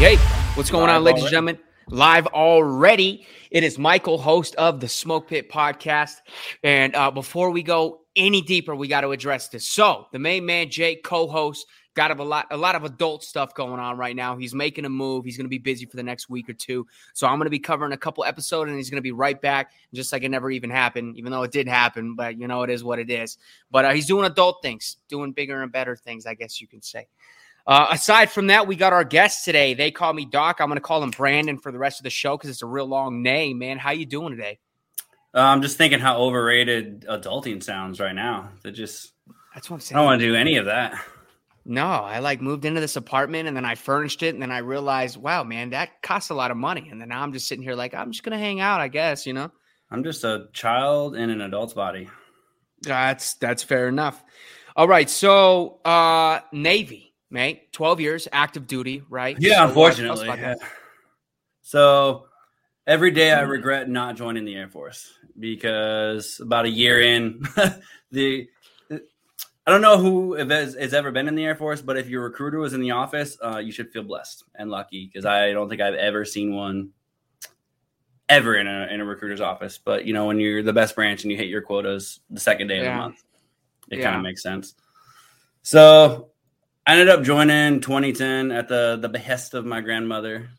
right, hey, what's going Live on, ladies and gentlemen? Live already. It is Michael, host of the Smoke Pit podcast. And uh, before we go any deeper, we got to address this. So, the main man, Jake, co host, got a lot a lot of adult stuff going on right now. He's making a move. He's going to be busy for the next week or two. So I'm going to be covering a couple episodes and he's going to be right back just like it never even happened, even though it did happen, but you know it is what it is. But uh, he's doing adult things, doing bigger and better things, I guess you can say. Uh, aside from that, we got our guests today. They call me Doc. I'm going to call him Brandon for the rest of the show because it's a real long name, man. How you doing today? Uh, I'm just thinking how overrated adulting sounds right now. That just that's what I'm saying. I don't want to do any of that. No, I like moved into this apartment and then I furnished it and then I realized, wow, man, that costs a lot of money. And then now I'm just sitting here like I'm just gonna hang out, I guess, you know. I'm just a child in an adult's body. That's that's fair enough. All right, so uh Navy, mate, 12 years active duty, right? Yeah, so unfortunately. Yeah. So every day I regret not joining the Air Force because about a year in, the I don't know who has, has, ever been in the Air Force, but if your recruiter was in the office, uh, you should feel blessed and lucky because I don't think I've ever seen one ever in a in a recruiter's office. But you know, when you're the best branch and you hit your quotas the second day yeah. of the month, it yeah. kind of makes sense. So I ended up joining 2010 at the the behest of my grandmother.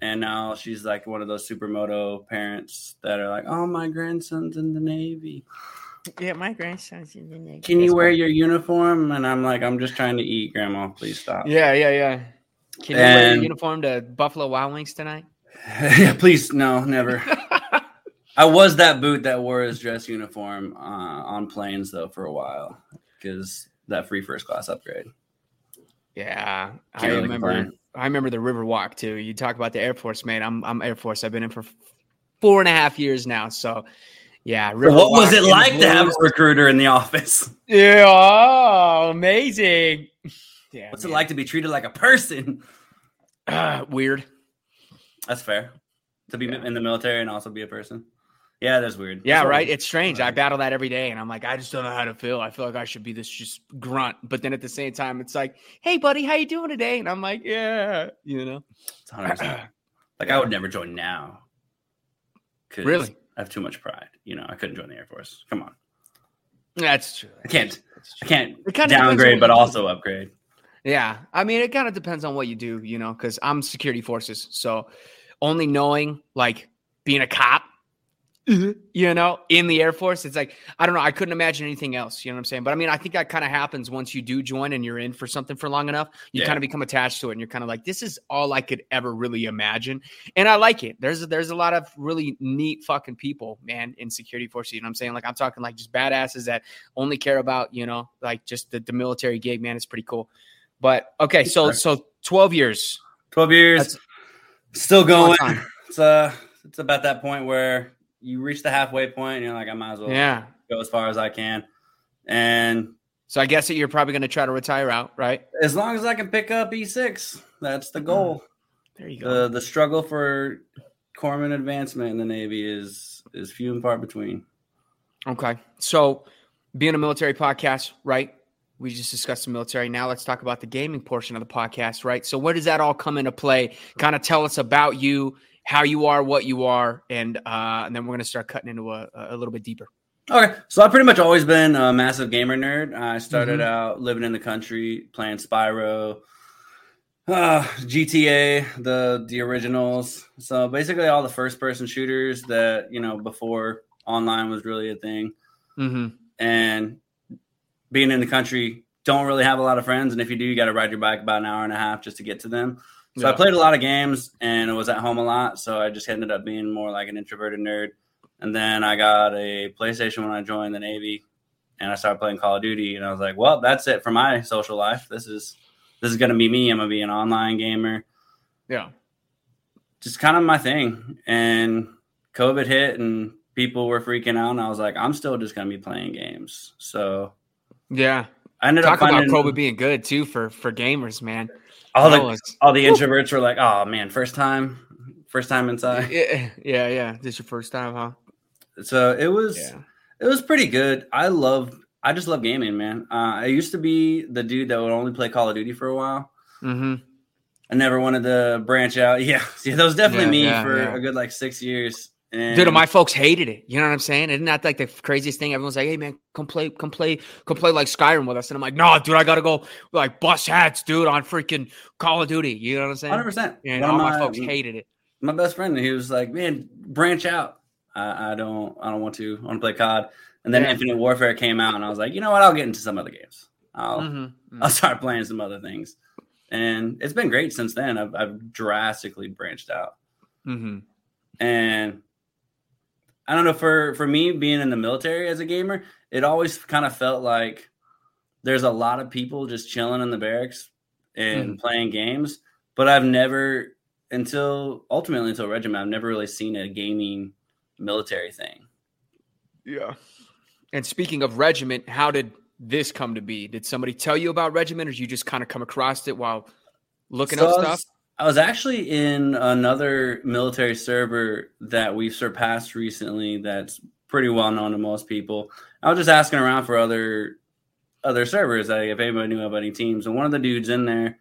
And now she's like one of those supermoto parents that are like, "Oh, my grandson's in the Navy." Yeah, my grandson's in the Navy. Can you wear your uniform? And I'm like, I'm just trying to eat, Grandma. Please stop. Yeah, yeah, yeah. Can you and, wear your uniform to Buffalo Wild Wings tonight? yeah, please, no, never. I was that boot that wore his dress uniform uh, on planes though for a while because that free first class upgrade. Yeah, I remember. I remember the River Walk too. You talk about the Air Force, man. I'm I'm Air Force. I've been in for four and a half years now, so yeah. River what was it like to have a recruiter in the office? Yeah, oh, amazing. Yeah, What's man. it like to be treated like a person? Uh, weird. That's fair. To be yeah. in the military and also be a person. Yeah, that's weird. Yeah, that's right. It's strange. I battle that every day, and I'm like, I just don't know how to feel. I feel like I should be this just grunt, but then at the same time, it's like, hey, buddy, how you doing today? And I'm like, yeah, you know. like yeah. I would never join now. Really? I have too much pride. You know, I couldn't join the Air Force. Come on. That's true. I can't. I can't downgrade, but also upgrade. Yeah, I mean, it kind of depends on what you do, you know, because I'm security forces, so only knowing like being a cop you know, in the Air Force. It's like, I don't know. I couldn't imagine anything else. You know what I'm saying? But I mean, I think that kind of happens once you do join and you're in for something for long enough. You yeah. kind of become attached to it and you're kind of like, this is all I could ever really imagine. And I like it. There's, there's a lot of really neat fucking people, man, in security forces. You know what I'm saying? Like, I'm talking like just badasses that only care about, you know, like just the, the military gig, man. It's pretty cool. But okay. So, so 12 years. 12 years. That's still going. It's, uh, it's about that point where you reach the halfway point and you're like, I might as well yeah. go as far as I can. And so I guess that you're probably going to try to retire out, right? As long as I can pick up E6, that's the goal. Mm. There you go. The, the struggle for corpsman advancement in the Navy is is few and far between. Okay, so being a military podcast, right? We just discussed the military. Now let's talk about the gaming portion of the podcast, right? So where does that all come into play? Kind of tell us about you how you are, what you are, and uh, and then we're gonna start cutting into a, a little bit deeper. Okay, so I've pretty much always been a massive gamer nerd. I started mm-hmm. out living in the country, playing Spyro, uh, GTA, the the originals. So basically, all the first person shooters that you know before online was really a thing. Mm-hmm. And being in the country, don't really have a lot of friends, and if you do, you got to ride your bike about an hour and a half just to get to them. So yeah. I played a lot of games and I was at home a lot. So I just ended up being more like an introverted nerd. And then I got a PlayStation when I joined the Navy, and I started playing Call of Duty. And I was like, well, that's it for my social life. This is this is gonna be me. I'm gonna be an online gamer. Yeah, just kind of my thing. And COVID hit, and people were freaking out, and I was like, I'm still just gonna be playing games. So yeah, I ended Talk up finding, about COVID being good too for for gamers, man all the was, all the introverts were like, "Oh man, first time, first time inside." Yeah, yeah, yeah. This your first time, huh? So it was, yeah. it was pretty good. I love, I just love gaming, man. Uh, I used to be the dude that would only play Call of Duty for a while, mm-hmm. I never wanted to branch out. Yeah, yeah, that was definitely Yeah, me yeah, for a good like six years. And Dude, my folks hated it. You know what I'm saying? Isn't that like the craziest thing? Everyone's like, "Hey, man, come play, come play, come play like Skyrim with us." And I'm like, "No, dude, I gotta go like bust hats, dude, on freaking Call of Duty." You know what I'm saying? hundred percent. And all my folks hated it. my best friend, he was like, "Man, branch out." I, I don't, I don't want to. I want to play COD. And then Yeah. Infinite Warfare came out, and I was like, you know what? I'll get into some other games. I'll, Mhm. I'll start playing some other things. And it's been great since then. I've, I've drastically branched out. Mhm. And I don't know for for me being in the military as a gamer, it always kind of felt like there's a lot of people just chilling in the barracks and hmm. playing games, but I've never until ultimately until regiment, I've never really seen a gaming military thing. Yeah. And speaking of regiment, how did this come to be? Did somebody tell you about regiment, or did you just kind of come across it while looking So up I was- stuff? I was actually in another military server that we've surpassed recently. That's pretty well known to most people. I was just asking around for other other servers, like if anybody knew about any teams. And one of the dudes in there,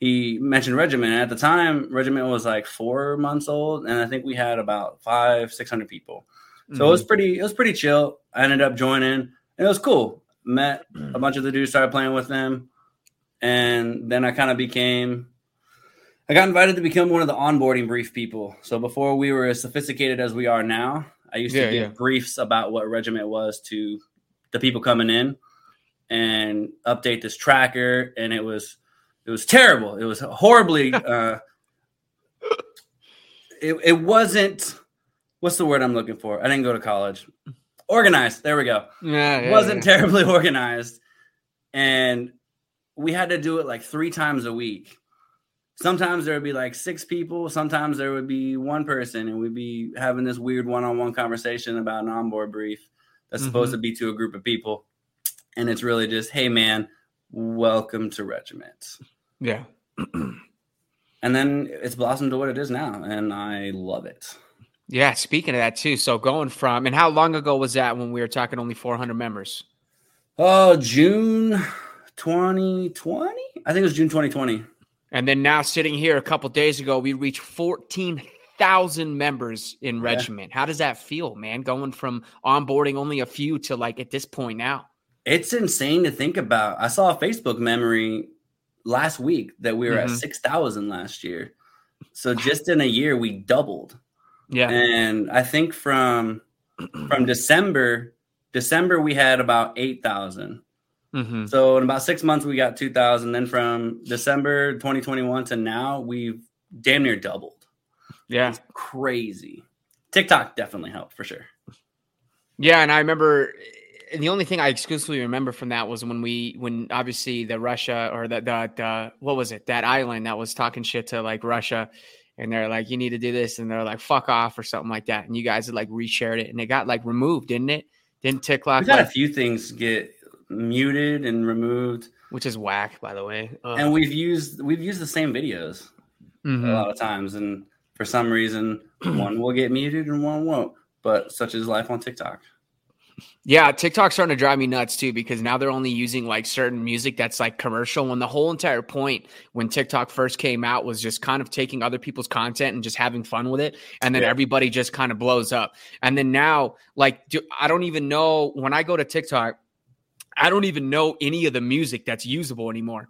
he mentioned Regiment. And at the time, Regiment was like four months old, and I think we had about five, six hundred people. So it was mm-hmm. pretty. It was pretty chill. I ended up joining, and it was cool. Met a mm. bunch of the dudes, started playing with them, and then I kind of became. I got invited to become one of the onboarding brief people. So before we were as sophisticated as we are now, I used Yeah, to give yeah. briefs about what regiment was to the people coming in, and update this tracker. And it was it was terrible. It was horribly. uh, it it wasn't. What's the word I'm looking for? I didn't go to college. Organized. There we go yeah, yeah, wasn't terribly organized and we had to do it like three times a week sometimes there would be like six people sometimes there would be one person and we'd be having this weird one-on-one conversation about an onboard brief that's mm-hmm. supposed to be to a group of people and it's really just hey man welcome to regiment yeah. and then it's blossomed to what it is now and i love it Yeah, speaking of that too. So going from and how long ago was that when we were talking only 400 members? oh june 2020 i think it was june 2020 And then now sitting here a couple days ago, we reached 14,000 members in regiment. How does that feel, man? Going from onboarding only a few to like at this point now. It's insane to think about. I saw a Facebook memory last week that we were Mhm. at 6,000 last year. So just in a year we doubled. Yeah. And I think from from December December we had about 8,000. Hmm So in about 6 months we got 2,000 then from December 2021 to now we've damn near doubled. Yeah. It's crazy. TikTok definitely helped for sure. Yeah, and I remember and the only thing I exclusively remember from that was when we when obviously the Russia or the the, the what was it that island that was talking shit to like Russia and they're like you need to do this and they're like fuck off or something like that and you guys had like reshared it and it got like removed didn't it didn't TikTok We've had a few things get muted and removed. which is whack by the way Ugh. and we've used we've used the same videos Mhm. a lot of times and for some reason one will get muted and one won't but such is life on tiktok Yeah, TikTok's starting to drive me nuts too because now they're only using like certain music that's like commercial. When the whole entire point when TikTok first came out was just kind of taking other people's content and just having fun with it, and then Yeah. everybody just kind of blows up. And then now, like, do, I don't even know when I go to TikTok, I don't even know any of the music that's usable anymore,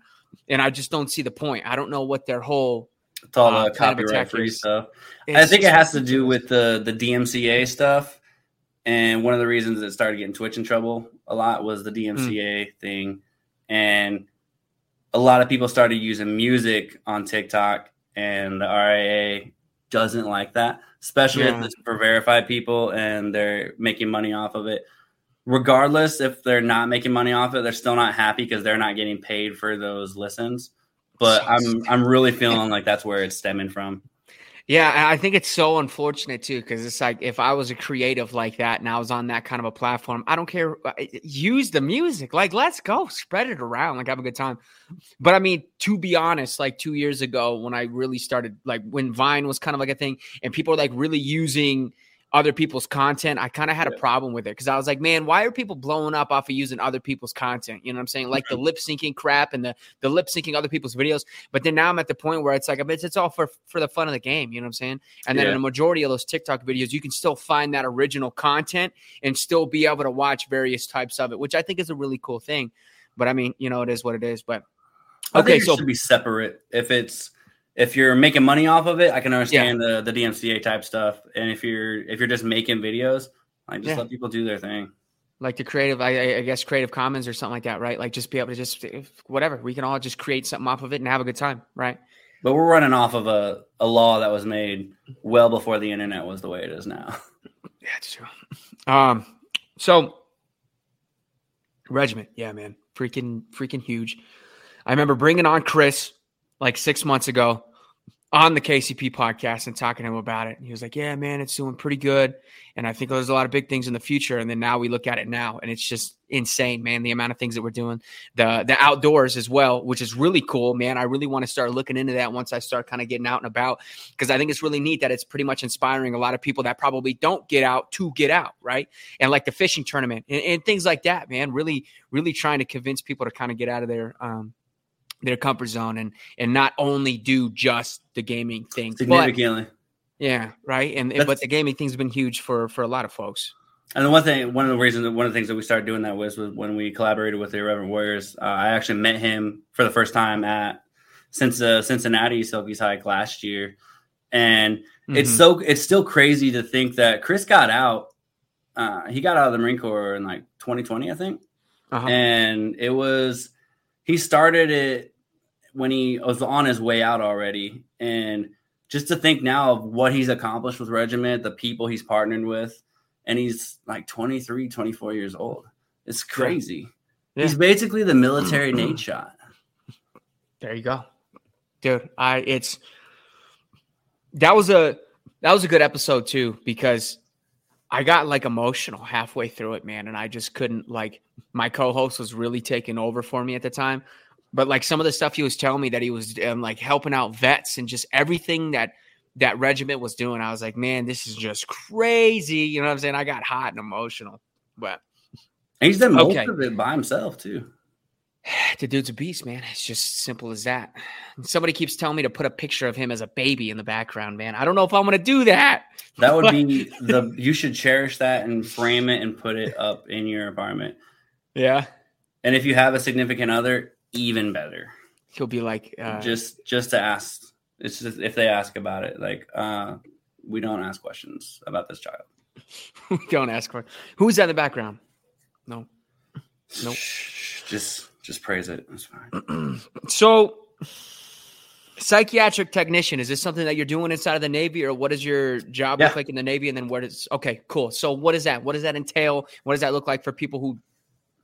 and I just don't see the point. I don't know what their whole. it's all Uh, the plan of copyright free is- stuff. I think it has to do with the the dmca stuff. And one of the reasons it started getting twitch in trouble a lot was the dmca thing. And a lot of people started using music on tiktok and the RIAA doesn't like that especially Yeah. if it's for verified people and they're making money off of it regardless if they're not making money off it they're still not happy because they're not getting paid for those listens but i'm i'm really feeling like that's where it's stemming from Yeah, I think it's so unfortunate too because it's like if I was a creative like that and I was on that kind of a platform, I don't care. Use the music, like let's go, spread it around, like have a good time. But I mean, to be honest, like two years ago when I really started, like when Vine was kind of like a thing, and people were like really using other people's content, I kind of had a problem with it because I was like, man, why are people blowing up off of using other people's content? You know what I'm saying? Like the mm-hmm. lip syncing crap and the the lip syncing other people's videos. But then now I'm at the point where it's like it's, it's all for for the fun of the game. You know what I'm saying? And then yeah. in a majority of those TikTok videos, you can still find that original content and still be able to watch various types of it, which I think is a really cool thing. But I mean, you know, it is what it is. But okay, so should be separate if it's if you're making money off of it, I can understand yeah. the the DMCA type stuff. And if you're if you're just making videos, like just yeah. let people do their thing. Like the creative, I, I, guess Creative Commons or something like that, right? Like just be able to just whatever. We can all just create something off of it and have a good time, right? But we're running off of a, a law that was made well before the internet was the way it is now. Yeah, it's true. Um, so regiment, yeah, man, freaking freaking huge. I remember bringing on Chris like six months ago on the KCP podcast and talking to him about it. And he was like, Yeah, man, it's doing pretty good. And I think there's a lot of big things in the future. And then now we look at it now and it's just insane, man. The amount of things that we're doing, the the outdoors as well, which is really cool, man. I really want to start looking into that once I start kind of getting out and about because I think it's really neat that it's pretty much inspiring a lot of people that probably don't get out to get out, right? And like the fishing tournament and, and things like that, man. Really, really trying to convince people to kind of get out of their um their comfort zone and and not only do just the gaming thing significantly. But, yeah, right. And That's, but the gaming thing's been huge for for a lot of folks. And the one thing, one of the reasons, one of the things that we started doing that was, was when we collaborated with the Irreverent Warriors. Uh, I actually met him for the first time at since uh, Cincinnati Silkies Hike last year, and mm-hmm. it's so it's still crazy to think that Chris got out. Uh, he got out of the Marine Corps in like 2020, I think, uh-huh. and it was he started it when he was on his way out already. And just to think now of what he's accomplished with Regiment, the people he's partnered with, and he's like 23, 24 years old. It's crazy. Yeah. He's basically the military mm-hmm. Nate shot. There you go. Dude, I it's that was a that was a good episode too because I got like emotional halfway through it, man, and I just couldn't like my co-host was really taking over for me at the time. But like some of the stuff he was telling me that he was um, like helping out vets and just everything that that regiment was doing, I was like, man, this is just crazy. You know what I'm saying? I got hot and emotional. But and he's done most okay. of it by himself too. The dude's a beast, man. It's just simple as that. Somebody keeps telling me to put a picture of him as a baby in the background, man. I don't know if I'm going to do that. That would be the. You should cherish that and frame it and put it up in your apartment. Yeah. And if you have a significant other, even better. He'll be like, uh, just just to ask. It's just if they ask about it, like uh, we don't ask questions about this child. we don't ask for who's that in the background. No, nope. Just just praise it. It's fine. so psychiatric technician is this something that you're doing inside of the navy or what does your job yeah. look like in the navy and then what is okay cool so what is that what does that entail what does that look like for people who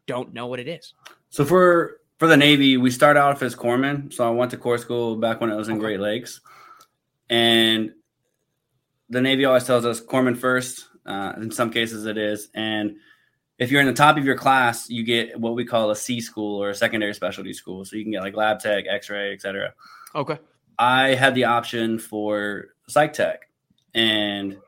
don't know what it is so for for the Navy, we start off as corpsmen. So I went to corps school back when it was in Great Lakes, and the Navy always tells us corpsman first. Uh, in some cases, it is, and if you're in the top of your class, you get what we call a C school or a secondary specialty school. So you can get like lab tech, X-ray, etc. Okay. I had the option for psych tech, and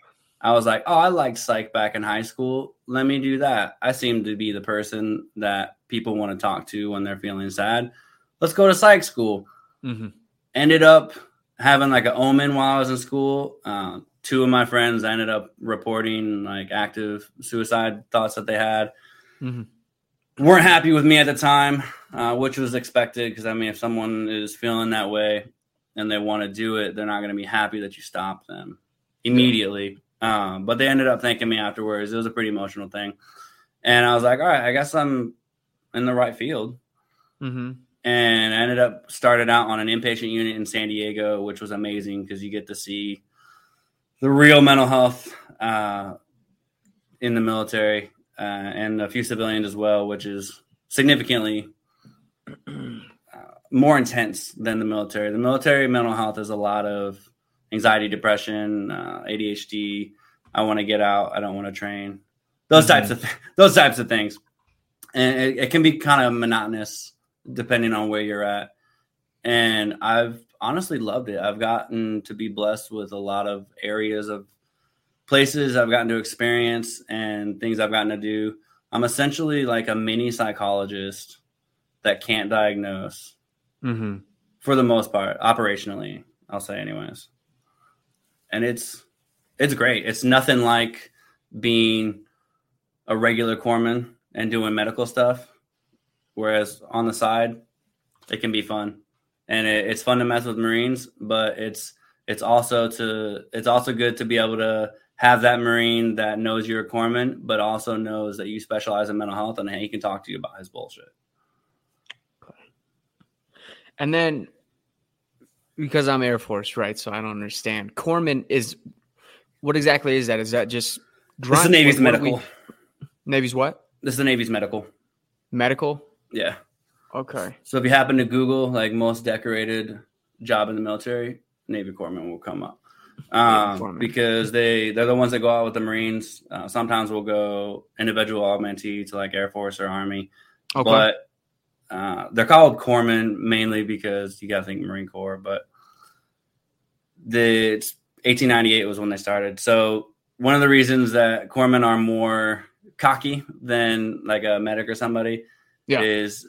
I was like, oh, I liked psych back in high school. Let me do that. I seem to be the person that people want to talk to when they're feeling sad. Let's go to psych school. Mm-hmm. Ended up having like an omen while I was in school. Uh, two of my friends ended up reporting like active suicide thoughts that they had. Mm-hmm. Weren't happy with me at the time, uh, which was expected because I mean, if someone is feeling that way and they want to do it, they're not going to be happy that you stop them immediately. Um, but they ended up thanking me afterwards. It was a pretty emotional thing. And I was like, all right, I guess I'm in the right field. Mm-hmm. And I ended up started out on an inpatient unit in San Diego, which was amazing because you get to see the real mental health uh, in the military uh, and a few civilians as well, which is significantly uh, more intense than the military. The military mental health is a lot of anxiety, depression, uh, ADHD. I want to get out. I don't want to train. Those mm-hmm. types of th- those types of things, and it, it, can be kind of monotonous depending on where you're at. And I've honestly loved it. I've gotten to be blessed with a lot of areas of places I've gotten to experience and things I've gotten to do, I'm essentially like a mini psychologist that can't diagnose Mm-hmm. for the most part, operationally, I'll say anyways. And it's it's great. It's nothing like being a regular corpsman and doing medical stuff. Whereas on the side, it can be fun. And it, it's fun to mess with Marines, but it's it's also to it's also good to be able to have that Marine that knows you're a corpsman, but also knows that you specialize in mental health and he can talk to you about his bullshit. And then because I'm Air Force, right? So I don't understand. Corpsman is what exactly is that? Is that just This is the Navy's What- what medical. we- Navy's what? This is the Navy's medical. Medical. Yeah. Okay. So if you happen to Google like most decorated job in the military, Navy corpsman will come up. Um, because they they're the ones that go out with the Marines. Uh, sometimes we'll go individual augmentee to like Air Force or Army, Okay. but uh, they're called corpsmen mainly because you got to think Marine Corps. But the it's 1898 was when they started. So one of the reasons that corpsmen are more cocky than like a medic or somebody Yeah. is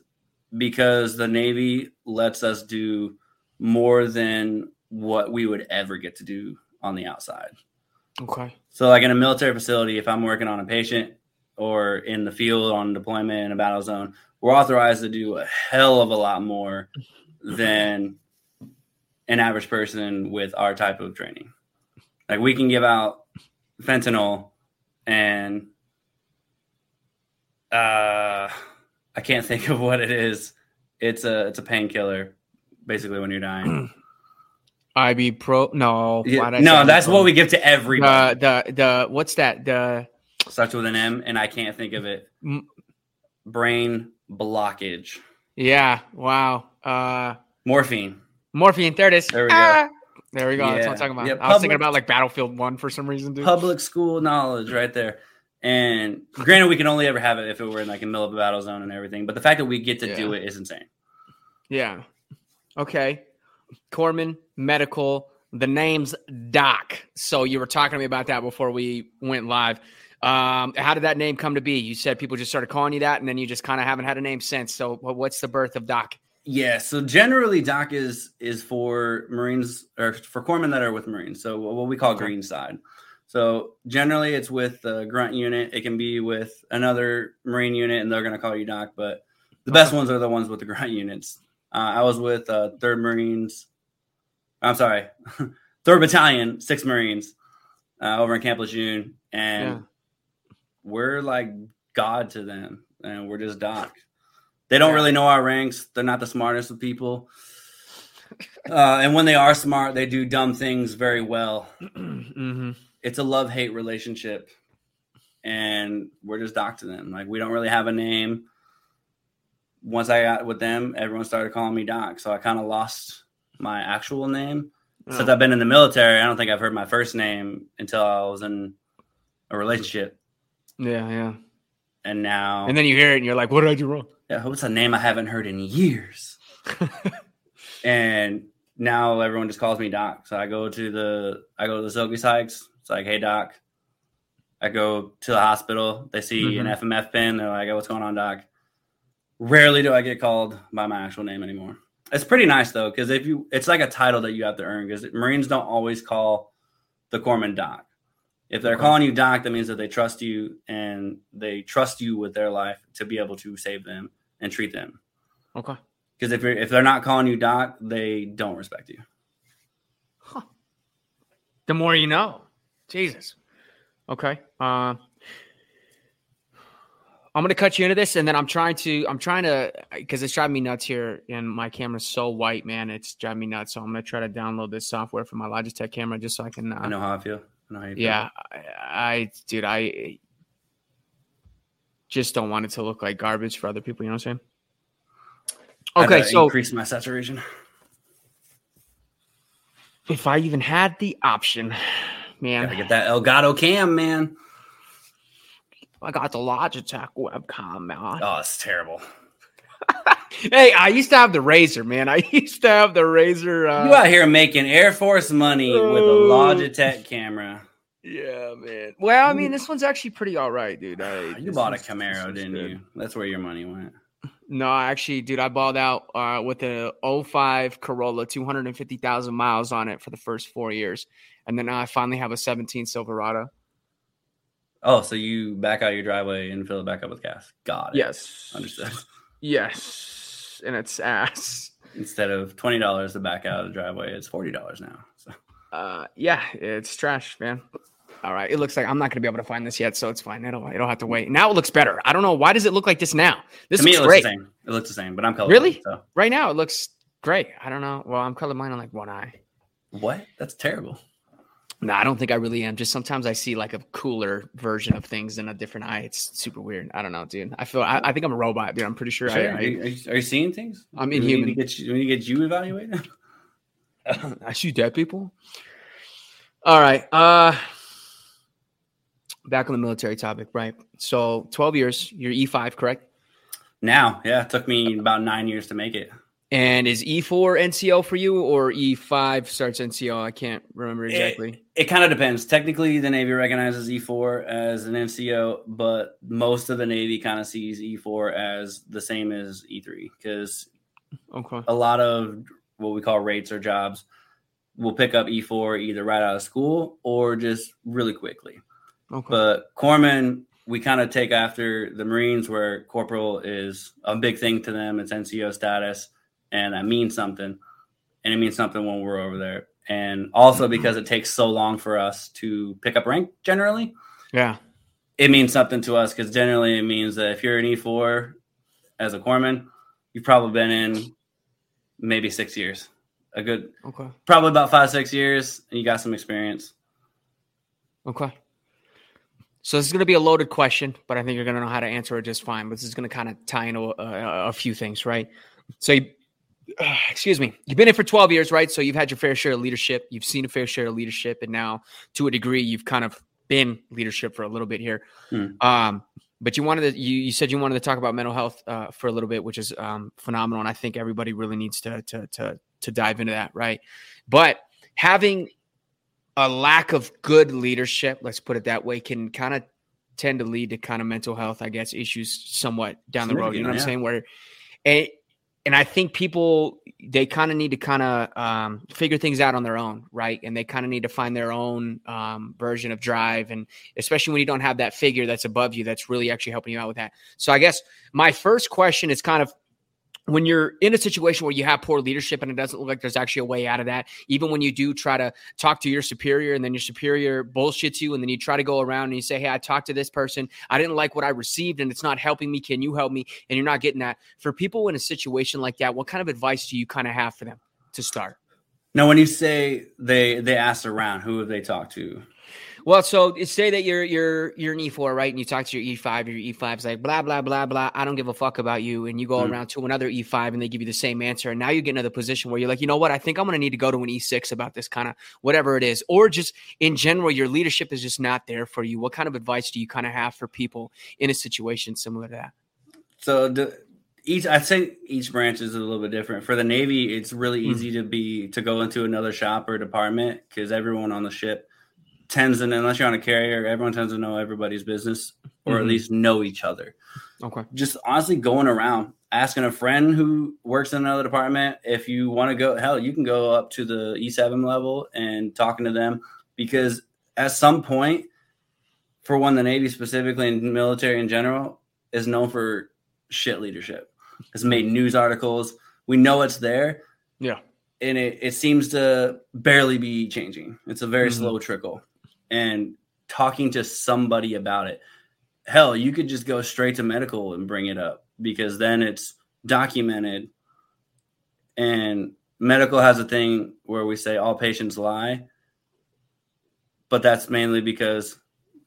because the Navy lets us do more than what we would ever get to do on the outside. okay. So, like in a military facility, if I'm working on a patient or in the field on deployment in a battle zone, we're authorized to do a hell of a lot more than an average person with our type of training. Like we can give out fentanyl and uh I can't think of what it is. It's a it's a painkiller basically when you're dying. IB Pro. No. Yeah, why'd I say no, that's what we give to everybody. The the the what's that? The starts with an M, and I can't think of it. Mm. Brain blockage. yeah. Wow. Uh, Morphine. morphine. There it is. There we go. Ah! There we go. That's what I'm talking about. Yeah, I was thinking about like Battlefield One for some reason, dude. Public school knowledge right there. And granted, we can only ever have it if it were in like a middle of a battle zone and everything. But the fact that we get to do it is insane. Yeah. Okay. Corman Medical. The name's Doc. So you were talking to me about that before we went live. Um, how did that name come to be? You said people just started calling you that, and then you just kind of haven't had a name since. So, what's the birth of Doc? Yeah. So generally, DOC is is for Marines or for corpsmen that are with Marines. So what we call green side. So generally, it's with the grunt unit. It can be with another Marine unit, and they're going to call you Doc. But the best ones are the ones with the grunt units. Uh, I was with uh, Third Marines. I'm sorry, Third Battalion, Six Marines, uh, over in Camp Lejeune, and Yeah. We're like God to them, and we're just Doc. They don't really know our ranks. They're not the smartest of people. Uh, and when they are smart, they do dumb things very well. hmm It's a love hate relationship. And we're just doc to them. Like, we don't really have a name. Once I got with them, everyone started calling me Doc. So I kind of lost my actual name. Oh. Since I've been in the military, I don't think I've heard my first name until I was in a relationship. Yeah, yeah. And now, And then you hear it, and you're like, "What did I do wrong?" yeah, what's a name I haven't heard in years? and now everyone just calls me Doc. So I go to the I go to the Silkies Hikes. It's like, hey Doc. I go to the hospital. They see an mm-hmm. FMF pin. They're like, what's going on, Doc? Rarely do I get called by my actual name anymore. It's pretty nice though, because if you, it's like a title that you have to earn. Because Marines don't always call the corpsman Doc. If they're Okay. calling you Doc, that means that they trust you and they trust you with their life to be able to save them and treat them. Okay. Because if you're, if they're not calling you Doc, they don't respect you. The more you know. Jesus. Okay. Uh, I'm gonna cut you into this, and then I'm trying to. I'm trying to because it's driving me nuts here, and my camera's so white, man. It's driving me nuts. So I'm gonna try to download this software for my Logitech camera just so I can. Uh, I know how I feel. I you feel. Yeah, I, I, dude, I just don't want it to look like garbage for other people. You know what I'm saying? I Okay, so increase my saturation. if I even had the option, man, Gotta get that Elgato cam, man. I got the Logitech webcam, man. Oh, it's terrible. Hey, I used to have the Razer, man. I used to have the Razer. Uh, you out here making Air Force money with a Oh. Logitech camera. Yeah, man. Well, I mean, this one's actually pretty all right, dude. I, you bought a Camaro, didn't good. you? That's where your money went. No, actually, dude, I balled out uh, with a 05 Corolla, 250,000 miles on it for the first four years. And then I finally have a 17 Silverado. Oh, so you back out your driveway and fill it back up with gas. Got it. Yes. Understood. Yes. And it's ass. Instead of $20 to back out of the driveway, it's $40 now. So. Uh, yeah, it's trash, man. All right, it looks like I'm not going to be able to find this yet, so it's fine. It'll it'll have to wait. Now it looks better. I don't know why does it look like this now. This to me, it looks great. the same. It looks the same, but I'm colorblind. Really? So. Right now, it looks great. I don't know. Well, I'm colorblind on like one eye. What? That's terrible. No, I don't think I really am. Just sometimes I see like a cooler version of things in a different eye. It's super weird. I don't know, dude. I feel I, I think I'm a robot, dude. I'm pretty sure. sure. I, I, are, you, are, you, seeing things? I'm inhuman. When you get you, when you, get you evaluated, I shoot dead people. All right. Uh back on the military topic, right? So 12 years, you're E5, correct? Now, yeah, it took me about nine years to make it. And is E4 NCO for you or E5 starts NCO? I can't remember exactly. It, it kind of depends. Technically, the Navy recognizes E4 as an NCO, but most of the Navy kind of sees E4 as the same as E3 because okay. a lot of what we call rates or jobs will pick up E4 either right out of school or just really quickly. Okay. But corpsman, we kind of take after the Marines, where corporal is a big thing to them. It's NCO status, and that means something. And it means something when we're over there. And also because it takes so long for us to pick up rank generally. Yeah. It means something to us because generally it means that if you're an E4 as a corpsman, you've probably been in maybe six years a good, okay, probably about five six years, and you got some experience. Okay. So this is going to be a loaded question, but I think you're going to know how to answer it just fine. But this is going to kind of tie into a, a, few things, right? So, you, uh, excuse me, you've been in for 12 years, right? So you've had your fair share of leadership. You've seen a fair share of leadership, and now, to a degree, you've kind of been leadership for a little bit here. Hmm. Um, but you wanted to, you, you said you wanted to talk about mental health uh, for a little bit, which is um, phenomenal, and I think everybody really needs to to to to dive into that, right? But having a lack of good leadership, let's put it that way, can kind of tend to lead to kind of mental health, I guess, issues somewhat down the road. You know what yeah. I'm saying? Where and and I think people they kind of need to kind of um, figure things out on their own, right? And they kind of need to find their own um, version of drive, and especially when you don't have that figure that's above you, that's really actually helping you out with that. So I guess my first question is kind of when you're in a situation where you have poor leadership and it doesn't look like there's actually a way out of that, even when you do try to talk to your superior and then your superior bullshits you and then you try to go around and you say, Hey, I talked to this person. I didn't like what I received and it's not helping me. Can you help me? And you're not getting that. For people in a situation like that, what kind of advice do you kind of have for them to start? Now, when you say they they asked around, who have they talked to? Well, so say that you're you're you're an E4, right? And you talk to your E5, your E5's like blah blah blah blah. I don't give a fuck about you, and you go mm-hmm. around to another E5, and they give you the same answer, and now you get into the position where you're like, you know what? I think I'm going to need to go to an E6 about this kind of whatever it is, or just in general, your leadership is just not there for you. What kind of advice do you kind of have for people in a situation similar to that? So the, each I'd say each branch is a little bit different. For the Navy, it's really hmm. easy mm. to be to go into another shop or department because everyone on the ship tends to, unless you're on a carrier, everyone tends to know everybody's business or mm-hmm. at least know each other. Okay. Just honestly going around asking a friend who works in another department if you want to go. Hell, you can go up to the E7 level and talking to them because at some point, for one, the Navy specifically and military in general is known for shit leadership. Has made news articles. We know it's there. Yeah. And it, it seems to barely be changing. It's a very mm-hmm. slow trickle and talking to somebody about it. Hell, you could just go straight to medical and bring it up because then it's documented. And medical has a thing where we say all patients lie, but that's mainly because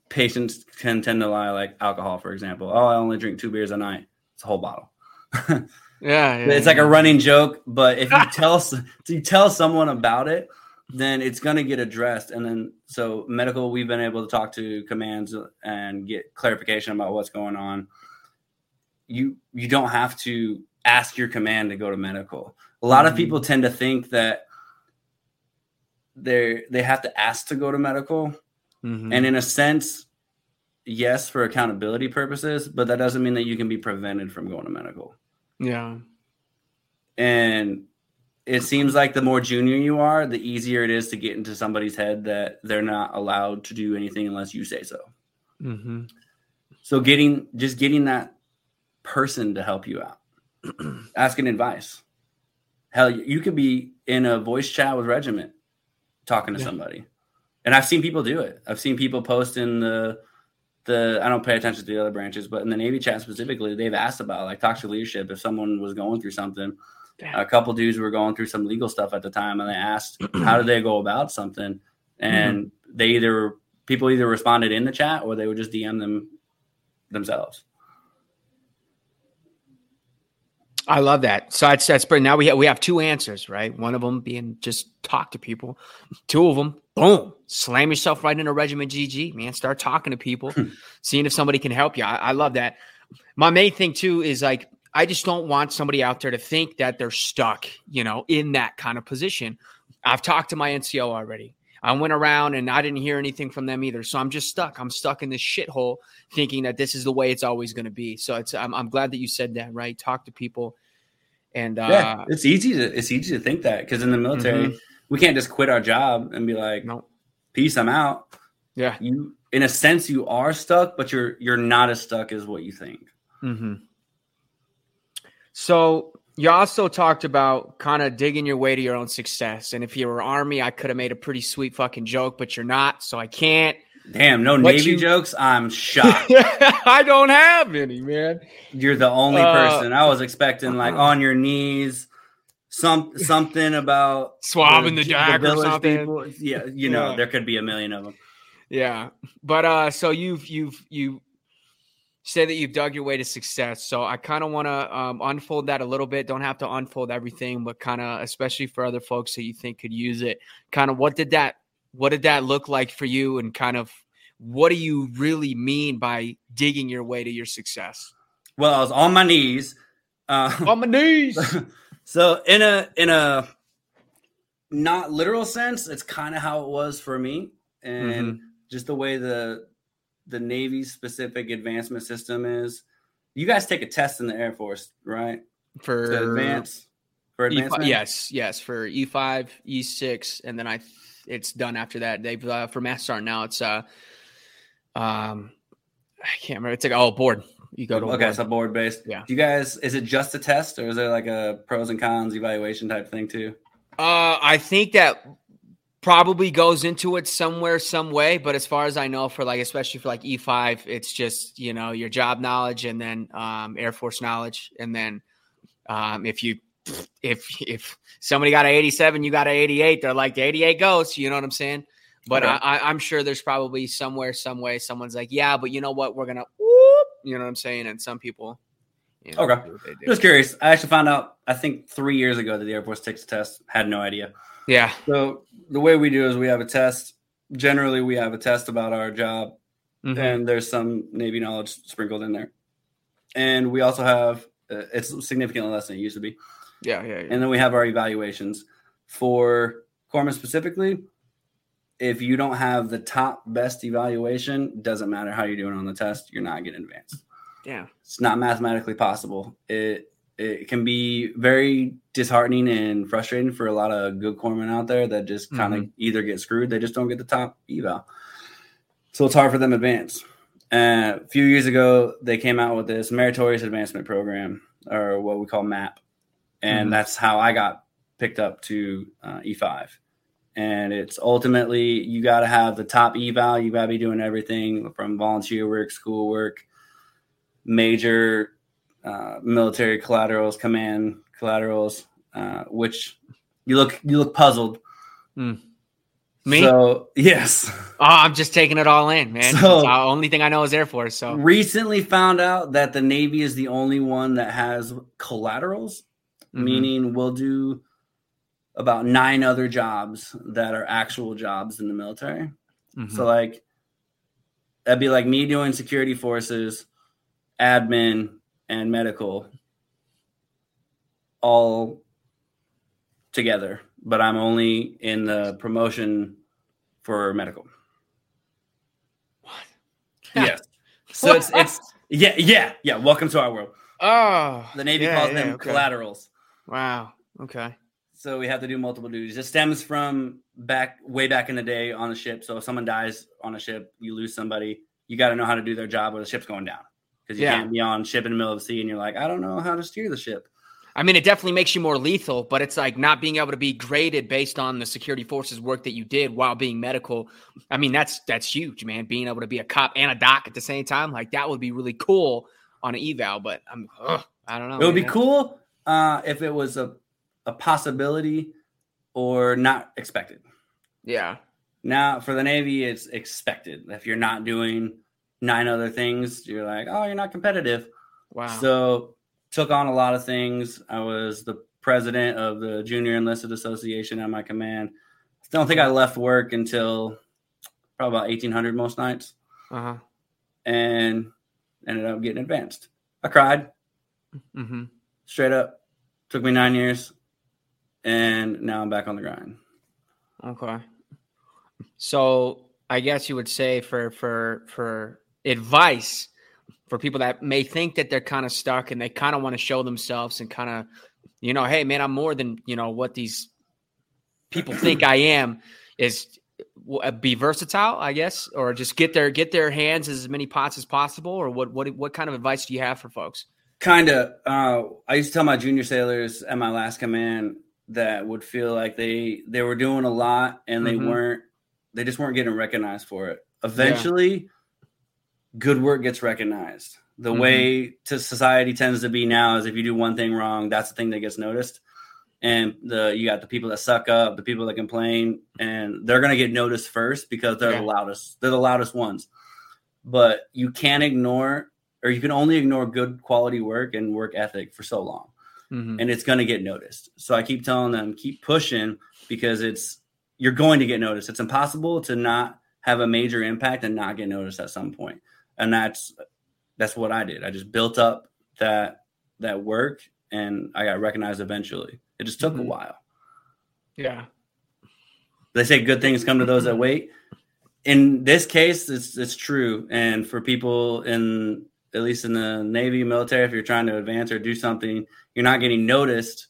patients can tend to lie, like alcohol, for example. Oh, I only drink two beers a night. It's a whole bottle. yeah, yeah, it's yeah. like a running joke. But if you tell if you tell someone about it, then it's going to get addressed. And then, so medical, we've been able to talk to commands and get clarification about what's going on. You you don't have to ask your command to go to medical. A lot mm-hmm. of people tend to think that they they have to ask to go to medical, Mm-hmm. And in a sense, yes, for accountability purposes, but that doesn't mean that you can be prevented from going to medical. Yeah. And it seems like the more junior you are, the easier it is to get into somebody's head that they're not allowed to do anything unless you say so. Mm-hmm. So getting just getting that person to help you out, asking advice. Hell, you could be in a voice chat with regiment talking to yeah. somebody, and I've seen people do it. I've seen people post in the the I don't pay attention to the other branches, but in the Navy chat specifically, they've asked about like toxic leadership if someone was going through something a couple dudes were going through some legal stuff at the time and they asked how do they go about something and mm-hmm. they either people either responded in the chat or they would just dm them themselves I love that. So that's that's but now we have we have two answers, right? One of them being just talk to people. Two of them, boom, slam yourself right into regiment GG, man. Start talking to people, seeing if somebody can help you. I, I love that. My main thing too is like I just don't want somebody out there to think that they're stuck, you know, in that kind of position. I've talked to my NCO already. I went around and I didn't hear anything from them either. So I'm just stuck. I'm stuck in this shithole thinking that this is the way it's always going to be. So it's I'm, I'm, glad that you said that, right? Talk to people. And uh, yeah, it's easy to it's easy to think that because in the military mm-hmm. we can't just quit our job and be like, no. peace, I'm out. Yeah, you in a sense you are stuck, but you're you're not as stuck as what you think. Mm-hmm. So you also talked about kind of digging your way to your own success. And if you were Army, I could have made a pretty sweet fucking joke, but you're not, so I can't. Damn, no but Navy you... jokes. I'm shocked. I don't have any, man. You're the only uh, person. I was expecting like on your knees, some something about swabbing the, the or something. People. Yeah, you know, yeah. there could be a million of them. Yeah, but uh, so you've you've you say that you've dug your way to success. So I kind of want to um, unfold that a little bit. Don't have to unfold everything, but kind of, especially for other folks that you think could use it. Kind of, what did that, what did that look like for you, and kind of, what do you really mean by digging your way to your success? Well, I was on my knees. Uh, on my knees. so in a in a not literal sense, it's kind of how it was for me, and mm-hmm. just the way the the Navy specific advancement system is. You guys take a test in the Air Force, right? For to advance for advancement. E5, yes, yes, for E five, E six, and then I it's done after that. They've uh, for Master Sergeant now it's uh um I can't remember. It's like oh board. You go to okay, board. so board based. Yeah. Do you guys is it just a test or is there like a pros and cons evaluation type thing too? Uh, I think that probably goes into it somewhere some way but as far as i know for like especially for like e5 it's just you know your job knowledge and then um, air force knowledge. And then um, if you if if somebody got an 87 you got an 88 they're like the 88 goes you know what i'm saying? But okay. I, i'm sure there's probably somewhere some way someone's like yeah but you know what? We're gonna whoop, you know what i'm saying? And some people you know, okay. just curious. I actually found out i think three years ago that the air force takes a test. Had no idea. Yeah. So the way we do is we have a test. Generally, we have a test about our job, mm-hmm. and there's some Navy knowledge sprinkled in there. And we also have uh, it's significantly less than it used to be. Yeah, yeah, yeah. And then we have our evaluations for corpsmen specifically. If you don't have the top best evaluation, doesn't matter how you're doing on the test, you're not getting advanced. Yeah, it's not mathematically possible. It it can be very disheartening and frustrating for a lot of good corpsmen out there that just kind of mm-hmm. either get screwed, they just don't get the top eval. So it's hard for them to advance. Uh, a few years ago, they came out with this meritorious advancement program, or what we call MAP, and mm-hmm. that's how I got picked up to uh, E5. And it's ultimately you got to have the top eval. You got to be doing everything from volunteer work, school work, major uh, military collaterals, command collaterals, uh, which you look you look puzzled. Mm. Me? So yes. Oh, I'm just taking it all in, man. So, the only thing I know is Air Force. So recently found out that the Navy is the only one that has collaterals, mm-hmm. meaning we'll do about nine other jobs that are actual jobs in the military. Mm-hmm. So like that'd be like me doing security forces, admin, and medical all together, but I'm only in the promotion for medical. What? yes. So it's it's yeah yeah yeah. Welcome to our world. Oh, The Navy yeah, calls yeah, them okay. collaterals. Wow. Okay. So we have to do multiple duties. It stems from back way back in the day on the ship. So if someone dies on a ship, you lose somebody, you got to know how to do their job when the ship's going down. Because you Yeah. can't be on ship in the middle of the sea and you're like, I don't know how to steer the ship. I mean, it definitely makes you more lethal, but it's like not being able to be graded based on the security forces work that you did while being medical. I mean, that's that's huge, man. Being able to be a cop and a doc at the same time, like that would be really cool on an eval. But I'm, ugh, I don't know. it would be cool uh, if it was a, a possibility or not expected. Yeah. Now for the Navy, it's expected. If you're not doing nine other things, you're like, oh, you're not competitive. Wow. So took on a lot of things. I was the president of the Junior Enlisted Association at my command. I Don't think I left work until probably about eighteen hundred most nights, uh huh. and ended up getting advanced. I cried Mm-hmm. straight up. Took me nine years, and now I'm back on the grind. Okay. So I guess you would say for for for advice for people that may think that they're kind of stuck and they kind of want to show themselves and kind of you know, hey man, I'm more than you know what these people think I am. Is uh, be versatile, I guess, or just get their get their hands as many pots as possible, or what what what kind of advice do you have for folks? Kind of. Uh, I used to tell my junior sailors at my last command that would feel like they they were doing a lot and they Mhm. weren't they just weren't getting recognized for it. Eventually, good work gets recognized. The Mhm. way to society tends to be now is if you do one thing wrong, that's the thing that gets noticed. And the you got the people that suck up, the people that complain, and they're gonna get noticed first because they're Yeah. the loudest. They're the loudest ones. But you can't ignore or you can only ignore good quality work and work ethic for so long Mm-hmm. and it's going to get noticed so i keep telling them keep pushing because it's you're going to get noticed it's impossible to not have a major impact and not get noticed at some point and that's that's what i did. I just built up that that work and i got recognized eventually. It just took Mhm. a while. Yeah. they say good things come to those that wait. In this case it's it's true. And for people in at least in the navy military if you're trying to advance or do something you're not getting noticed.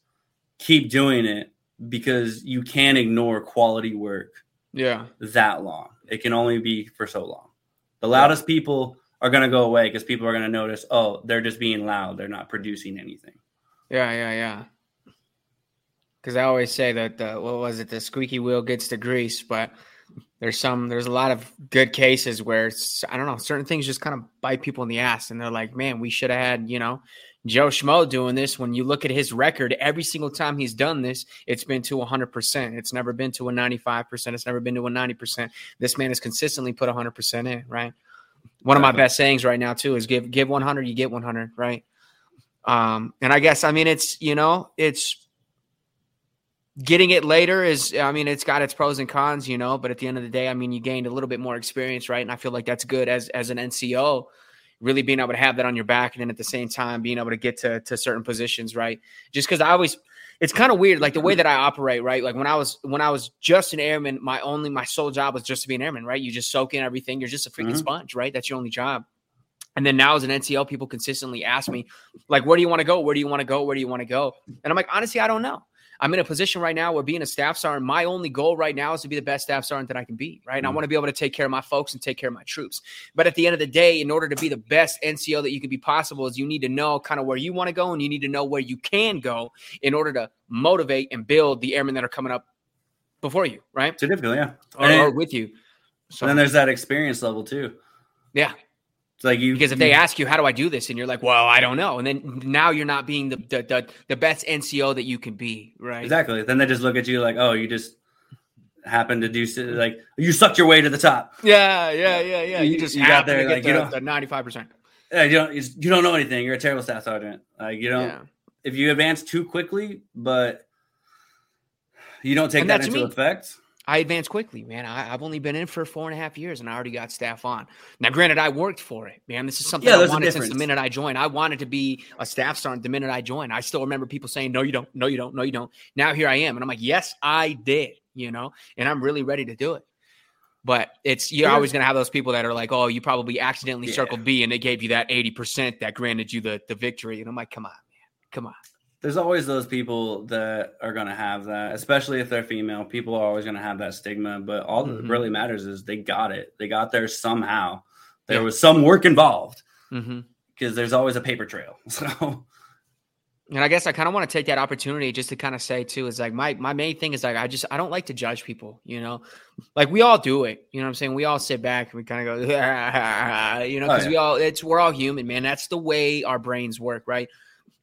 Keep doing it because you can't ignore quality work Yeah. that long. It can only be for so long the loudest people are going to go away because people are going to notice oh they're just being loud they're not producing anything Yeah, yeah, yeah. Because I always say that the what was it? The squeaky wheel gets the grease, but there's some there's a lot of good cases where it's, I don't know certain things just kind of bite people in the ass, and they're like, man, we should have had you know Joe Schmo doing this. When you look at his record, every single time he's done this, it's been to 100. percent It's never been to a 95 percent. It's never been to a 90 percent. This man has consistently put 100 percent in. Right. One of my best sayings right now too is give give 100, you get 100. Right. Um, and I guess I mean it's you know it's getting it later is I mean it's got its pros and cons, you know, but at the end of the day, I mean you gained a little bit more experience, right? And I feel like that's good as as an NCO, really being able to have that on your back and then at the same time being able to get to to certain positions, right? Just because I always it's kind of weird, like the way that I operate, right? Like when I was when I was just an airman, my only my sole job was just to be an airman, right? You just soak in everything. You're just a freaking Mhm. sponge, right? That's your only job. And then now as an NCO, people consistently ask me, like, where do you want to go? Where do you want to go? Where do you want to go? And I'm like, honestly, I don't know. I'm in a position right now where being a staff sergeant, my only goal right now is to be the best staff sergeant that I can be, right? And I Mhm. want to be able to take care of my folks and take care of my troops. But at the end of the day, in order to be the best NCO that you can be possible, is you need to know kind of where you want to go and you need to know where you can go in order to motivate and build the airmen that are coming up before you, right? significantly yeah Or, and, or with you. So, and then there's that experience level too yeah, it's like you because if you- they ask you how do i do this and you're like well i don't know and then now you're not being the the, the, the best nco that you can be right Exactly. Then they just look at you like, oh, you just happened to do like you sucked your way to the top. yeah yeah yeah yeah you You- just you got there, like, you the, don't- the 95% Yeah, you don't you don't know anything. You're a terrible staff sergeant. Like you don't yeah if you advance too quickly, but you don't take And that that's into me. effect. I advanced quickly man. I, i've only been in for four and a half years and i already got staff on. Now granted i worked for it man. This is something Yeah, i wanted since the minute i joined. I wanted to be a staff sergeant the minute i joined. I still remember people saying no you don't. No you don't. No you don't. Now here i am and i'm like yes i did you know and i'm really ready to do it. But it's you're always going to have those people that are like, oh, you probably accidentally Yeah. circled B and they gave you that eighty percent that granted you the the victory. And I'm like, come on, man, come on. There's always those people that are going to have that, especially if they're female. People are always going to have that stigma. But all Mhm. that really matters is they got it. They got there somehow. There Yeah. was some work involved Mm-hmm. because there's always a paper trail. So And I guess I kind of want to take that opportunity just to kind of say too is like my my main thing is like I just I don't like to judge people, you know. Like we all do it, you know what I'm saying? We all sit back and we kind of go you know Oh, cuz yeah. we all it's we're all human, man. That's the way our brains work, right?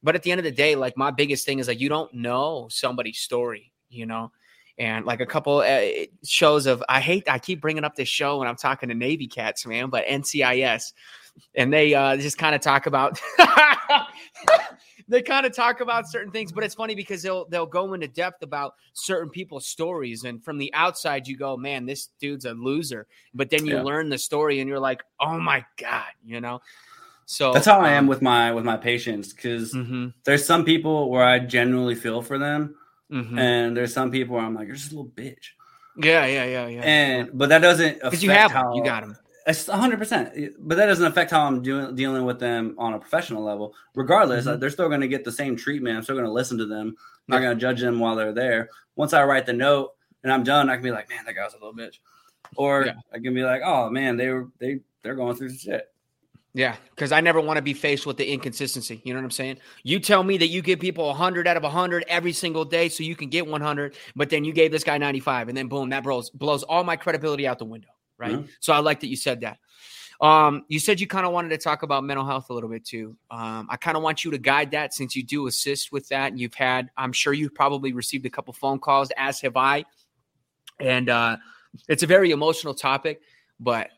But at the end of the day, like my biggest thing is like you don't know somebody's story, you know. And like a couple uh, shows of I hate I keep bringing up this show when I'm talking to Navy cats, man, but NCIS and they uh just kind of talk about they kind of talk about certain things, but it's funny because they'll they'll go into depth about certain people's stories, and from the outside you go, man, this dude's a loser. But then you Yeah. learn the story, and you're like, oh my god, you know. So that's how I am um, with my with my patients because mhm, there's some people where I genuinely feel for them, mhm. and there's some people where I'm like, you're just a little bitch. yeah, yeah, yeah, yeah. And but that doesn't because you have how them, you got them. It's 100, percent but that doesn't affect how I'm doing dealing with them on a professional level. Regardless, Mhm. uh, they're still going to get the same treatment. I'm still going to listen to them. I'm not going to judge them while they're there. Once I write the note and I'm done, I can be like, man, that guy was a little bitch, or Yeah. I can be like, oh man, they were they they're going through some shit. Yeah, because I never want to be faced with the inconsistency. You know what I'm saying? You tell me that you give people 100 out of 100 every single day so you can get 100, but then you gave this guy 95, and then boom, that blows, blows all my credibility out the window, right? Mhm. So I like that you said that. Um, you said you kind of wanted to talk about mental health a little bit too. Um, I kind of want you to guide that since you do assist with that, and you've had, I'm sure you've probably received a couple phone calls, as have I, and uh, it's a very emotional topic, but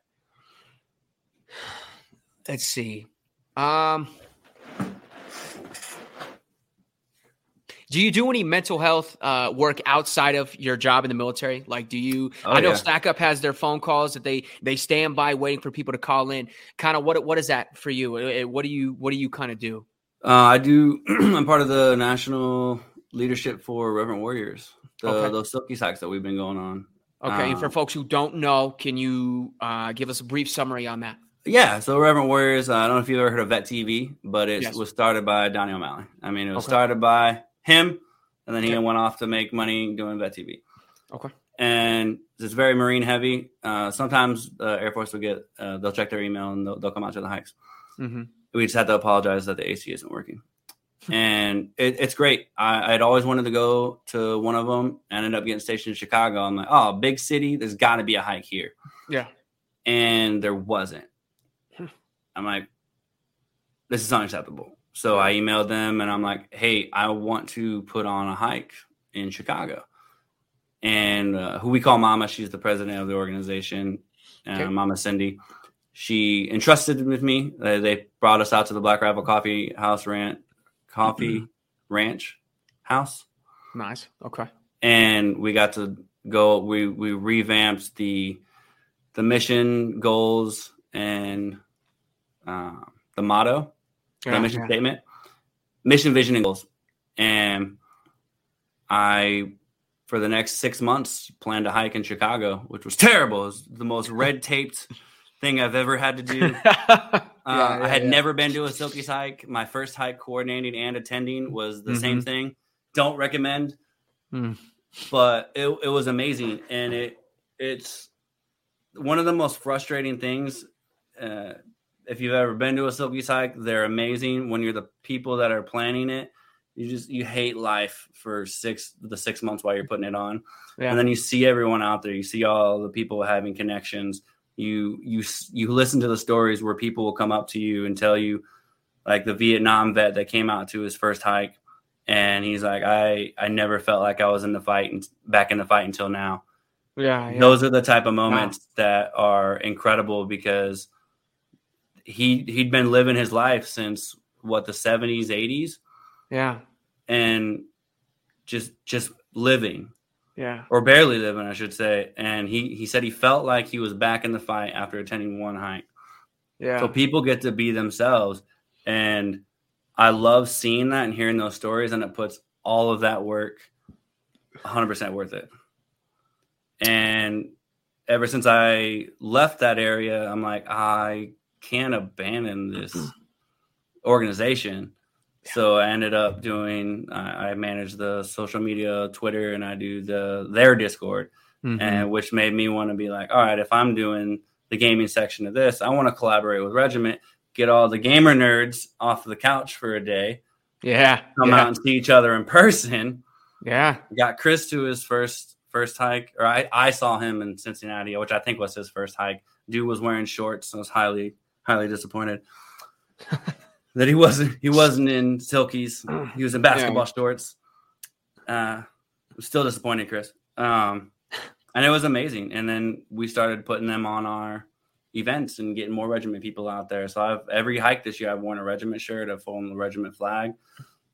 let's see. Um, do you do any mental health uh, work outside of your job in the military? Like, do you? Oh, I know yeah. Stack Up has their phone calls that they they stand by waiting for people to call in. Kind of what what is that for you? Uh, What do you what do you kind of do? Uh, I do. I'm part of the national leadership for Irreverent Warriors. The, Okay. Those Silkies hikes that we've been going on. Okay, and for Um, folks who don't know, can you uh, give us a brief summary on that? Yeah, so Irreverent Warriors. Uh, I don't know if you've ever heard of Vet TV, but it Yes. was started by Donny O'Malley. I mean, it was Okay. started by him, and then he Okay. went off to make money doing Vet TV. Okay. And it's very marine heavy. Uh, sometimes the Air Force will get uh, they'll check their email and they'll, they'll come out to the hikes. hmm We just have to apologize that the AC isn't working. and it, it's great. I, I'd always wanted to go to one of them and ended up getting stationed in Chicago. I'm like, oh, big city, there's got to be a hike here. Yeah. And there wasn't. I'm like, this is unacceptable. So I emailed them and I'm like, hey, I want to put on a hike in Chicago. And uh, who we call Mama, she's the president of the organization, uh, Okay. Mama Cindy. She entrusted with me. Uh, they brought us out to the Black Rifle Coffee House Ranch, Coffee Ranch House, Nice. Okay. and we got to go. We we revamped the the mission goals and uh, the motto the mission yeah. statement, mission, vision, and goals. And I, for the next six months, planned to hike in Chicago, which was terrible. It was the most red taped thing I've ever had to do. Uh, Yeah, I had yeah. never been to a Silkies hike. My first hike coordinating and attending was the Mm-hmm. same thing. Don't recommend, Hmm. but it, it was amazing. And it it's one of the most frustrating things. Uh, if you've ever been to a Silkies hike, they're amazing. When you're the people that are planning it, you just you hate life for six the six months while you're putting it on Yeah. and then you see everyone out there you see all the people having connections you you you listen to the stories where people will come up to you and tell you like the vietnam vet that came out to his first hike and he's like i i never felt like i was in the fight and back in the fight until now yeah, yeah. those are the type of moments that are incredible because he he'd been living his life since what the 70s 80s yeah. and just just living Yeah. or barely living, I should say. And he he said he felt like he was back in the fight after attending one hike. Yeah. So people get to be themselves, and I love seeing that and hearing those stories, and it puts all of that work 100 percent worth it. And ever since I left that area, I'm like, I can't abandon this organization. So I ended up doing. I, I manage the social media, Twitter, and I do the their Discord, Mhm. and which made me want to be like, all right, if I'm doing the gaming section of this, I want to collaborate with Regiment, get all the gamer nerds off the couch for a day, yeah, come yeah, out and see each other in person. yeah, Got Chris to his first first hike, or I, I saw him in Cincinnati, which I think was his first hike. Dude was wearing shorts. I was highly highly disappointed that he wasn't he wasn't in silkies. He was in basketball shorts. Uh, I'm still disappointed, Chris. Um, and it was amazing. And then we started putting them on our events and getting more regiment people out there. So I've every hike this year I've worn a regiment shirt, I've flown the regiment flag,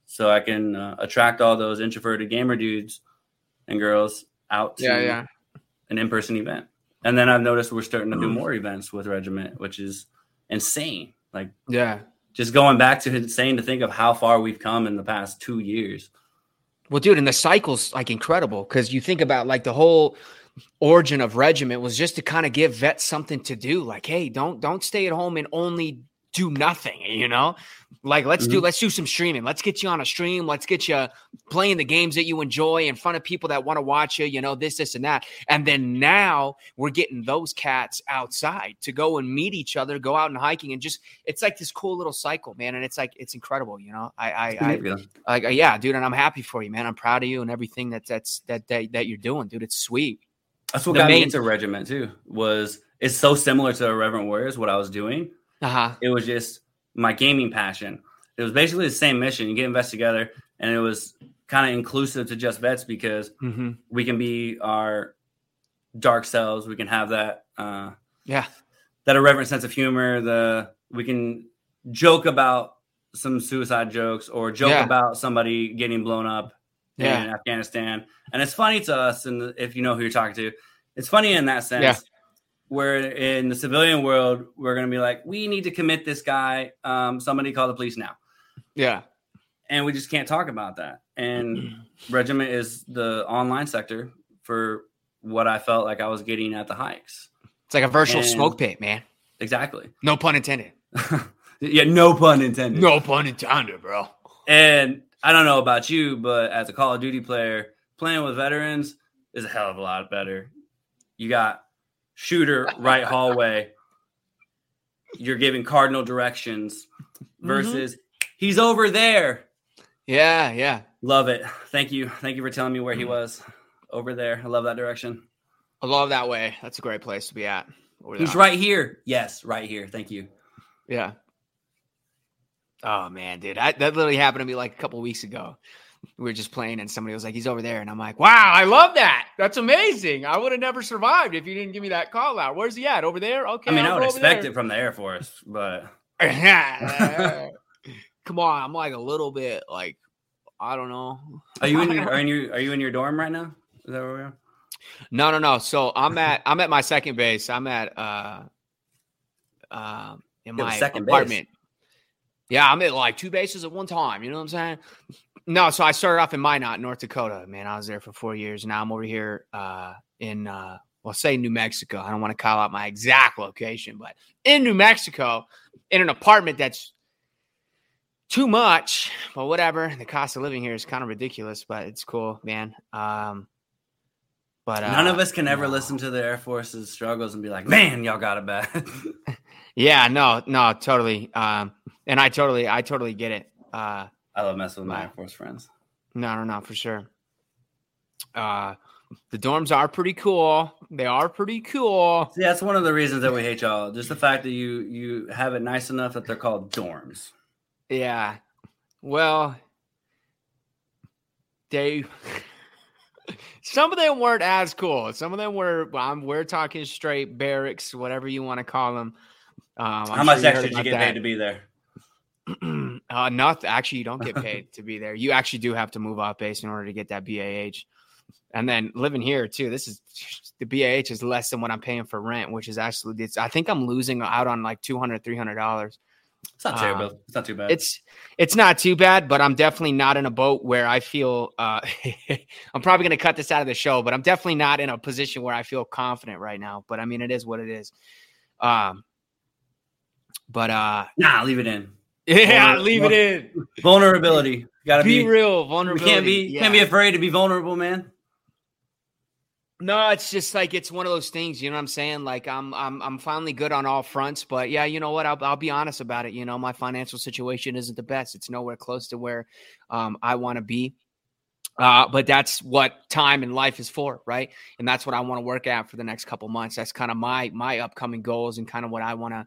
so I can uh, attract all those introverted gamer dudes and girls out to yeah, yeah. an in-person event. And then I've noticed we're starting to do more events with regiment, which is insane. Like Yeah. just going back to insane to think of how far we've come in the past two years. Well, dude, and the cycle's like incredible because you think about like the whole origin of regiment was just to kind of give vets something to do. Like, hey, don't don't stay at home and only do nothing. You know, like let's do mm-hmm. let's do some streaming. Let's get you on a stream. Let's get you playing the games that you enjoy in front of people that want to watch you. You know, this, this, and that. And then now we're getting those cats outside to go and meet each other, go out and hiking, and just it's like this cool little cycle, man. And it's like it's incredible. You know, I I, I like yeah, dude, and I'm happy for you, man. I'm proud of you and everything that that's that that, that you're doing, dude. It's sweet. That's what The got me into regiment too. Was it's so similar to the Irreverent Warriors what I was doing. Uh huh. It was just my gaming passion. It was basically the same mission. You get vets together, and it was kind of inclusive to just vets because Mm-hmm. we can be our dark selves. We can have that uh, Yeah. that irreverent sense of humor. The we can joke about some suicide jokes or joke Yeah. about somebody getting blown up Yeah. in Afghanistan, and it's funny to us. And if you know who you're talking to, it's funny in that sense. Yeah. Where in the civilian world, we're going to be like, we need to commit this guy. Um, somebody call the police now Yeah. and we just can't talk about that. And regiment is the online sector for what I felt like I was getting at the hikes. It's like a virtual And- smoke pit, man. Exactly. No pun intended. yeah, no pun intended. No pun intended, bro. And I don't know about you, but as a Call of Duty player, playing with veterans is a hell of a lot better. You got shooter right hallway. You're giving cardinal directions versus mm-hmm. he's over there. Yeah, yeah. Love it. Thank you. Thank you for telling me where he was over there. I love that direction. I love that way. That's a great place to be at. He's right here. Yes, right here. Thank you. Yeah. Oh man, dude, I, that literally happened to me like a couple weeks ago. We were just playing, and somebody was like, "He's over there," and I'm like, "Wow, I love that. That's amazing. I would have never survived if you didn't give me that call out. Where's he at? Over there? Okay. I mean, I'll I would expect there." it from the Air Force, but Come on, I'm like a little bit like I don't know. are you in your are in your are you in your dorm right now? Is that where we are? No, no, no. So I'm at I'm at my second base. I'm at uh uh in You my second base? apartment. Yeah, I'm at like two bases at one time. You know what I'm saying? No, so I started off in Minot, North Dakota. Man, I was there for four years. Now I'm over here uh in uh well say New Mexico. I don't want to call out my exact location, but in New Mexico, in an apartment that's too much, but whatever. The cost of living here is kind of ridiculous, but it's cool, man. Um but uh, None of us can ever no. listen to the Air Force's struggles and be like, "Man, y'all got it bad." Yeah, no, no, totally. Um, and I totally, I totally get it. Uh, I love messing with my Air Force friends. no, no, no, for sure. Uh, the dorms are pretty cool. They are pretty cool. See, that's one of the reasons that we hate y'all. Just the fact that you you have it nice enough that they're called dorms. Yeah. Well, they. Some of them weren't as cool. Some of them were. well, I'm, we're talking straight barracks, whatever you want to call them. Um, How much extra did you get paid to be there? uh, nothing. Actually, you don't get paid to be there. You actually do have to move off base in order to get that BAH. And then living here too. This is the BAH is less than what I'm paying for rent, which is actually it's, I think I'm losing out on like 200 300 dollars It's not terrible. Um, it's not too bad. It's it's not too bad, but I'm definitely not in a boat where I feel. Uh, I'm probably going to cut this out of the show, but I'm definitely not in a position where I feel confident right now. But I mean, it is what it is. Um, but uh, nah, leave it in. Yeah, leave it in. Vulnerability. Got to be, be, real. Vulnerability. can't be yeah. can't be afraid to be vulnerable, man. No, it's just like it's one of those things, you know what I'm saying? Like I'm I'm I'm finally good on all fronts, but yeah, you know what? I'll I'll be honest about it. You know, my financial situation isn't the best. It's nowhere close to where um, I want to be. Uh, but that's what time and life is for, right? And that's what I want to work at for the next couple months. That's kind of my my upcoming goals and kind of what I want to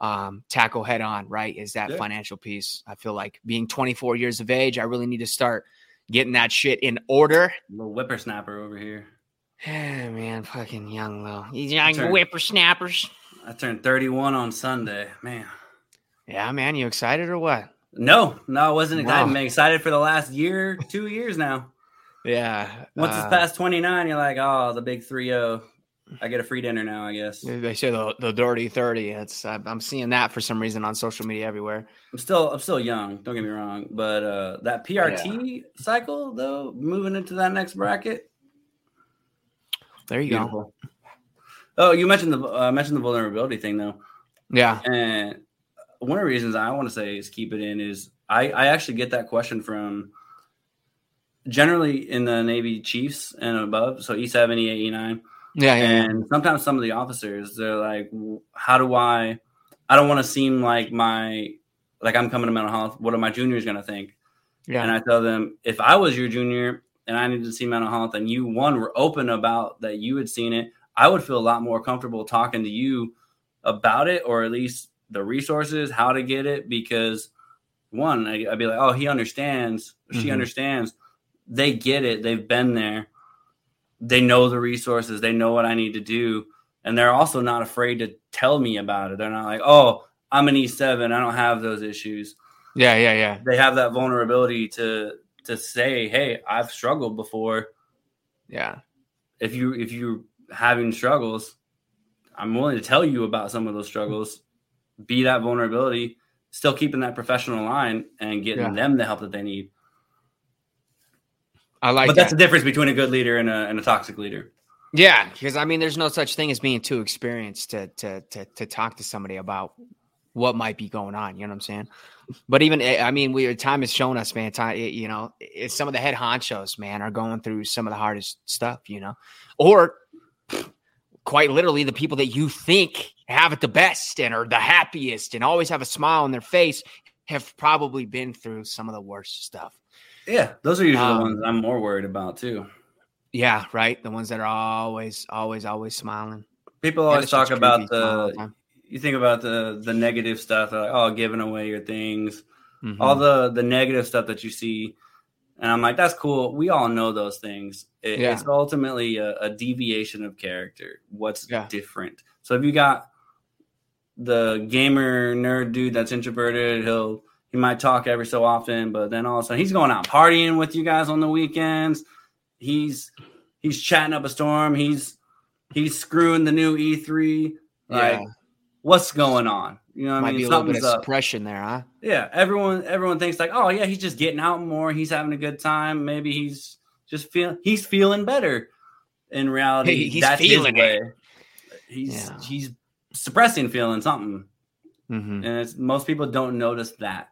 um, tackle head on, right? Is that yeah. financial piece. I feel like being 24 years of age, I really need to start getting that shit in order. Little whippersnapper over here. man, fucking young though. These young turned, whippersnappers. I turned 31 on Sunday, man. Yeah, man, you excited or what? No, no, I wasn't excited. No. I'm excited for the last year, two years now. Yeah. Once uh, it's past 29, you're like, oh, the big 3 0. I get a free dinner now, I guess. They say the, the dirty 30. It's I'm seeing that for some reason on social media everywhere. I'm still I'm still young, don't get me wrong, but uh that PRT yeah. cycle though, moving into that next bracket, there you Beautiful. go. Oh, you mentioned the uh, mentioned the vulnerability thing though. Yeah. And one of the reasons I want to say is keep it in is I I actually get that question from generally in the Navy Chiefs and above, so E seven, E eight, E nine. Yeah, yeah, and sometimes some of the officers they're like, "How do I? I don't want to seem like my like I'm coming to mental health. What are my juniors gonna think?" Yeah. And I tell them, if I was your junior, and I needed to see mental health, and you one were open about that you had seen it, I would feel a lot more comfortable talking to you about it, or at least the resources, how to get it, because one, I, would be like, oh, he understands, she mm-hmm. understands, they get it, they've been there, they know the resources, they know what I need to do, and they're also not afraid to tell me about it. They're not like, oh, I'm an E7, I don't have those issues. Yeah, yeah, yeah. They have that vulnerability to to say, "Hey, I've struggled before." Yeah. If you if you're having struggles, I'm willing to tell you about some of those struggles. Be that vulnerability, still keeping that professional line and getting yeah. them the help that they need. I like, but that's the difference between a good leader and a, and a toxic leader. Yeah, because I mean, there's no such thing as being too experienced to to to to talk to somebody about what might be going on. You know what I'm saying? But even eh, I mean, we time has shown us, man. Time, you know, some of the head honchos, man, are going through some of the hardest stuff. You know, or quite literally, the people that you think have it the best and are the happiest and always have a smile on their face have probably been through some of the worst stuff. Yeah, those are usually um, the ones I'm more worried about too. Yeah, right. The ones that are always, always, always smiling. People always talk about the you think about the the negative stuff, like oh, giving away your things, mm-hmm. all the the negative stuff that you see, and I'm like, that's cool. We all know those things. It, yeah. It's ultimately a, a, deviation of character. What's yeah. different? So if you got the gamer nerd dude that's introverted, he'll he might talk every so often, but then all of a sudden he's going out partying with you guys on the weekends. He's he's chatting up a storm. He's he's screwing the new E3. Like yeah what's going on? You know, might I mean? be a little bit of up. suppression there, huh? Yeah, everyone everyone thinks like, oh yeah, he's just getting out more. He's having a good time. Maybe he's just feeling he's feeling better. In reality, he's that's feeling his way. It. He's yeah. he's suppressing feeling something, mm-hmm. and it's most people don't notice that.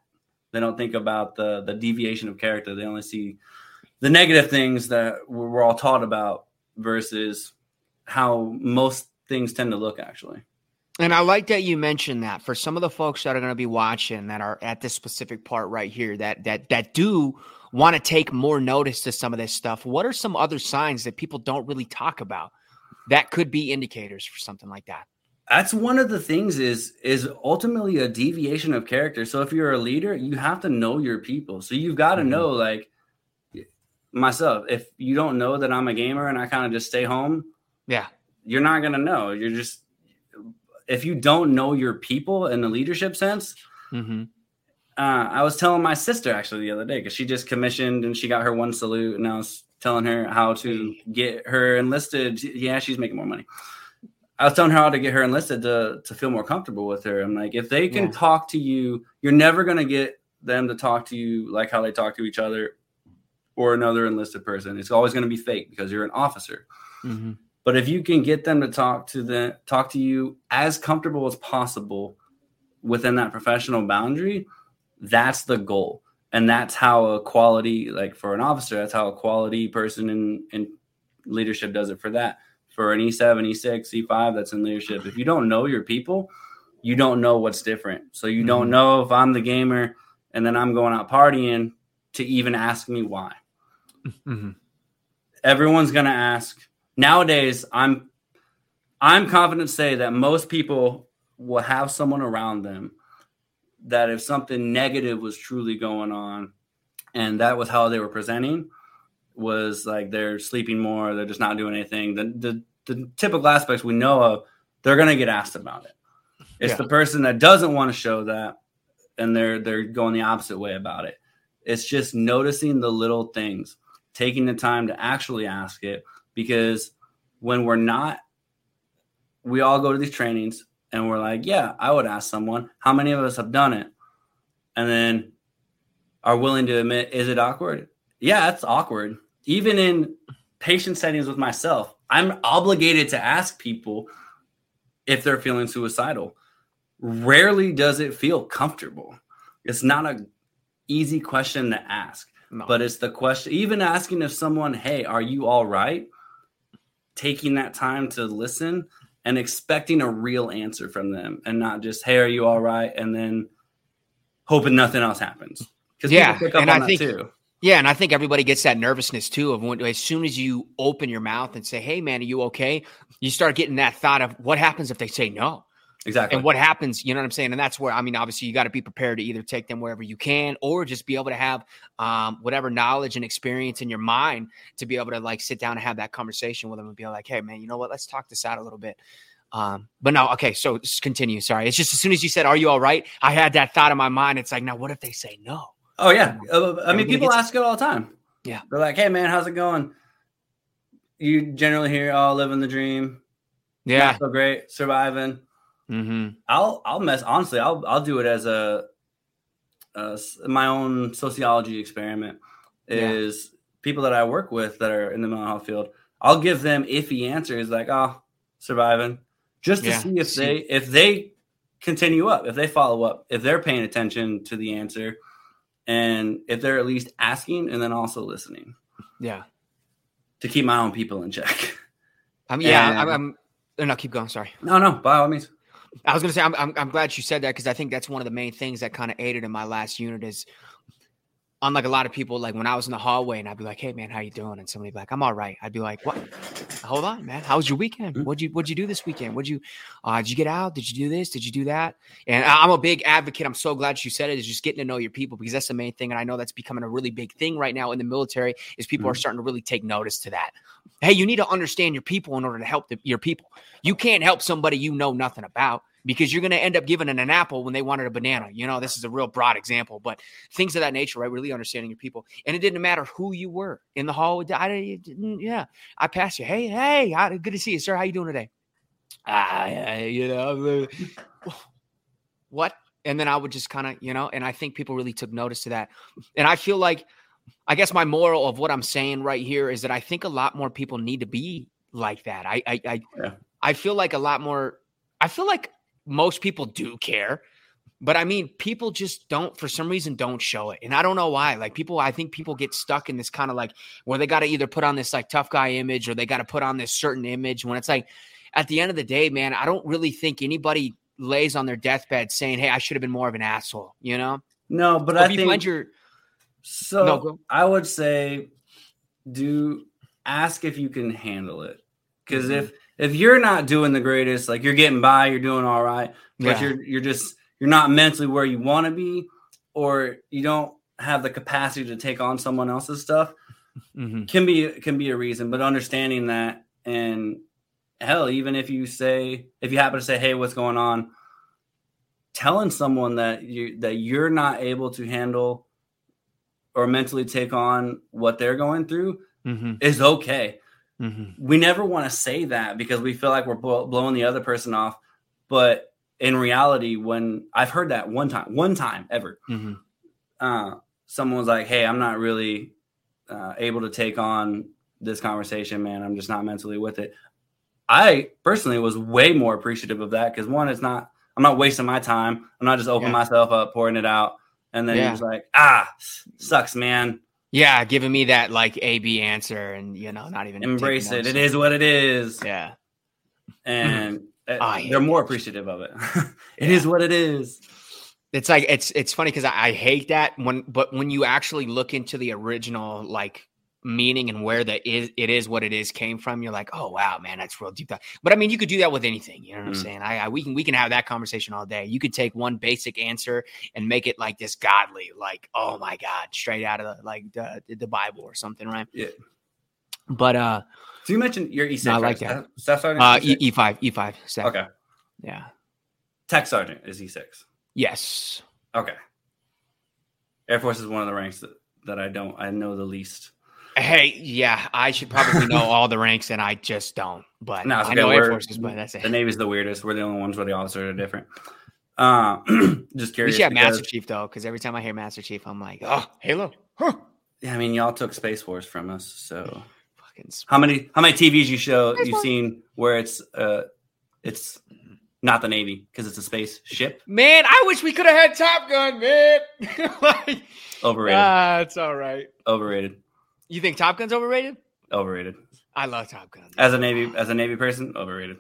They don't think about the the deviation of character. They only see the negative things that we're all taught about versus how most things tend to look actually. And I like that you mentioned that for some of the folks that are going to be watching that are at this specific part right here that that that do want to take more notice to some of this stuff. What are some other signs that people don't really talk about that could be indicators for something like that? That's one of the things is is ultimately a deviation of character. So if you're a leader, you have to know your people. So you've got to mm-hmm. know like myself, if you don't know that I'm a gamer and I kind of just stay home, yeah, you're not going to know. You're just if you don't know your people in the leadership sense, mm-hmm. uh, I was telling my sister actually the other day because she just commissioned and she got her one salute, and I was telling her how to get her enlisted. Yeah, she's making more money. I was telling her how to get her enlisted to to feel more comfortable with her. I'm like, if they can Yeah. talk to you, you're never gonna get them to talk to you like how they talk to each other or another enlisted person. It's always gonna be fake because you're an officer. Mhm. But if you can get them to talk to the talk to you as comfortable as possible within that professional boundary, that's the goal. And that's how a quality, like for an officer, that's how a quality person in, in leadership does it for that. For an E7, E6, E5 that's in leadership. If you don't know your people, you don't know what's different. So you don't Mhm. know if I'm the gamer and then I'm going out partying to even ask me why Mhm. everyone's going to ask nowadays i'm i'm confident to say that most people will have someone around them that if something negative was truly going on and that was how they were presenting was like they're sleeping more they're just not doing anything the the, the typical aspects we know of they're going to get asked about it. It's Yeah. the person that doesn't want to show that and they're they're going the opposite way about it. It's just noticing the little things taking the time to actually ask it because when we're not we all go to these trainings and we're like yeah i would ask someone how many of us have done it? And then are willing to admit is it awkward yeah it's awkward. Even in patient settings with myself i'm obligated to ask people if they're feeling suicidal. Rarely does it feel comfortable. It's not a easy question to ask No. but it's the question even asking if someone hey are you all right? Taking that time to listen and expecting a real answer from them and not just hey are you all right? and then hoping nothing else happens. Because Yeah, pick up and on I that think- too Yeah, and I think everybody gets that nervousness too of when as soon as you open your mouth and say, "Hey, man, are you okay?" You start getting that thought of what happens if they say no, exactly and what happens. You know what I'm saying? And that's where I mean, obviously, you got to be prepared to either take them wherever you can, or just be able to have um, whatever knowledge and experience in your mind to be able to like sit down and have that conversation with them and be like, "Hey, man, you know what? Let's talk this out a little bit." Um, but no, okay. So just continue. Sorry, it's just as soon as you said, "Are you all right?" I had that thought in my mind. It's like, now what if they say no? Oh yeah Uh, i mean people ask it all the time Yeah. they're like hey man how's it going you generally hear oh living the dream Yeah. not so great surviving Mm-hmm. I'll I'll mess honestly. I'll I'll do it as a my own sociology experiment. Yeah. Is people that I work with that are in the mental health field. I'll give them iffy answers like oh surviving, just to Yeah, see if they if they continue up, if they follow up, if they're paying attention to the answer, and if they're at least asking and then also listening Yeah. to keep my own people in check. I mean, yeah, And- I'm, I'm. oh, No, keep going. Sorry. no, no, by all means. I was gonna say I'm, I'm, I'm glad you said that because I think that's one of the main things that kind of aided in my last unit is unlike a lot of people like when I was in the hallway and I'd be like hey man how you doing? And somebody be like I'm all right. I'd be like what? Hold on man. How was your weekend? Mhm. what'd you what'd you do this weekend? What'd you uh did you get out? Did you do this? Did you do that? And I'm a big advocate. I'm so glad you said it is just getting to know your people because that's the main thing and I know that's becoming a really big thing right now in the military is people are Mhm. starting to really take notice to that. Hey you need to understand your people in order to help the, your people. You can't help somebody you know nothing about because you're going to end up giving them an apple when they wanted a banana. You know, this is a real broad example, but things of that nature, right? Really understanding your people. And it didn't matter who you were in the hall. I didn't, yeah. I passed you. Hey, hey, how, good to see you, sir. How you doing today? Ah, you know, what? And then I would just kind of, you know, and I think people really took notice to that. And I feel like, I guess my moral of what I'm saying right here is that I think a lot more people need to be like that. I, I, I, Yeah. I feel like a lot more. I feel like most people do care, but I mean, people just don't for some reason don't show it, and I don't know why. Like people, I think people get stuck in this kind of like where they got to either put on this like tough guy image or they got to put on this certain image. When it's like, at the end of the day, man, I don't really think anybody lays on their deathbed saying, "Hey, I should have been more of an asshole," you know. No, but If I think find your So No, I would say do ask if you can handle it. because Mhm. if if you're not doing the greatest, like you're getting by, you're doing all right, but Yeah. you're you're just you're not mentally where you want to be, or you don't have the capacity to take on someone else's stuff, Mhm. can be can be a reason. But understanding that, and hell, even if you say if you happen to say, "Hey, what's going on?" telling someone that you that you're not able to handle or mentally take on what they're going through Mhm. is okay mm-hmm. we never want to say that because we feel like we're blow, blowing the other person off. But in reality, when I've heard that one time, one time ever, mm-hmm. uh, someone was like, "Hey, I'm not really uh, able to take on this conversation, man. I'm just not mentally with it." I personally was way more appreciative of that because one, it's not I'm not wasting my time. I'm not just opening yeah. myself up, pouring it out, and then yeah. like, "Ah, sucks, man." Yeah, giving me that like A B answer, and you know, not even embrace it. It is what it is. Yeah, and uh, they're more appreciative of it. It yeah. is what it is. It's like it's it's funny because I, I hate that when, but when you actually look into the original like meaning and where the is it is what it is came from, you're like, oh wow, man, that's real deep. But I mean, you could do that with anything. You know what mm. I'm saying? I, I, we can we can have that conversation all day. You could take one basic answer and make it like this godly, like oh my god, straight out of the, like the, the Bible or something, right? Yeah. But uh, so you mentioned your E6. No, I like that. Staff Sergeant. Uh, E five E five. Okay. Yeah. Tech Sergeant is E6. Yes. Okay. Air Force is one of the ranks that, that I don't I know the least. Hey, yeah, I should probably know all the ranks, and I just don't. But no, I know Air Forces, but that's it. The Navy's the weirdest. We're the only ones where the officers are different. Uh, just curious. We should have Master Chief though, because every time I hear Master Chief, I'm like, oh, Halo. Huh. Yeah, I mean, y'all took Space Force from us, so fucking. How many how many TVs you show you've seen where it's uh it's not the Navy because it's a space ship? Man, I wish we could have had Top Gun, man. like, Overrated. Ah, it's all right. Overrated. You think Top Gun's overrated? Overrated. I love Top Gun. As a Navy as a Navy person, overrated.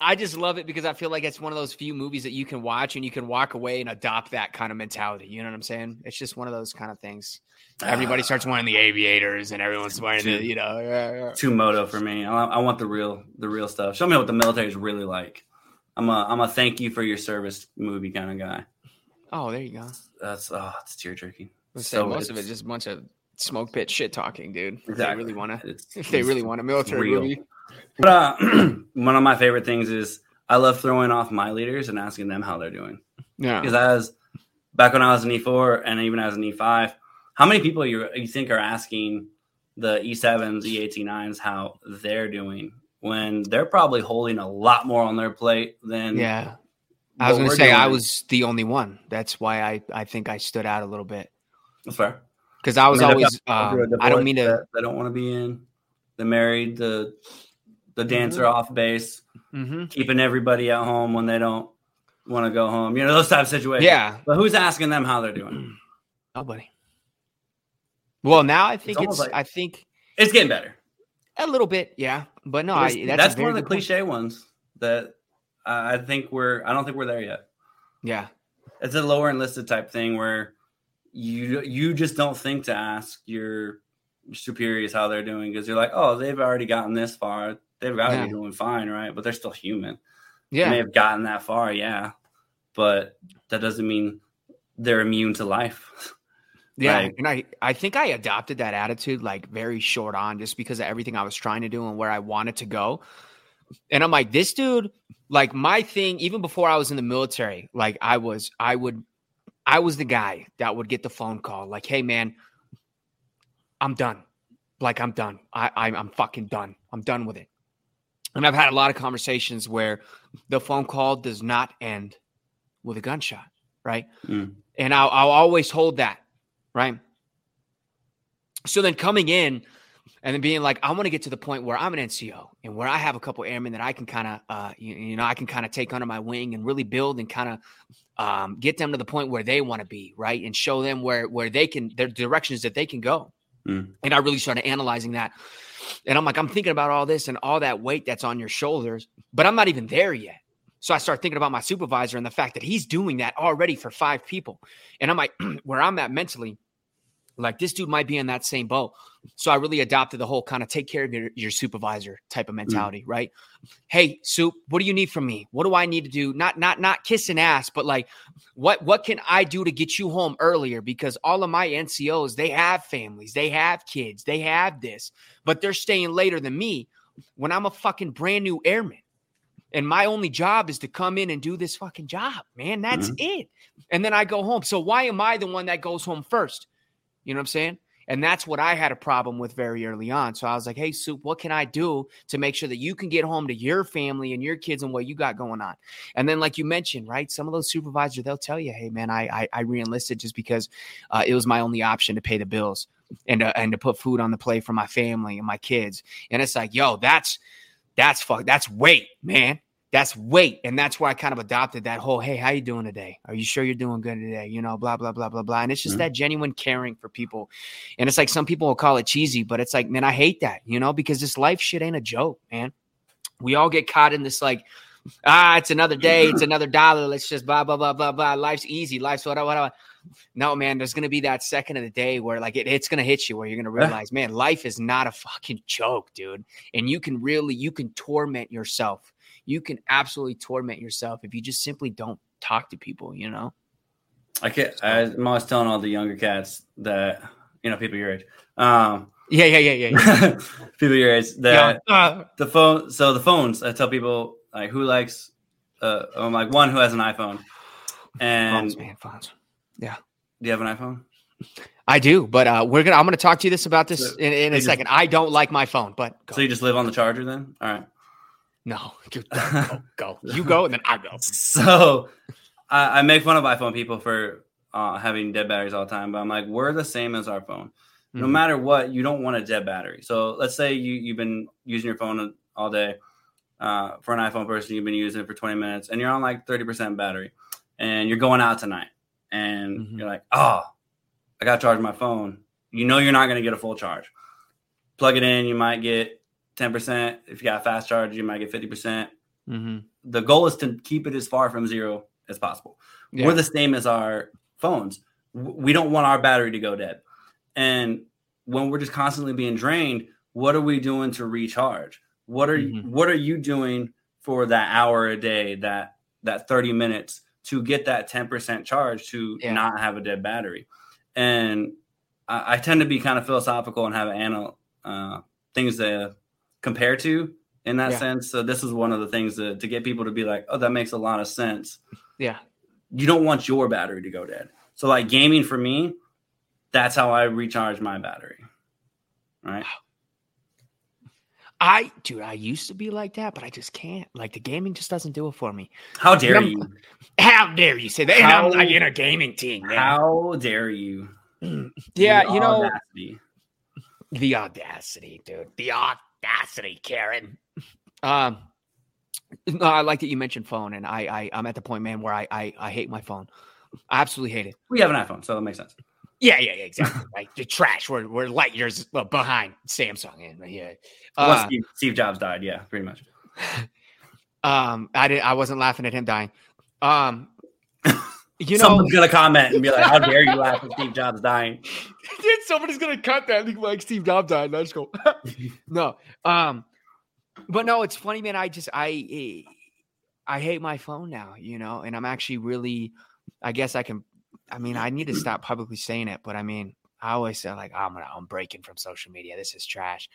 I just love it because I feel like it's one of those few movies that you can watch and you can walk away and adopt that kind of mentality. You know what I'm saying? It's just one of those kind of things. Everybody uh, starts wearing the aviators and everyone's wearing too, the, you know, yeah, yeah. too moto for me. I, I, want the real, the real stuff. Show me what the military is really like. I'm a, I'm a thank you for your service movie kind of guy. Oh, there you go. That's oh, it's tear jerky. So most of it just a bunch of smoke pit shit talking, dude. Exactly. If they really want to, if they really want a military real. movie. But uh, one of my favorite things is I love throwing off my leaders and asking them how they're doing. Yeah. Because as back when I was an E4 and even as an E5, how many people you you think are asking the E7s, E8, how they're doing when they're probably holding a lot more on their plate than yeah. I was going to say doing. I was the only one. That's why I I think I stood out a little bit. That's fair because I was I mean, always. Um, I don't mean to. I don't want to be in. The married, the the dancer mm-hmm. off base, mm-hmm. keeping everybody at home when they don't want to go home. You know those type of situations. Yeah. But who's asking them how they're doing? Nobody. Well, now I think it's. it's like, I think it's getting better. A little bit, yeah. But no, I, that's, that's one of the cliche point. ones that I think we're. I don't think we're there yet. Yeah. It's a lower enlisted type thing where you you just don't think to ask your superiors how they're doing because you're like, oh, they've already gotten this far. They've got to yeah. be doing fine, right? But they're still human. Yeah, they may have gotten that far, yeah, but that doesn't mean they're immune to life. Yeah, like, and I I think I adopted that attitude like very short on just because of everything I was trying to do and where I wanted to go. And I'm like, this dude, like my thing, even before I was in the military, like I was, I would I was the guy that would get the phone call like, hey, man, I'm done. Like, I'm done. I, I'm, I'm fucking done. I'm done with it. And I've had a lot of conversations where the phone call does not end with a gunshot, right? Mm. And I'll, I'll always hold that, right? So then coming in and then being like, I want to get to the point where I'm an NCO and where I have a couple airmen that I can kind of, uh, you, you, know, I can kind of take under my wing and really build and kind of um, get them to the point where they want to be, right, and show them where where they can their directions that they can go. Mm. And I really started analyzing that, and I'm like, I'm thinking about all this and all that weight that's on your shoulders, but I'm not even there yet. So I start thinking about my supervisor and the fact that he's doing that already for five people, and I'm like, where I'm at mentally, like this dude might be in that same boat. So I really adopted the whole kind of take care of your, your supervisor type of mm. mentality, mm. right? Hey, soup, what do you need from me? What do I need to do? Not not not kissing ass, but like what what can I do to get you home earlier? Because all of my NCOs, they have families, they have kids, they have this, but they're staying later than me when I'm a fucking brand new airman. And my only job is to come in and do this fucking job, man. That's mm-hmm. it. And then I go home. So why am I the one that goes home first? You know what I'm saying? And that's what I had a problem with very early on. So I was like, hey, Soup, what can I do to make sure that you can get home to your family and your kids and what you got going on? And then, like you mentioned, right, some of those supervisors, they'll tell you, hey, man, I, I, I re-enlisted just because uh, it was my only option to pay the bills and, uh, and to put food on the plate for my family and my kids. And it's like, yo, that's, that's fuck, that's weight, man that's weight and that's why i kind of adopted that whole hey how you doing today? Are you sure you're doing good today? You know blah blah blah blah blah and it's just mm-hmm. that genuine caring for people. And it's like some people will call it cheesy but it's like man i hate that you know because this life shit ain't a joke man. We all get caught in this like ah it's another day it's another dollar let's just blah blah blah blah blah life's easy life's whatever whatever no man there's gonna be that second of the day where like it, it's gonna hit you where you're gonna realize man life is not a fucking joke dude and you can really you can torment yourself you can absolutely torment yourself if you just simply don't talk to people, you know? I can't, I'm always telling all the younger cats that, you know, people your age. Um, yeah, yeah, yeah, yeah. yeah. people your age that yeah. uh, the phone. So the phones, I tell people like who likes, uh, I'm like one who has an iPhone and phones, man, phones. Yeah. Do you have an iPhone? I do, but uh, we're gonna. I'm gonna talk to you this about this so in, in a just, second. I don't like my phone, but so you just live on the charger then? All right. No, go, go, You go, and then I go. So I, I make fun of iPhone people for uh, having dead batteries all the time, but I'm like, we're the same as our phone. No mm-hmm. matter what, you don't want a dead battery. So let's say you you've been using your phone all day. Uh, for an iPhone person, you've been using it for 20 minutes, and you're on like 30% battery, and you're going out tonight, and mm-hmm. you're like, oh, I got to charge my phone. You know you're not going to get a full charge. Plug it in, you might get 10%. If you got a fast charge, you might get 50%. percent mm hmm The goal is to keep it as far from zero as possible. Yeah. We're the same as our phones. We don't want our battery to go dead. And when we're just constantly being drained, what are we doing to recharge? What are mm-hmm. what are you doing for that hour a day, that that 30 minutes to get that 10% charge to yeah. not have a dead battery? And I, I, tend to be kind of philosophical and have anal, uh, things that compare to in that yeah. sense. So this is one of the things to, to get people to be like, oh, that makes a lot of sense. Yeah. You don't want your battery to go dead. So like gaming for me, that's how I recharge my battery. Right. I dude, I used to be like that, but I just can't. Like the gaming just doesn't do it for me. How dare you? How dare you say that? How, I'm like in a gaming team. Man. How dare you? yeah, you know audacity. the audacity, dude. The audacity audacity, Karen. Um, no, I like that you mentioned phone, and I, I I'm at the point, man, where I, I I hate my phone. I absolutely hate it. We have an iPhone, so that makes sense. Yeah, yeah, yeah exactly. right, the trash. We're we're light years behind Samsung, and yeah. Uh, Steve, Steve Jobs died. Yeah, pretty much. um, I did. I wasn't laughing at him dying. Um, you know, someone's gonna comment and be like, "How dare you laugh at Steve Jobs dying?" Somebody's gonna cut that like Steve Jobs died. Let's go. no, um, but no, it's funny, man. I just I I hate my phone now, you know, and I'm actually really. I guess I can. I mean, I need to stop publicly saying it, but I mean, I always say like, oh, I'm gonna, I'm breaking from social media. This is trash.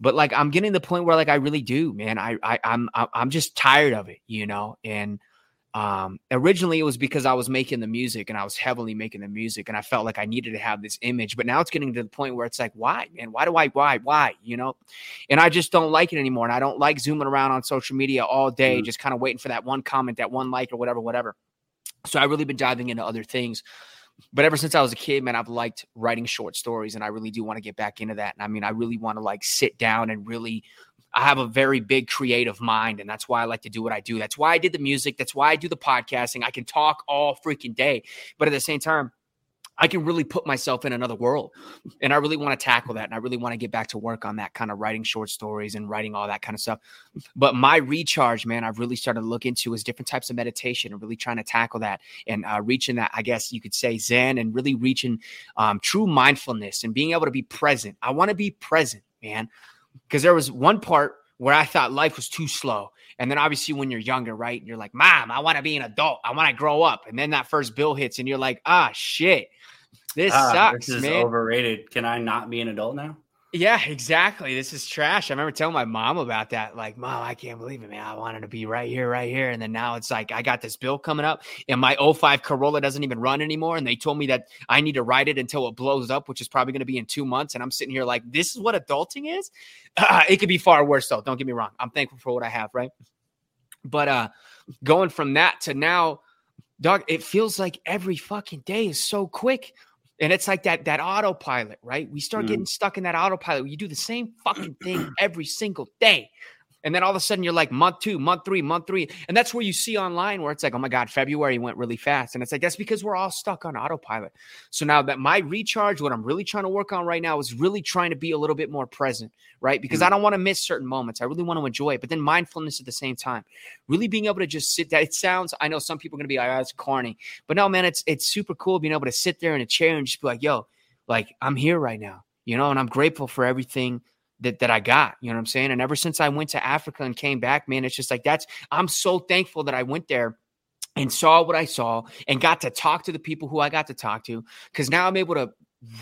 But like, I'm getting the point where like I really do, man. I I I'm I'm just tired of it, you know, and um, originally, it was because I was making the music and I was heavily making the music, and I felt like I needed to have this image. But now it's getting to the point where it's like, why, man? Why do I, why, why? You know? And I just don't like it anymore. And I don't like zooming around on social media all day, mm-hmm. just kind of waiting for that one comment, that one like, or whatever, whatever. So I've really been diving into other things. But ever since I was a kid, man, I've liked writing short stories, and I really do want to get back into that. And I mean, I really want to like sit down and really I have a very big creative mind, and that's why I like to do what I do. That's why I did the music. That's why I do the podcasting. I can talk all freaking day, but at the same time, I can really put myself in another world. And I really want to tackle that. And I really want to get back to work on that kind of writing short stories and writing all that kind of stuff. But my recharge, man, I've really started to look into is different types of meditation and really trying to tackle that and uh, reaching that, I guess you could say, Zen and really reaching um, true mindfulness and being able to be present. I want to be present, man because there was one part where I thought life was too slow. And then obviously when you're younger, right? You're like, Mom, I want to be an adult. I want to grow up. And then that first bill hits and you're like, ah shit. This ah, sucks. This is man. overrated. Can I not be an adult now? Yeah, exactly. This is trash. I remember telling my mom about that. Like, mom, I can't believe it, man. I wanted to be right here, right here. And then now it's like, I got this bill coming up and my 05 Corolla doesn't even run anymore. And they told me that I need to ride it until it blows up, which is probably going to be in two months. And I'm sitting here like, this is what adulting is. Uh, it could be far worse, though. Don't get me wrong. I'm thankful for what I have, right? But uh going from that to now, dog, it feels like every fucking day is so quick. And it's like that that autopilot, right? We start mm. getting stuck in that autopilot. You do the same fucking thing every single day. And then all of a sudden you're like month two, month three, month three. And that's where you see online where it's like, oh my God, February went really fast. And it's like, that's because we're all stuck on autopilot. So now that my recharge, what I'm really trying to work on right now is really trying to be a little bit more present, right? Because mm-hmm. I don't want to miss certain moments. I really want to enjoy it, but then mindfulness at the same time. Really being able to just sit there. It sounds, I know some people are going to be like, oh, that's corny. But no, man, it's it's super cool being able to sit there in a chair and just be like, yo, like I'm here right now, you know, and I'm grateful for everything that that I got. You know what I'm saying? And ever since I went to Africa and came back, man, it's just like that's I'm so thankful that I went there and saw what I saw and got to talk to the people who I got to talk to because now I'm able to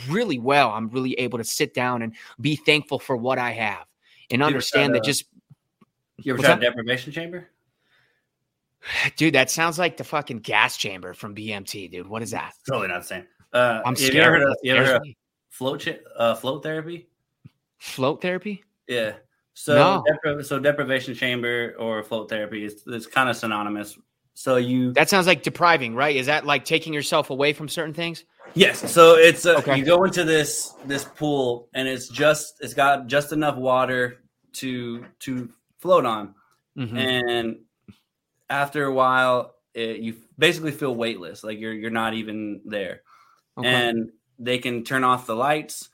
really well. I'm really able to sit down and be thankful for what I have and understand that just. You ever tried deprivation chamber? Dude, that sounds like the fucking gas chamber from BMT, dude. What is that? Totally not the same. Uh, I'm scared. You ever heard of, you ever heard of float, uh, float therapy? Float therapy? Yeah. So, no. depri- so deprivation chamber or float therapy is it's kind of synonymous. So you that sounds like depriving, right? Is that like taking yourself away from certain things? Yes. So it's a, okay. you go into this this pool and it's just it's got just enough water to to float on, mm-hmm. and after a while, it, you basically feel weightless, like you're you're not even there, okay. and they can turn off the lights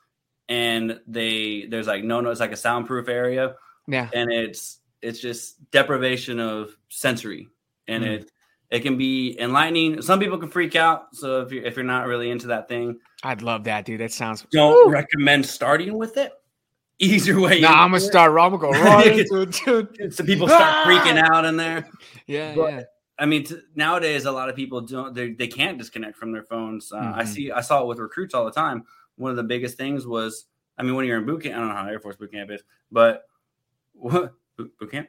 and they there's like no no it's like a soundproof area. Yeah. And it's it's just deprivation of sensory. And mm. it it can be enlightening. Some people can freak out. So if you're if you're not really into that thing i'd love that dude. That sounds don't recommend starting with it. Easier way nah i'm gonna start i'm gonna go right into it dude. So people start freaking out in there. Yeah but, yeah. I mean, t- nowadays a lot of people don't they, they can't disconnect from their phones. Uh, mm-hmm. I see I saw it with recruits all the time one of the biggest things was, I mean, when you're in boot camp, I don't know how Air Force boot camp is, but what boot, camp?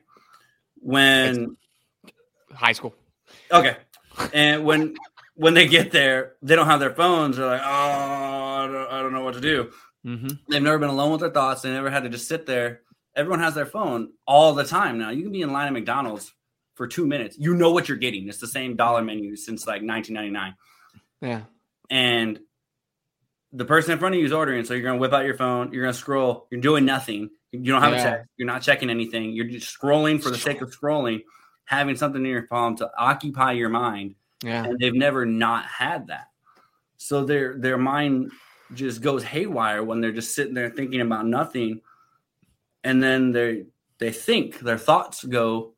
When high school. Okay. And when when they get there, they don't have their phones. They're like, oh, I don't, I don't know what to do. Mm-hmm. They've never been alone with their thoughts. They never had to just sit there. Everyone has their phone all the time now. You can be in line at McDonald's for two minutes. You know what you're getting. It's the same dollar menu since like 1999. Yeah. And the person in front of you is ordering, so you're gonna whip out your phone, you're gonna scroll, you're doing nothing, you don't have yeah. a text, you're not checking anything, you're just scrolling for the sake of scrolling, having something in your palm to occupy your mind. Yeah. And they've never not had that. So their their mind just goes haywire when they're just sitting there thinking about nothing. And then they they think their thoughts go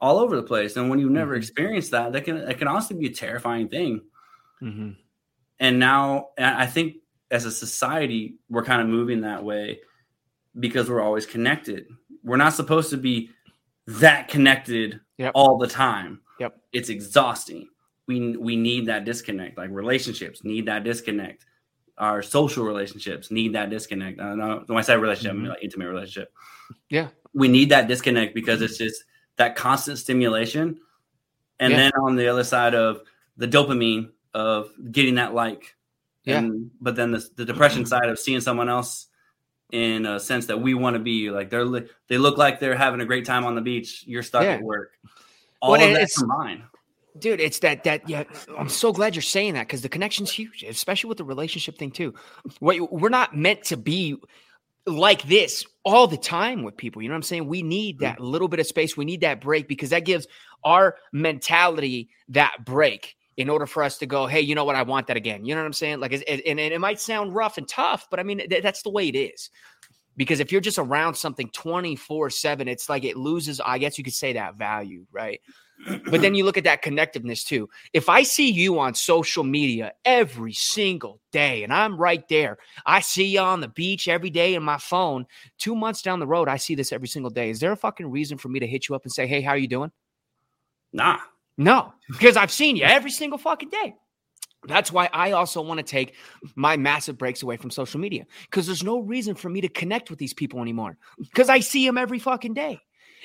all over the place. And when you've never mm-hmm. experienced that, that can it can also be a terrifying thing. Mm-hmm. And now I think as a society, we're kind of moving that way because we're always connected. We're not supposed to be that connected yep. all the time. Yep. It's exhausting. We we need that disconnect. Like relationships need that disconnect. Our social relationships need that disconnect. I don't know when I say relationship, mm-hmm. I mean like intimate relationship. Yeah. We need that disconnect because it's just that constant stimulation. And yeah. then on the other side of the dopamine of getting that like yeah. And, but then the, the depression mm-hmm. side of seeing someone else in a sense that we want to be like they're they look like they're having a great time on the beach. You're stuck yeah. at work. All well, of that combined. Dude, it's that that yeah. I'm so glad you're saying that because the connection's huge, especially with the relationship thing too. What we're not meant to be like this all the time with people. You know what I'm saying? We need mm-hmm. that little bit of space. We need that break because that gives our mentality that break in order for us to go, hey, you know what? I want that again. You know what I'm saying? Like, and, and it might sound rough and tough, but I mean, th- that's the way it is. Because if you're just around something 24 7, it's like it loses, I guess you could say that value, right? but then you look at that connectiveness too. If I see you on social media every single day and I'm right there, I see you on the beach every day in my phone, two months down the road, I see this every single day. Is there a fucking reason for me to hit you up and say, hey, how are you doing? Nah. No, because I've seen you every single fucking day. That's why I also want to take my massive breaks away from social media because there's no reason for me to connect with these people anymore because I see them every fucking day.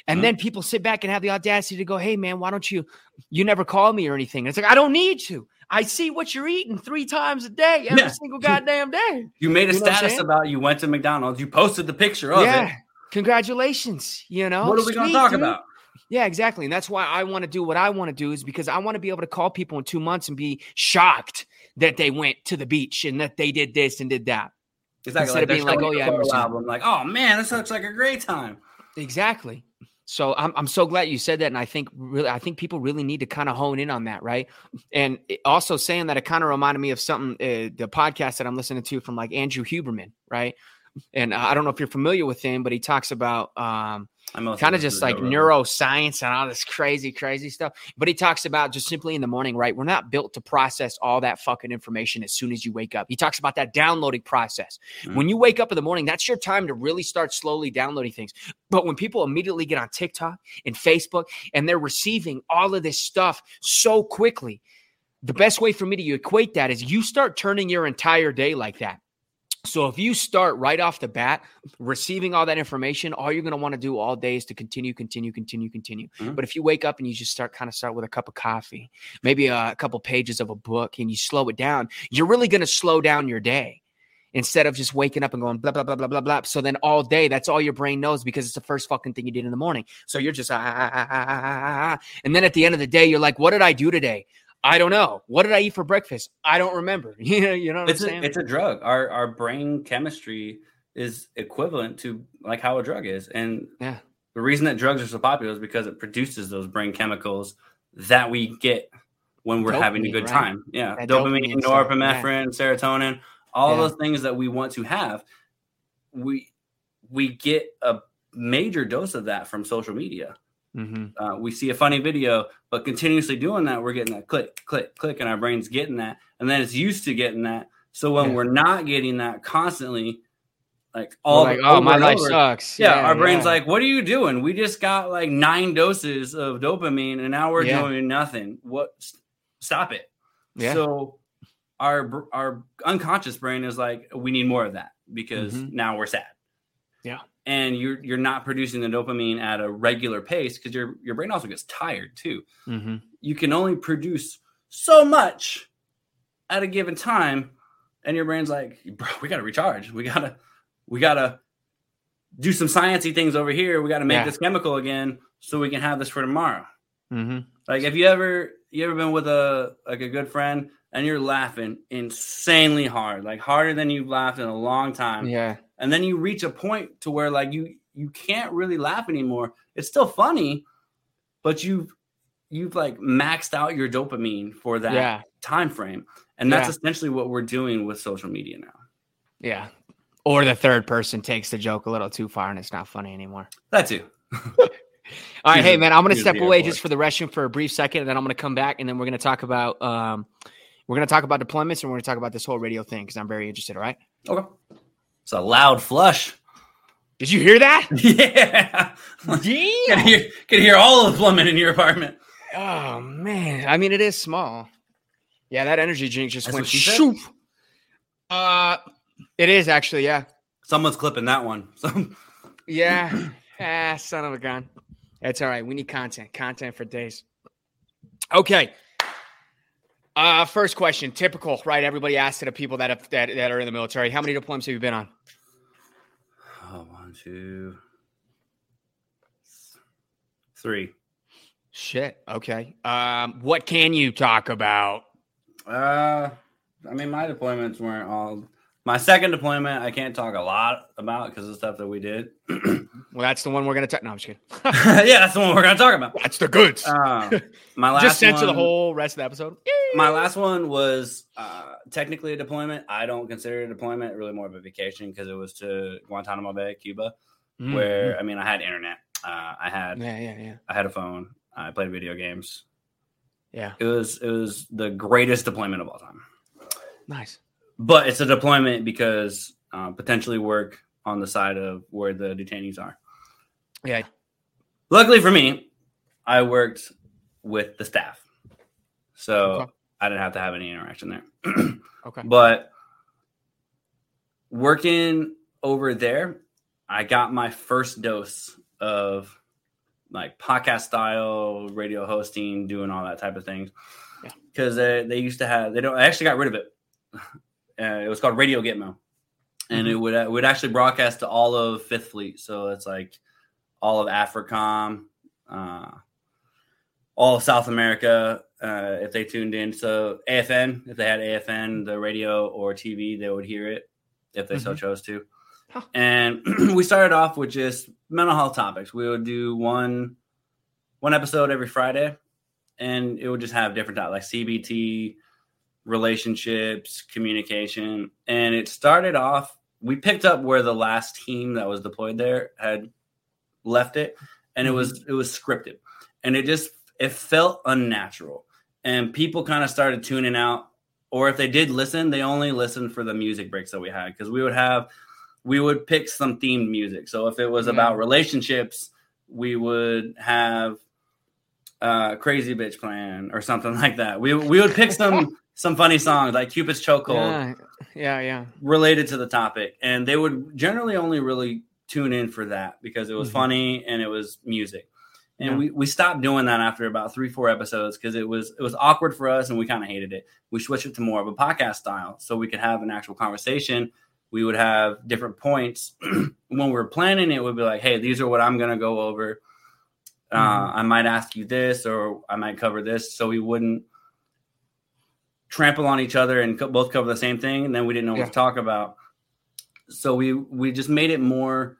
And mm-hmm. then people sit back and have the audacity to go, "Hey man, why don't you you never call me or anything?" And it's like, "I don't need to. I see what you're eating three times a day, every yeah. single goddamn day." You made a you status about you went to McDonald's. You posted the picture of yeah. it. Congratulations. You know. What are we going to talk dude. about? Yeah, exactly. And that's why I want to do what I want to do is because I want to be able to call people in two months and be shocked that they went to the beach and that they did this and did that. Exactly. Instead like of being like, oh, yeah, I'm album. like, oh man, this looks like a great time. Exactly. So I'm I'm so glad you said that, and I think really I think people really need to kind of hone in on that, right? And also saying that it kind of reminded me of something uh, the podcast that I'm listening to from like Andrew Huberman, right? And I don't know if you're familiar with him, but he talks about um, kind of just like neuroscience and all this crazy, crazy stuff. But he talks about just simply in the morning, right? We're not built to process all that fucking information as soon as you wake up. He talks about that downloading process. Mm-hmm. When you wake up in the morning, that's your time to really start slowly downloading things. But when people immediately get on TikTok and Facebook and they're receiving all of this stuff so quickly, the best way for me to equate that is you start turning your entire day like that. So if you start right off the bat receiving all that information, all you're going to want to do all day is to continue, continue, continue, continue. Mm-hmm. But if you wake up and you just start kind of start with a cup of coffee, maybe a, a couple pages of a book, and you slow it down, you're really going to slow down your day instead of just waking up and going blah blah blah blah blah blah. So then all day, that's all your brain knows because it's the first fucking thing you did in the morning. So you're just ah, ah, ah, and then at the end of the day, you're like, what did I do today? I don't know. What did I eat for breakfast? I don't remember. you know, you know it's a, It's a drug. Our our brain chemistry is equivalent to like how a drug is. And yeah. the reason that drugs are so popular is because it produces those brain chemicals that we get when we're dopamine, having a good right? time. Yeah. That dopamine, dopamine norepinephrine, yeah. serotonin, all yeah. those things that we want to have. We we get a major dose of that from social media. Mm-hmm. Uh, we see a funny video, but continuously doing that, we're getting that click, click, click, and our brain's getting that, and then it's used to getting that. So when yeah. we're not getting that constantly, like all like, oh my life over, sucks. Yeah, yeah our brain's like, what are you doing? We just got like nine doses of dopamine, and now we're doing nothing. What? Stop it. Yeah. So our our unconscious brain is like, we need more of that because mm-hmm. now we're sad. Yeah and you're you're not producing the dopamine at a regular pace because your your brain also gets tired too. Mm-hmm. You can only produce so much at a given time, and your brain's like, bro, we gotta recharge. We gotta we gotta do some sciencey things over here. We gotta make yeah. this chemical again so we can have this for tomorrow. Mm-hmm. Like, have you ever you ever been with a like a good friend and you're laughing insanely hard, like harder than you've laughed in a long time? Yeah and then you reach a point to where like you you can't really laugh anymore. It's still funny, but you've you've like maxed out your dopamine for that yeah. time frame. And that's yeah. essentially what we're doing with social media now. Yeah. Or the third person takes the joke a little too far and it's not funny anymore. That too. All right, hey man, I'm gonna step away just for the restroom for a brief second, and then I'm gonna come back, and then we're gonna talk about um, we're gonna talk about deployments, and we're gonna talk about this whole radio thing because I'm very interested. All right. Okay. It's a loud flush. Did you hear that? yeah. Yeah. can, hear, can hear all of the plumbing in your apartment. Oh man. I mean, it is small. Yeah, that energy drink just That's went shoop. Uh it is actually, yeah. Someone's clipping that one. Some Yeah. ah, son of a gun. That's all right. We need content. Content for days. Okay. Uh, first question, typical, right? Everybody asks it of people that have, that that are in the military. How many deployments have you been on? Oh, one, two, three. Shit. Okay. Um, what can you talk about? Uh, I mean, my deployments weren't all my second deployment, I can't talk a lot about because of the stuff that we did. well, that's the one we're going to talk. No, I'm just kidding. yeah, that's the one we're going to talk about. That's the goods. Uh, my last just censor one, the whole rest of the episode. My last one was uh, technically a deployment. I don't consider it a deployment, really more of a vacation because it was to Guantanamo Bay, Cuba, mm-hmm. where I mean, I had internet, uh, I had, yeah, yeah, yeah. I had a phone, I played video games. Yeah, it was it was the greatest deployment of all time. Nice but it's a deployment because uh, potentially work on the side of where the detainees are. Yeah. Luckily for me, I worked with the staff. So okay. I didn't have to have any interaction there. Okay. But working over there, I got my first dose of like podcast style radio hosting, doing all that type of things. Yeah. Because they, they used to have, they don't, I actually got rid of it. Uh, it was called Radio Gitmo. And it would, it would actually broadcast to all of Fifth Fleet. So it's like all of AFRICOM, uh, all of South America, uh, if they tuned in. So AFN, if they had AFN, the radio or TV, they would hear it if they so Mhm. chose to. Huh. And we started off with just mental health topics. We would do one one episode every Friday, and it would just have different topics like CBT, relationships, communication. And it started off. We picked up where the last team that was deployed there had left it, and it was it was scripted, and it just it felt unnatural, and people kind of started tuning out. Or if they did listen, they only listened for the music breaks that we had because we would have we would pick some themed music. So if it was Yeah. about relationships, we would have uh crazy bitch plan or something like that. We we would pick some some funny songs like Cupid's chokehold Yeah, yeah, yeah. related to the topic and they would generally only really tune in for that because it was Mhm. funny and it was music. And Yeah. we, we stopped doing that after about three, four episodes because it was it was awkward for us and we kind of hated it. We switched it to more of a podcast style so we could have an actual conversation. We would have different points. when we're planning it, would be like, hey, these are what I'm gonna go over. Uh, Mhm. I might ask you this or I might cover this, so we wouldn't trample on each other and co- both cover the same thing, and then we didn't know Yeah. what to talk about. So we we just made it more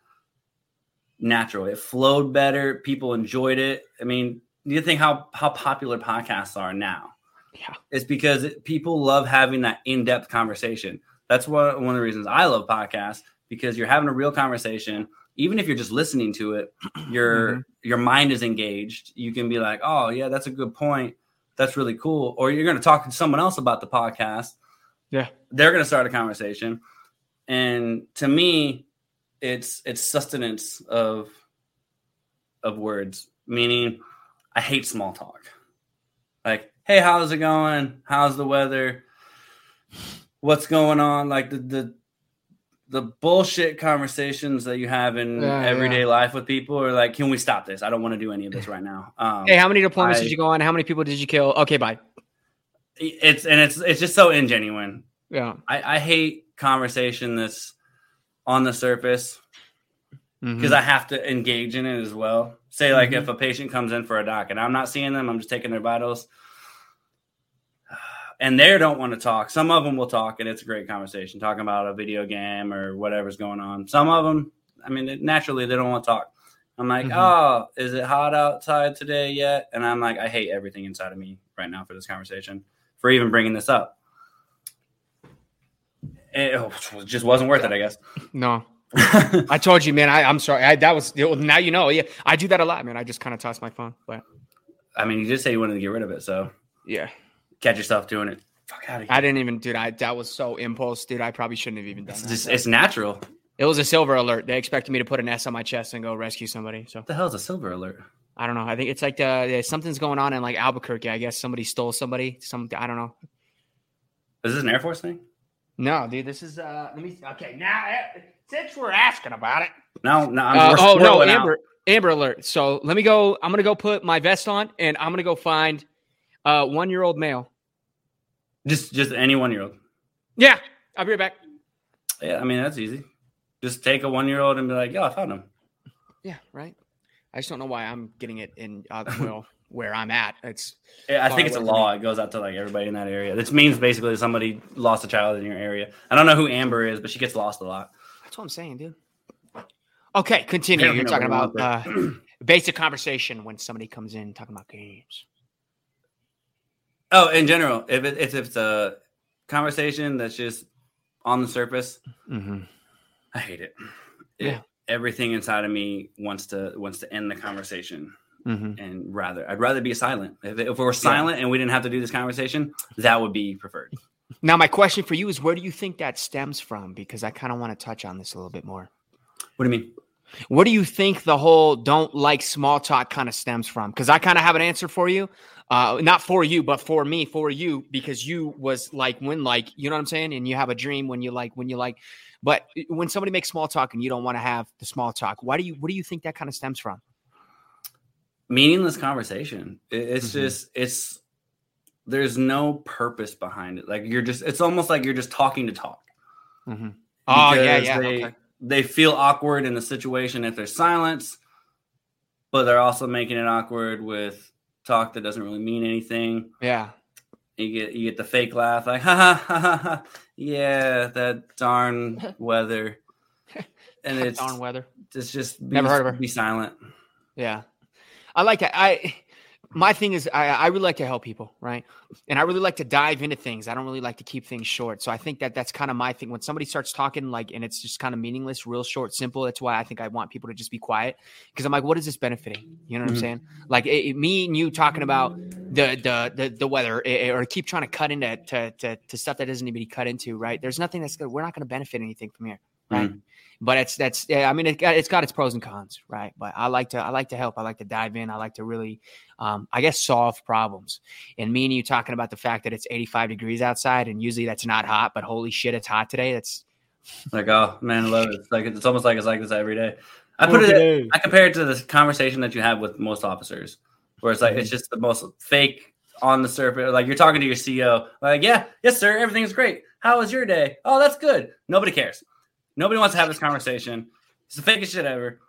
natural. It flowed better. People enjoyed it. I mean, you think how how popular podcasts are now? Yeah. It's because people love having that in depth conversation. That's what one of the reasons I love podcasts because you're having a real conversation. Even if you're just listening to it, your Mhm. your mind is engaged. You can be like, "Oh, yeah, that's a good point. That's really cool." Or you're going to talk to someone else about the podcast. Yeah. they're going to start a conversation. And to me, it's it's sustenance of of words. Meaning, I hate small talk. Like, hey, how's it going? How's the weather? What's going on? Like the the the bullshit conversations that you have in Yeah, everyday life with people are like, can we stop this? I don't want to do any of this right now. Um, Hey, how many deployments I- did you go on? How many people did you kill? Okay, bye. it's and it's it's just so ingenuine. Yeah. I, I hate conversation that's on the surface because I have to engage in it as well. Say like Mhm. if a patient comes in for a doc and I'm not seeing them, I'm just taking their vitals. And they don't want to talk. Some of them will talk, and it's a great conversation, talking about a video game or whatever's going on. Some of them, I mean, naturally they don't want to talk. I'm like, Mhm. oh, is it hot outside today yet? And I'm like, I hate everything inside of me right now for this conversation, for even bringing this up. It oh, just wasn't worth it, I guess. no. I told you, man. I, I'm sorry. I, that was now you know. Yeah, I do that a lot, man. I just kind of toss my phone, but I mean, you did say you wanted to get rid of it, so yeah, catch yourself doing it. Fuck out of here. I didn't even, dude. I that was so impulse, dude. I probably shouldn't have even done It's that. just it's natural. It was a silver alert. They expected me to put an S on my chest and go rescue somebody. So what the hell is a silver alert? I don't know. I think it's like uh, yeah, something's going on in like Albuquerque. I guess somebody stole somebody. Some I don't know. Is this an Air Force thing? No, dude. This is uh. Let me. Okay, now eh, since we're asking about it. No, no. I'm, Uh, oh no, squirreling out. Amber, Amber Alert. So let me go. I'm gonna go put my vest on, and I'm gonna go find uh one year old male. Just just any one year old. Yeah, I'll be right back. Yeah, I mean that's easy. Just take a one year old and be like, "Yo, I found him." Yeah, right. I just don't know why I'm getting it in uh, well where I'm at. It's Yeah, I think it's a law. It goes out to like everybody in that area. This means basically somebody lost a child in your area. I don't know who Amber is, but she gets lost a lot. that's what I'm saying, dude. Okay, continue. You're talking about uh, basic conversation when somebody comes in talking about games. Oh, in general, if it, if it's a conversation that's just on the surface, Mm-hmm. I hate it. Yeah. It- everything inside of me wants to wants to end the conversation Mm-hmm. and rather I'd rather be silent. If, if we were silent and we didn't have to do this conversation, that would be preferred. Now, my question for you is, where do you think that stems from? Because I kind of want to touch on this a little bit more. What do you mean? What do you think the whole don't like small talk kind of stems from? Because I kind of have an answer for you. Uh, not for you, but for me, for you, because you was like when like you know what I'm saying, and you have a dream when you like when you like, but when somebody makes small talk and you don't want to have the small talk, why do you? What do you think that kind of stems from? Meaningless conversation. It's mm-hmm. just it's there's no purpose behind it. Like you're just it's almost like you're just talking to talk. Mm-hmm. Oh yeah, yeah. They, okay. they feel awkward in the situation if there's silence, but they're also making it awkward with talk that doesn't really mean anything. Yeah. You get you get the fake laugh, like ha ha ha ha, ha. yeah, that darn weather, and it's darn weather. It's just be, never heard of her. Be silent. Yeah, I like that. I my thing is I, I really like to help people right? And i really like to dive into things. I don't really like to keep things short. So i think that that's kind of my thing. When somebody starts talking like and it's just kind of meaningless real short simple that's why i think i want people to just be quiet. Because i'm like what is this benefiting? You know what mm-hmm. i'm saying? Like it, it, me and you talking about the the the, the weather it, or keep trying to cut into to, to, to, stuff that doesn't need to be cut into right? There's nothing that's good we're not going to benefit anything from here right mm-hmm but it's that's yeah, I mean it got, it's got its pros and cons, right? But I like to I like to help. I like to dive in. I like to really, um, I guess, solve problems. And me and you talking about the fact that it's 85 degrees outside, and usually that's not hot, but holy shit, it's hot today. That's like oh man, I love it. It's like it's almost like it's like this every day. I put it. I compare it to the conversation that you have with most officers, where it's like mm-hmm. it's just the most fake on the surface. Like you're talking to your CEO, like yeah, yes sir, everything's great. How was your day? Oh, that's good. Nobody cares. Nobody wants to have this conversation. It's the fakest shit ever.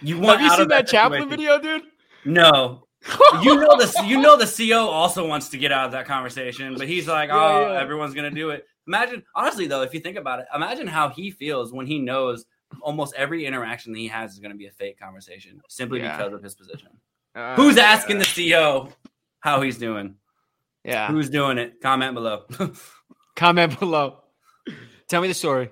You want have you seen that, that chaplain video, dude? No. you know the you know the CO also wants to get out of that conversation, but he's like, oh, yeah, yeah. everyone's gonna do it. Imagine, honestly though, if you think about it, imagine how he feels when he knows almost every interaction that he has is going to be a fake conversation simply yeah. because of his position. Uh, Who's asking the CO how he's doing? Yeah. Who's doing it? Comment below. Comment below. Tell me the story.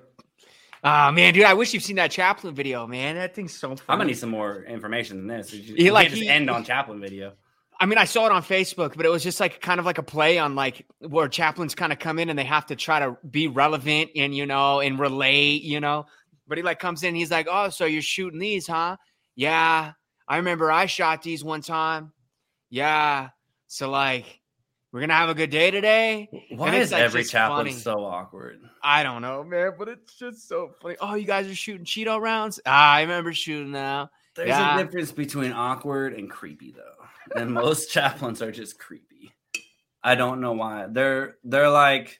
Oh man, dude, I wish you've seen that chaplain video, man. That thing's so funny. I'm gonna need some more information than this. You, he, like, just he, end on chaplain video. I mean, I saw it on Facebook, but it was just like kind of like a play on like where chaplains kind of come in and they have to try to be relevant and you know and relate, you know. But he like comes in, he's like, "Oh, so you're shooting these, huh? Yeah, I remember I shot these one time. Yeah, so like we're gonna have a good day today. Why is like every chaplain funny. so awkward? I don't know, man, but it's just so funny. Oh, you guys are shooting Cheeto rounds? Ah, I remember shooting now. There's yeah. a difference between awkward and creepy, though. And most chaplains are just creepy. I don't know why. They're they're like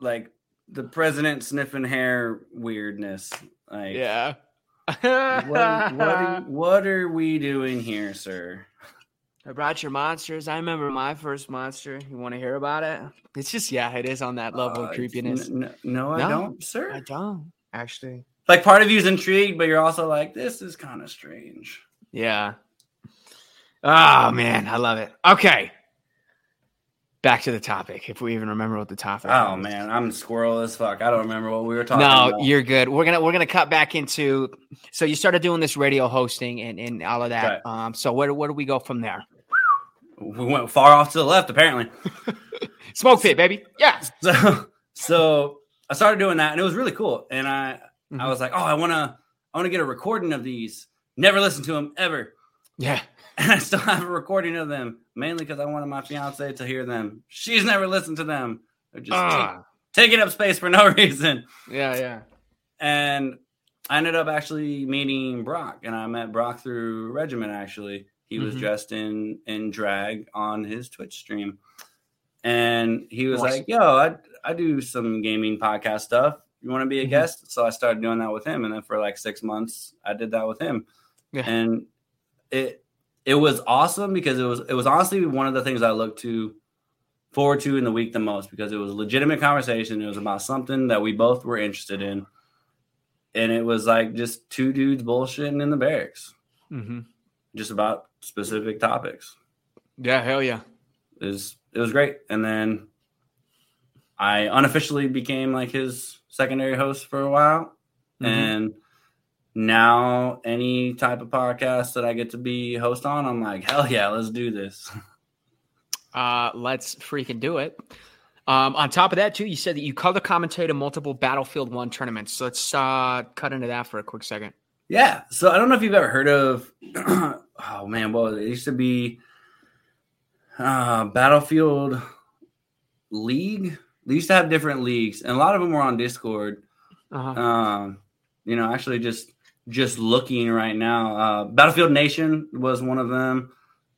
like the president sniffing hair weirdness. Like yeah. what, what, what are we doing here, sir? I brought your monsters. I remember my first monster. You want to hear about it? It's just yeah, it is on that level uh, of creepiness. N- no, I no, don't, sir. I don't actually. Like part of you's intrigued, but you're also like, this is kind of strange. Yeah. Oh man, I love it. Okay. Back to the topic, if we even remember what the topic. Oh was. man, I'm squirrel as fuck. I don't remember what we were talking. About. No, about. you're good. We're gonna we're gonna cut back into. So you started doing this radio hosting and, and all of that. Okay. Um. So where where do we go from there? We went far off to the left apparently. Smoke fit, baby. Yeah. So so I started doing that and it was really cool. And I mm-hmm. I was like, oh, I wanna I wanna get a recording of these. Never listened to them ever. Yeah. And I still have a recording of them, mainly because I wanted my fiance to hear them. She's never listened to them. They're just uh. take, taking up space for no reason. Yeah, yeah. And I ended up actually meeting Brock, and I met Brock through Regiment actually. He was mm-hmm. dressed in in drag on his Twitch stream, and he was like, "Yo, I I do some gaming podcast stuff. You want to be a mm-hmm. guest?" So I started doing that with him, and then for like six months, I did that with him, yeah. and it it was awesome because it was it was honestly one of the things I looked to forward to in the week the most because it was a legitimate conversation. It was about something that we both were interested in, and it was like just two dudes bullshitting in the barracks. Mm-hmm just about specific topics. Yeah, hell yeah. It was it was great. And then I unofficially became like his secondary host for a while. Mm-hmm. And now any type of podcast that I get to be host on, I'm like, hell yeah, let's do this. Uh let's freaking do it. Um, on top of that, too, you said that you color commentated multiple Battlefield One tournaments. So let's uh, cut into that for a quick second. Yeah. So I don't know if you've ever heard of. oh man, well, it used to be uh, Battlefield League. They used to have different leagues, and a lot of them were on Discord. Uh-huh. Um, you know, actually, just just looking right now, uh, Battlefield Nation was one of them.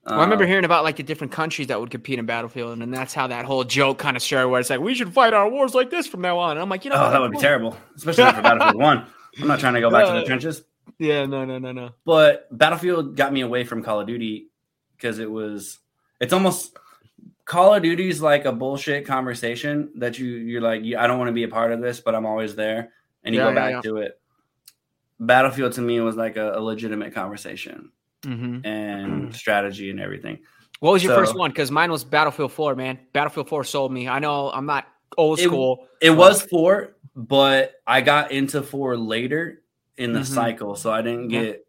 Well, I remember Uh, hearing about like the different countries that would compete in Battlefield, and that's how that whole joke kind of started, where it's like we should fight our wars like this from now on. And I'm like, you know, Oh, that would be terrible, especially for Battlefield One. I'm not trying to go back to the trenches, Yeah, no, no, no, no. but Battlefield got me away from Call of Duty because it was. It's almost Call of Duty's like a bullshit conversation that you you're like I don't want to be a part of this, but I'm always there, and you Yeah, go yeah, back yeah. to it. Battlefield to me was like a, a legitimate conversation hmm and strategy and everything. What was your So- first one? Because mine was Battlefield 4, man. Battlefield 4 sold me. I know I'm not old It- school. It was four, but I got into four later in the Mhm. cycle, so I didn't Yeah. get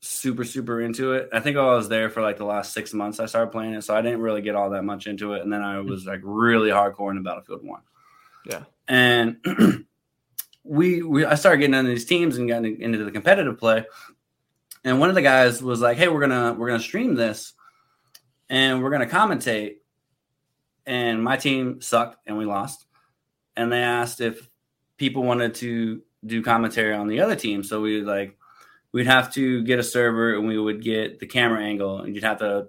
super super into it. I think I was there for like the last six months. I started playing it, so I didn't really get all that much into it, and then I was like really hardcore into Battlefield One. Yeah. and we we I started getting into these teams and getting into the competitive play, and one of the guys was like, "Hey, we're gonna we're gonna stream this, and we're gonna commentate." And my team sucked, and we lost and they asked if people wanted to do commentary on the other team. So we would like we'd have to get a server and we would get the camera angle and you'd have to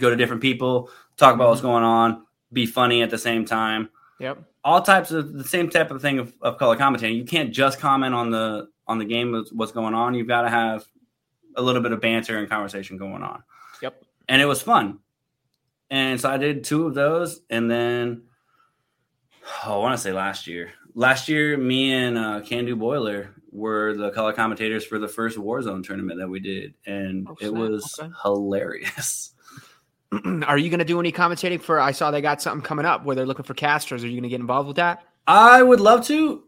go to different people, talk about what's mm-hmm. going on, be funny at the same time. Yep. All types of the same type of thing of, of color commentary. You can't just comment on the on the game of what's going on. You've got to have a little bit of banter and conversation going on. Yep. And it was fun. And so I did two of those and then oh, I want to say last year. Last year, me and uh, Can Do Boiler were the color commentators for the first Warzone tournament that we did, and Oh, it was Okay. hilarious. Are you going to do any commentating for? I saw they got something coming up where they're looking for casters. Are you going to get involved with that? I would love to,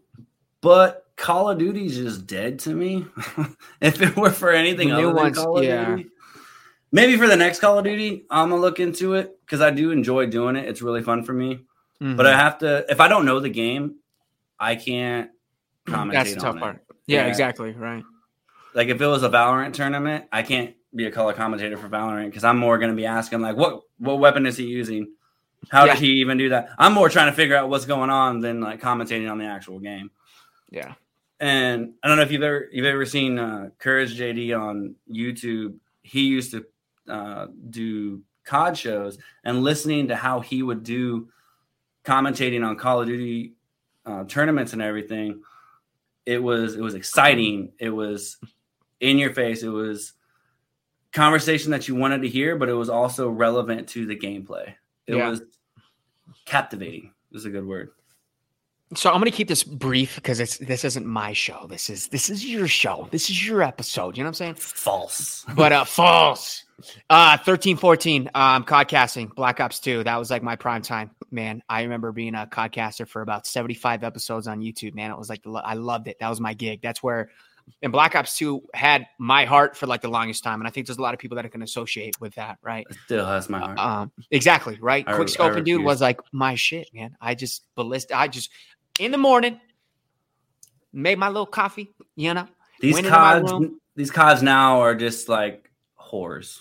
but Call of Duty's just dead to me. if it were for anything The new other than ones, Call of yeah. Duty, maybe for the next Call of Duty, I'm gonna look into it because I do enjoy doing it. It's really fun for me. Mm-hmm. But I have to if I don't know the game, I can't commentate that's the tough on part. Yeah, Yeah. exactly. Right. Like if it was a Valorant tournament, I can't be a color commentator for Valorant because I'm more going to be asking like, what what weapon is he using? How Yeah. did he even do that? I'm more trying to figure out what's going on than like commentating on the actual game. Yeah. And I don't know if you've ever you've ever seen uh, Courage JD on YouTube. He used to uh, do COD shows and listening to how he would do commentating on Call of Duty uh, tournaments and everything. It was it was exciting. It was in your face. It was conversation that you wanted to hear, but it was also relevant to the gameplay. It Yeah. was captivating. Is a good word. So I'm going to keep this brief because it's this isn't my show. This is this is your show. This is your episode. You know what I'm saying? False. But uh, false. Uh, 13, 14. Um, codcasting Black Ops 2. That was like my prime time, man. I remember being a codcaster for about 75 episodes on YouTube. Man, it was like I loved it. That was my gig. That's where. And Black Ops 2 had my heart for like the longest time. And I think there's a lot of people that I can associate with that, right? It still has my heart. Um, exactly, right? I- Quick scoping dude was like my shit, man. I just ballistic. I just in the morning made my little coffee, you know. These cods, these cods now are just like whores.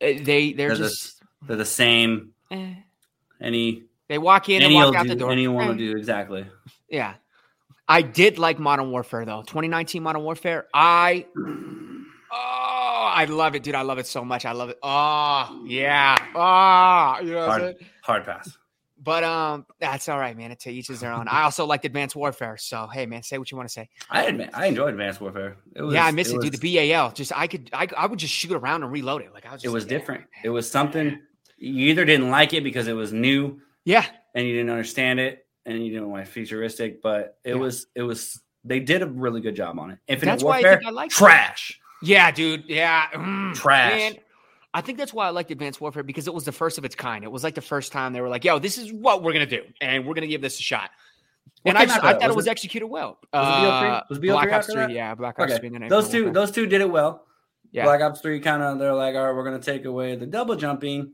Uh, They they're They're, just the, they're the same. eh. Any they walk in and any walk will out do, the door. any one will do exactly. Yeah. I did like Modern Warfare though. 2019 Modern Warfare. I oh, I love it, dude. I love it so much. I love it. Oh, yeah. Oh, you know Hard, hard pass. But um, that's all right, man. To each is their own. I also liked Advanced Warfare. So hey, man, say what you want to say. I admit, I enjoyed Advanced Warfare. It was, yeah, I miss it, was, dude. The BAL. Just I could I, I would just shoot around and reload it. Like I was. It was like, yeah. different. It was something you either didn't like it because it was new Yeah, and you didn't understand it and you didn't want it futuristic, but it Yeah. was it was they did a really good job on it. Infinite That's why I Warfare, think I liked it. trash. yeah, dude. Yeah, mm, Trash. man. I think that's why I liked Advanced Warfare because it was the first of its kind. It was like the first time they were like, "Yo, this is what we're gonna do, and we're gonna give this a shot." What and I, just, I thought it Was was it- executed well. Was it BO3? Uh, Was BO3 Black Ops Three? that? Yeah, Black Ops Okay, Three. those Advanced two Warfare. those two did it well. Yeah, Black Ops Three kind of they're like, all right, we're gonna take away the double jumping,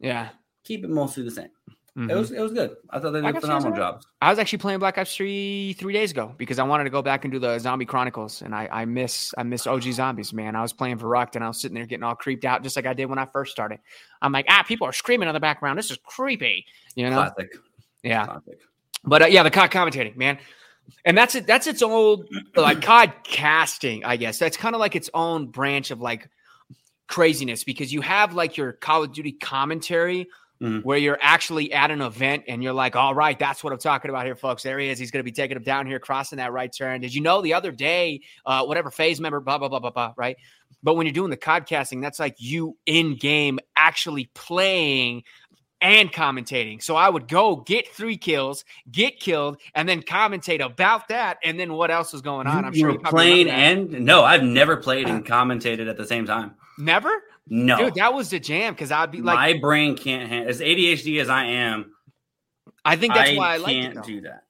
yeah. keep it mostly the same. Mm-hmm. It was it was good. I thought they did a phenomenal jobs. I was actually playing Black Ops Three three days ago because I wanted to go back and do the Zombie Chronicles, and I I miss I miss OG zombies, man. I was playing Verrückt and I was sitting there getting all creeped out, just like I did when I first started. I'm like, ah, people are screaming in the background. This is creepy, you know. Classic. Yeah. Classic. But uh, yeah, the COD commentating, man. And that's it. That's its own like COD casting, I guess. That's kind of like its own branch of like craziness because you have like your Call of Duty commentary mm-hmm. where you're actually at an event and you're like, all right, that's what I'm talking about here, folks. There he is. He's going to be taking him down here, crossing that right turn. Did you know the other day, uh, whatever FaZe member, blah, blah, blah, blah, blah, right? But when you're doing the codcasting, that's like you in game actually playing and commentating. So I would go get three kills, get killed, and then commentate about that, and then what else was going on. I'm you sure you playing and no, I've never played and commentated at the same time. Never. No, dude, that was the jam because I'd be like, my brain can't handle as ADHD as I am. I think that's I why I like can't it, do that.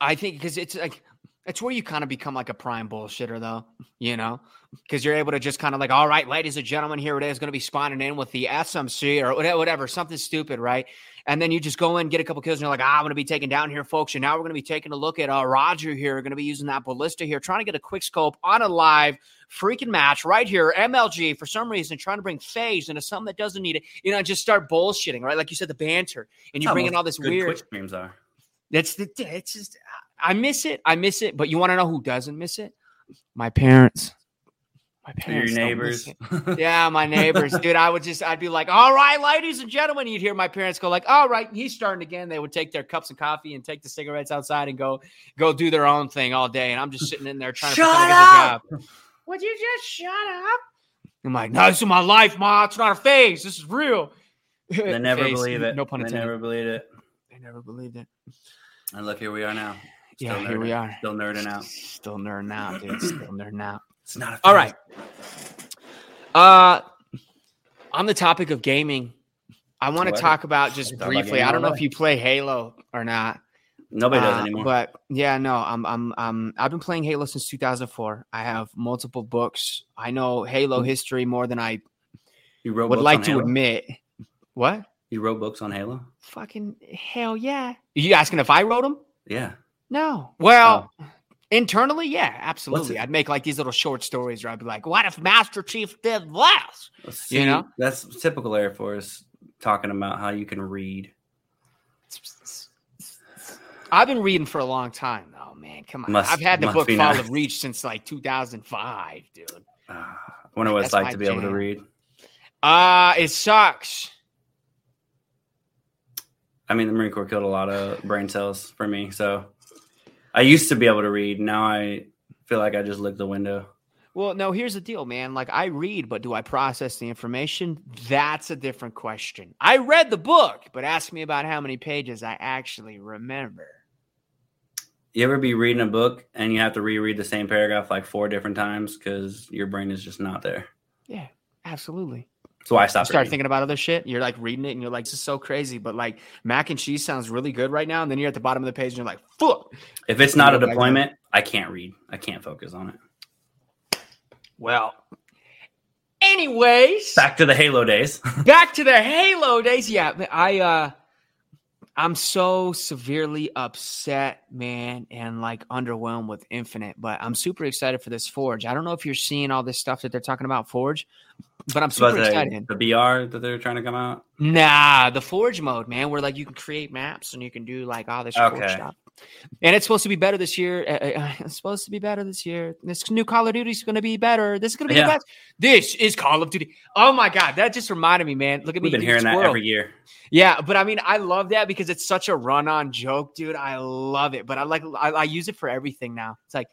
I think because it's like it's where you kind of become like a prime bullshitter, though. You know, because you're able to just kind of like, all right, ladies and gentlemen, here it is, going to be spawning in with the SMC or whatever, something stupid, right? And then you just go in, get a couple kills, and you're like, ah, I'm going to be taking down here, folks. And now we're going to be taking a look at uh, Roger here. We're going to be using that ballista here, trying to get a quick scope on a live freaking match right here. MLG, for some reason, trying to bring FaZe into something that doesn't need it. You know, just start bullshitting, right? Like you said, the banter. And you bring in all this weird. Twitch streams are. That's the, it's just, I miss it. I miss it. But you want to know who doesn't miss it? My parents. My parents. Your neighbors. yeah, my neighbors, dude. I would just, I'd be like, all right, ladies and gentlemen. You'd hear my parents go like, all right, he's starting again. They would take their cups of coffee and take the cigarettes outside and go, go do their own thing all day. And I'm just sitting in there trying shut to get the job. Would you just shut up? I'm like, no, this is my life, ma. It's not a phase. This is real. They never believe it. No pun intended. They never believed it. They never believed it. And look, here we are now. Still yeah, nerding, here we are. Still nerding out. Still nerding out, dude. Still nerding out. It's not all right. Uh, on the topic of gaming, I want to talk about just briefly. I don't know if you play Halo or not. Nobody does uh, anymore. But yeah, no, I'm I'm I'm I've been playing Halo since 2004. I have multiple books. I know Halo hmm. history more than I you wrote would like to Halo? admit. What? You wrote books on Halo? Fucking hell yeah. Are you asking if I wrote them? Yeah. No. Well, oh. Internally, yeah, absolutely. I'd make like these little short stories where I'd be like, "What if Master Chief did less?" See, you know, that's typical Air Force talking about how you can read. I've been reading for a long time, though, man. Come on, must, I've had the book Fall nice. of Reach since like 2005, dude. Uh, I wonder what it's like to be jam. able to read. Uh it sucks. I mean, the Marine Corps killed a lot of brain cells for me, so I used to be able to read. Now I feel like I just lick the window. Well, no, here's the deal, man. Like I read, but do I process the information? That's a different question. I read the book, but ask me about how many pages I actually remember. You ever be reading a book and you have to reread the same paragraph like four different times because your brain is just not there? Yeah, absolutely. So I stopped. Start thinking about other shit. You're like reading it, and you're like, "This is so crazy." But like mac and cheese sounds really good right now, and then you're at the bottom of the page, and you're like, "Fuck." If it's not a deployment, I can't read. I can't focus on it. Well, anyways, back to the Halo days. back to the Halo days. Yeah, I uh I'm so severely upset, man, and like underwhelmed with Infinite, but I'm super excited for this Forge. I don't know if you're seeing all this stuff that they're talking about Forge, but I'm super excited. The BR that they're trying to come out? Nah, the Forge mode, man, where like you can create maps and you can do like all this okay. stuff. And it's supposed to be better this year. Uh, uh, uh, it's supposed to be better this year. This new Call of Duty is going to be better. This is going to be yeah. the best. This is Call of Duty. Oh my god, that just reminded me, man. Look at We've me. Been hearing that every year. Yeah, but I mean, I love that because it's such a run-on joke, dude. I love it. But I like I, I use it for everything now. It's like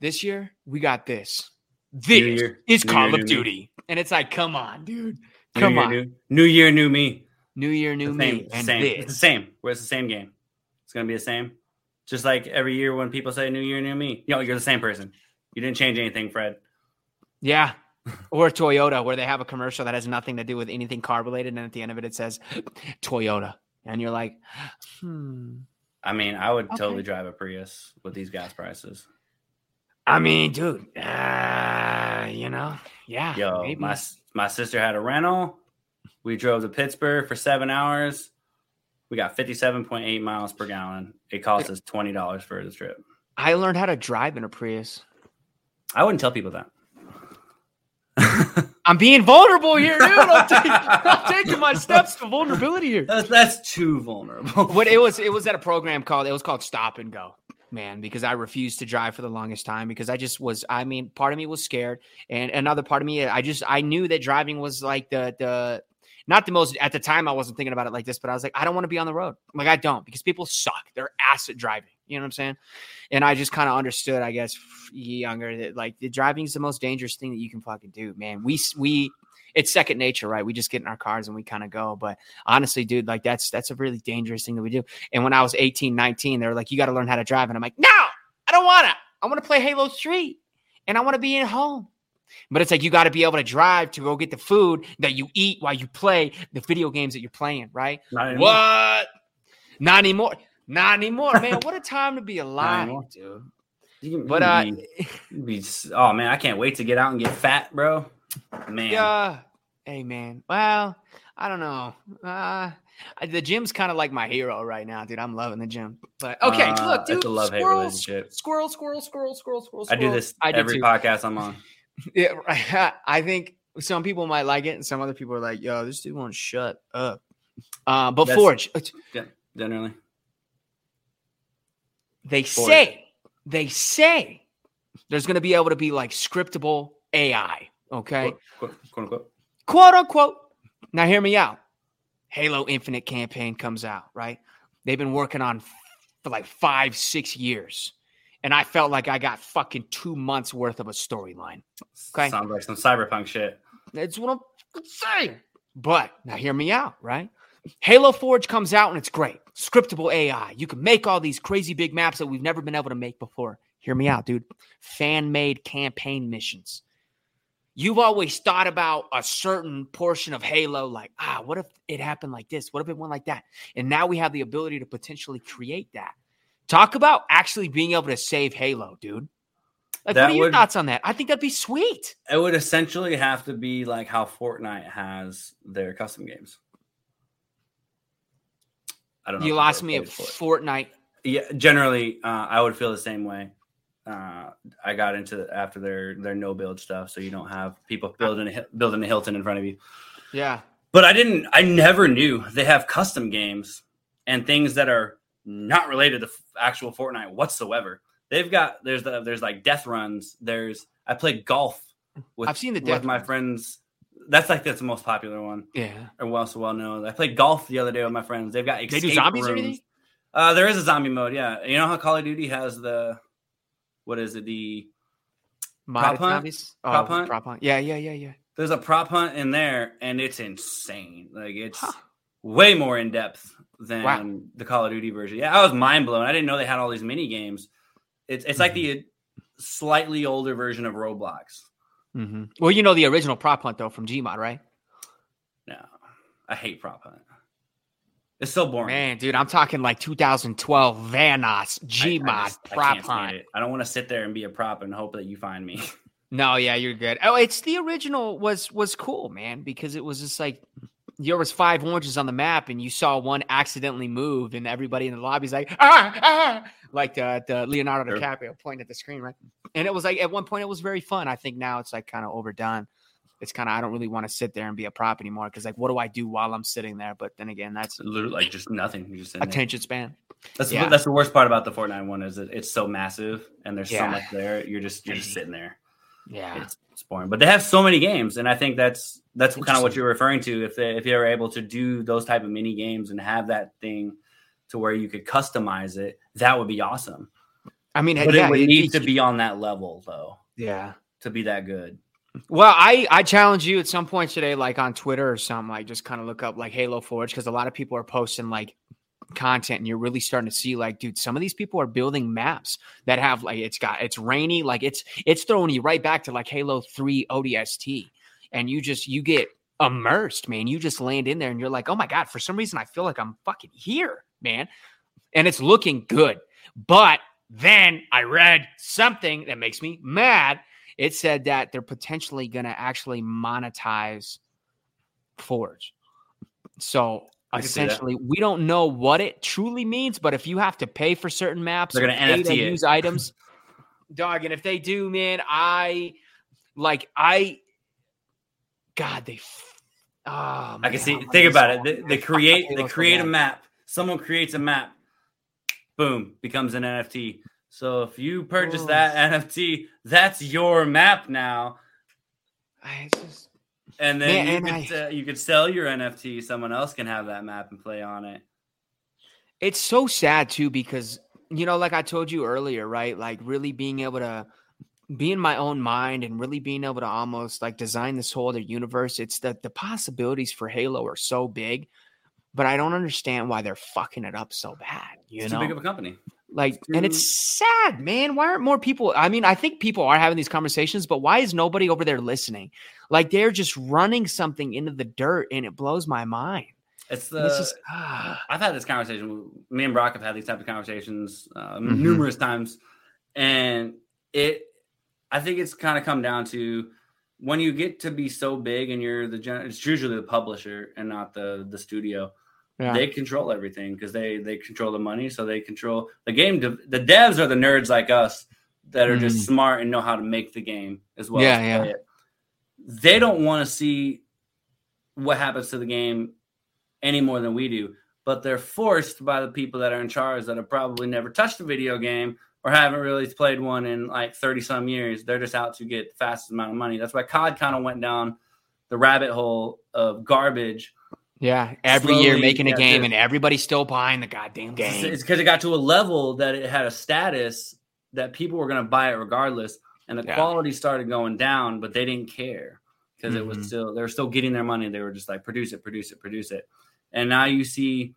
this year we got this. This is new Call year, of Duty. Me. And it's like, come on, dude. Come new on. New, new, year, new me. New year, new same, me. And same. This. It's the same. Where's the same game. It's gonna be the same. Just like every year when people say new year, new me. You know, you're the same person. You didn't change anything, Fred. Yeah. or Toyota, where they have a commercial that has nothing to do with anything car related, and at the end of it, it says Toyota, and you're like, hmm. I mean, I would okay. totally drive a Prius with these gas prices. I mean, dude, uh, you know, yeah. Yo, maybe. my my sister had a rental. We drove to Pittsburgh for seven hours. We got 57.8 miles per gallon. It costs us $20 for the trip. I learned how to drive in a Prius. I wouldn't tell people that. I'm being vulnerable here, dude. I'm, taking, I'm taking my steps to vulnerability here. That's, that's too vulnerable. What it was, it was at a program called it was called Stop and Go, man. Because I refused to drive for the longest time because I just was. I mean, part of me was scared, and another part of me, I just I knew that driving was like the the not the most at the time. I wasn't thinking about it like this, but I was like, I don't want to be on the road. Like I don't because people suck. They're ass at driving. You know what I'm saying? And I just kind of understood, I guess, younger that like the driving is the most dangerous thing that you can fucking do, man. We we it's second nature, right? We just get in our cars and we kind of go. But honestly, dude, like that's that's a really dangerous thing that we do. And when I was 18, 19, they were like, you got to learn how to drive. And I'm like, no, I don't want to. I want to play Halo 3 and I want to be at home. But it's like you got to be able to drive to go get the food that you eat while you play the video games that you're playing, right? Not What? Not anymore. Not anymore, man. what a time to be alive, dude. Can, But uh, be, oh man, I can't wait to get out and get fat, bro. Man, yeah. Hey, man. Well, I don't know. Uh, the gym's kind of like my hero right now, dude. I'm loving the gym. But okay, Uh, look, dude. a love-hate squirrel, relationship. Squirrel, squirrel, squirrel, squirrel, squirrel. I do this I do every too. podcast I'm on. Yeah. I think some people might like it, and some other people are like, "Yo, this dude won't shut up." Uh, but That's- Forge, Generally, they Forge. say, they say, there's going to be able to be like scriptable AI. Okay, quote, quote, quote unquote. quote unquote. Now, hear me out. Halo Infinite campaign comes out, right? They've been working on for like five, six years. And I felt like I got fucking two months worth of a storyline. Okay. Sounds like some cyberpunk shit. That's what I'm saying. But now hear me out, right? Halo Forge comes out and it's great. Scriptable AI. You can make all these crazy big maps that we've never been able to make before. Hear me out, dude. Fan made campaign missions. You've always thought about a certain portion of Halo, like, ah, what if it happened like this? What if it went like that? And now we have the ability to potentially create that. Talk about actually being able to save Halo, dude. Like, That what are your would- thoughts on that? I think that'd be sweet. It would essentially have to be like how Fortnite has their custom games. I don't know. You lost me at. Fortnite. Yeah, generally, uh, I would feel the same way. Uh, I got into after their their no build stuff, so you don't have people building a, building a Hilton in front of you. Yeah. But I didn't. I never knew they have custom games and things that are not related to f- actual Fortnite whatsoever. They've got there's the there's like death runs. There's I played golf with I've seen the death with my friends. That's like that's the most popular one Yeah. or well so well known. I played golf the other day with my friends. They've got They do zombies or anything? Uh, there is a zombie mode. Yeah, you know how Call of Duty has the what is it? The Modded Prop hunt? zombies? Oh, Prop hunt? Prop hunt. Yeah, yeah, yeah, yeah. there's a prop hunt in there, and it's insane. Like it's Huh. way more in depth than Wow. the Call of Duty version. Yeah, I was mind blown. I didn't know they had all these mini games. It's it's like Mm-hmm. the slightly older version of Roblox. hmm Well, you know the original prop hunt though from Gmod, right? No, I hate prop hunt. It's so boring. Man, dude, I'm talking like 2012 Vanoss I- I Gmod just- prop can't hunt. I don't want to sit there and be a prop and hope that you find me. No, yeah, you're good. Oh, it's the original was was cool, man, because it was just like there was five oranges on the map, and you saw one accidentally move, and everybody in the lobby's like, ah, ah, like the, the Leonardo Sure. DiCaprio pointing at the screen, right? And it was like at one point it was very fun. I think now it's like kind of overdone. It's kind of I don't really want to sit there and be a prop anymore because like what do I do while I'm sitting there? But then again, that's Literally, like just nothing. You just sitting there. attention span. That's Yeah. that's the worst part about the Fortnite one is that it's so massive and there's so much there. You're just you're just sitting there. Yeah, It's, it's boring. But they have so many games, and I think that's that's kind of what you're referring to. If they if you're able to do those type of mini games and have that thing to where you could customize it, that would be awesome. I mean, But yeah, it would it- need it- to be on that level though yeah. to be that good. Well, I I challenge you at some point today, like on Twitter or something, like just kind of look up like Halo Forge because a lot of people are posting like content, and you're really starting to see like, dude, some of these people are building maps that have like it's got it's rainy, like it's it's throwing you right back to like Halo Three ODST, and you just you get immersed, man. You just land in there, and you're like, oh my god, for some reason I feel like I'm fucking here, man, and it's looking good, but. Then I read something that makes me mad it said that they're potentially going to actually monetize Forge. So Essentially, we don't know what it truly means, but if you have to pay for certain maps, they're going to NFT use items, dog. And if they do, man, I like I. God, they. Oh, I can see. Think about it. They, they create. They create a map. Someone creates a map. Boom, becomes an NFT. So if you purchase oh. that NFT, that's your map now. I just and then Man, you, and could, I, uh, you could sell your NFT. Someone else can have that map and play on it. It's so sad too because you know, like I told you earlier, right? Like really being able to be in my own mind and really being able to almost like design this whole other universe. It's that the possibilities for Halo are so big, but I don't understand why they're fucking it up so bad. You it's know, too big of a company. Like, and it's sad, man. Why aren't more people? I mean, I think people are having these conversations, but why is nobody over there listening? Like, they're just running something into the dirt, and it blows my mind. It's the. It's just, ah. I've had this conversation. Me and Brock have had these type of conversations uh, mm-hmm. numerous times, and it. I think it's kind of come down to when you get to be so big, and you're the. It's usually the publisher and not the the studio yeah. They control everything because they they control the money, so they control the game. The devs are the nerds like us that are mm. just smart and know how to make the game as well. Yeah, yeah. It. They don't want to see what happens to the game any more than we do, but they're forced by the people that are in charge that have probably never touched a video game or haven't really played one in like 30 some years. They're just out to get the fastest amount of money. That's why COD kind of went down the rabbit hole of garbage yeah, every Slowly, year making a game, and everybody's still buying the goddamn game. It's because it got to a level that it had a status that people were going to buy it regardless, and the yeah. quality started going down, but they didn't care because mm-hmm. it was mm-hmm. still they were still getting their money. They were just like produce it, produce it, produce it, and now you see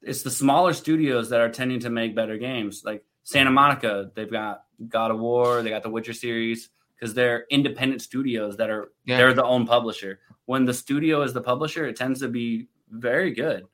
it's the smaller studios that are tending to make better games. Like Santa Monica, they've got God of War, they got the Witcher series because they're independent studios that are yeah. they're the own publisher. When the studio is the publisher, it tends to be very good.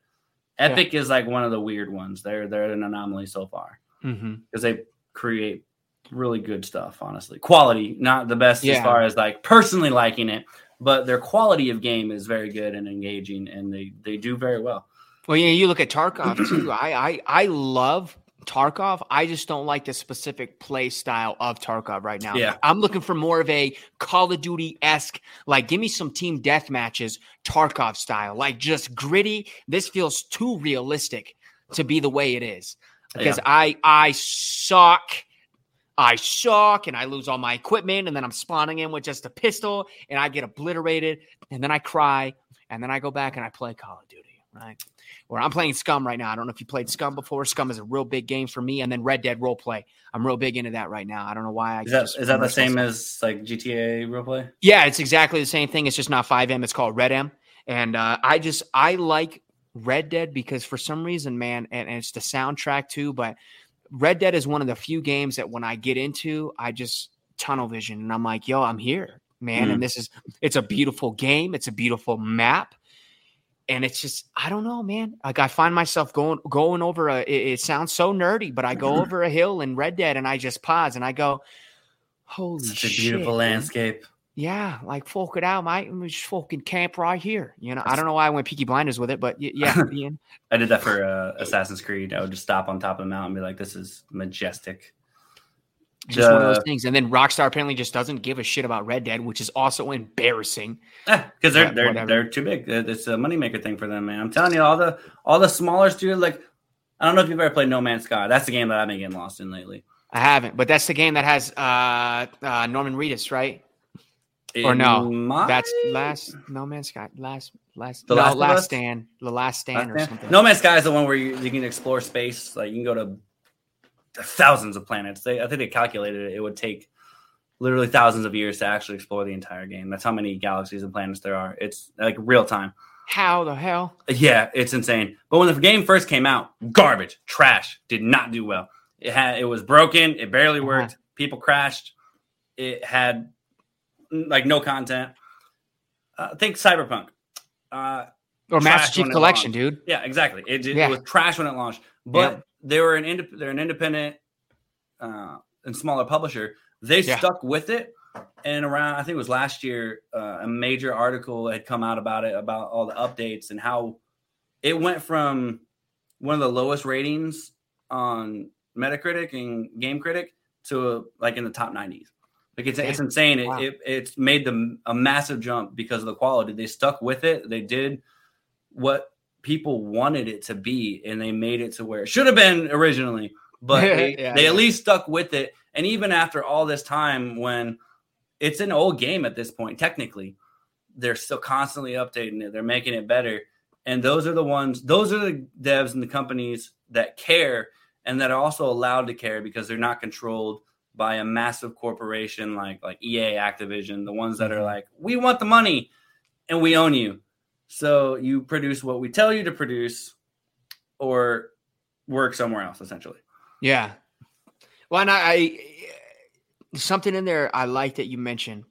Epic yeah. is like one of the weird ones. They're they're an anomaly so far because mm-hmm. they create really good stuff. Honestly, quality not the best yeah. as far as like personally liking it, but their quality of game is very good and engaging, and they they do very well. Well, yeah, you look at Tarkov too. I I I love Tarkov. I just don't like the specific play style of Tarkov right now. Yeah. I'm looking for more of a Call of Duty esque, like give me some team death matches, Tarkov style, like just gritty. This feels too realistic to be the way it is because yeah. I I suck. I suck and I lose all my equipment and then I'm spawning in with just a pistol and I get obliterated and then I cry and then I go back and I play Call of Duty, right? where I'm playing Scum right now. I don't know if you played Scum before. Scum is a real big game for me, and then Red Dead Roleplay. I'm real big into that right now. I don't know why. I is that, is that the same as like GTA Roleplay? Yeah, it's exactly the same thing. It's just not FiveM. It's called RedM, and uh, I just I like Red Dead because for some reason, man, and, and it's the soundtrack too. But Red Dead is one of the few games that when I get into, I just tunnel vision, and I'm like, yo, I'm here, man, mm. and this is it's a beautiful game. It's a beautiful map and it's just I don't know, man. Like I find myself going going over a. It, it, sounds so nerdy, but I go over a hill in Red Dead, and I just pause and I go, "Holy Such a beautiful landscape." Yeah, like folk it out, mate. We just fucking camp right here. You know, I don't know why I went Peaky Blinders with it, but yeah, I did that for uh, Assassin's Creed. I would just stop on top of the mountain and be like, "This is majestic." Just one of those things. And then Rockstar apparently just doesn't give a shit about Red Dead, which is also embarrassing. Because eh, they're they're whatever. they're too big. It's a moneymaker thing for them, man. I'm telling you, all the all the smaller studios, like I don't know if you've ever played No Man's Sky. That's the game that I've been getting lost in lately. I haven't, but that's the game that has uh, uh, Norman Reedus, right? Or no, that's last No Man's Sky, last last the no, last, last stand, the last stand last or something. No Man's Sky is the one where you, you can explore space. Like you can go to thousands of planets. They, I think they calculated it, it would take literally thousands of years to actually explore the entire game. That's how many galaxies and planets there are. It's like real time. How the hell? Yeah, it's insane. But when the game first came out, garbage, trash, did not do well. It had it was broken. It barely uh-huh. worked. Uh-huh. People crashed. It had like no content. Uh, think Cyberpunk. Uh, or Master Chief Collection, dude. Yeah, exactly. It, it, yeah. it, was trash when it launched, but they were an indep- they're an independent uh, and smaller publisher. They yeah. stuck with it, and around I think it was last year, uh, a major article had come out about it about all the updates and how it went from one of the lowest ratings on Metacritic and Game Critic to like in the top 90s. Like it's, it's insane. It, wow. it, it's made them a massive jump because of the quality. They stuck with it. They did what people wanted it to be, and they made it to where it should have been originally. But they, yeah, they yeah. at least stuck with it. And even after all this time, when it's an old game at this point, technically, they're still constantly updating it. They're making it better. And those are the ones, those are the devs and the companies that care and that are also allowed to care because they're not controlled by a massive corporation like like EA, Activision, the ones that are mm-hmm. like, we want the money and we own you. So you produce what we tell you to produce or work somewhere else essentially. Yeah. Well, and I, I something in there I like that you mentioned,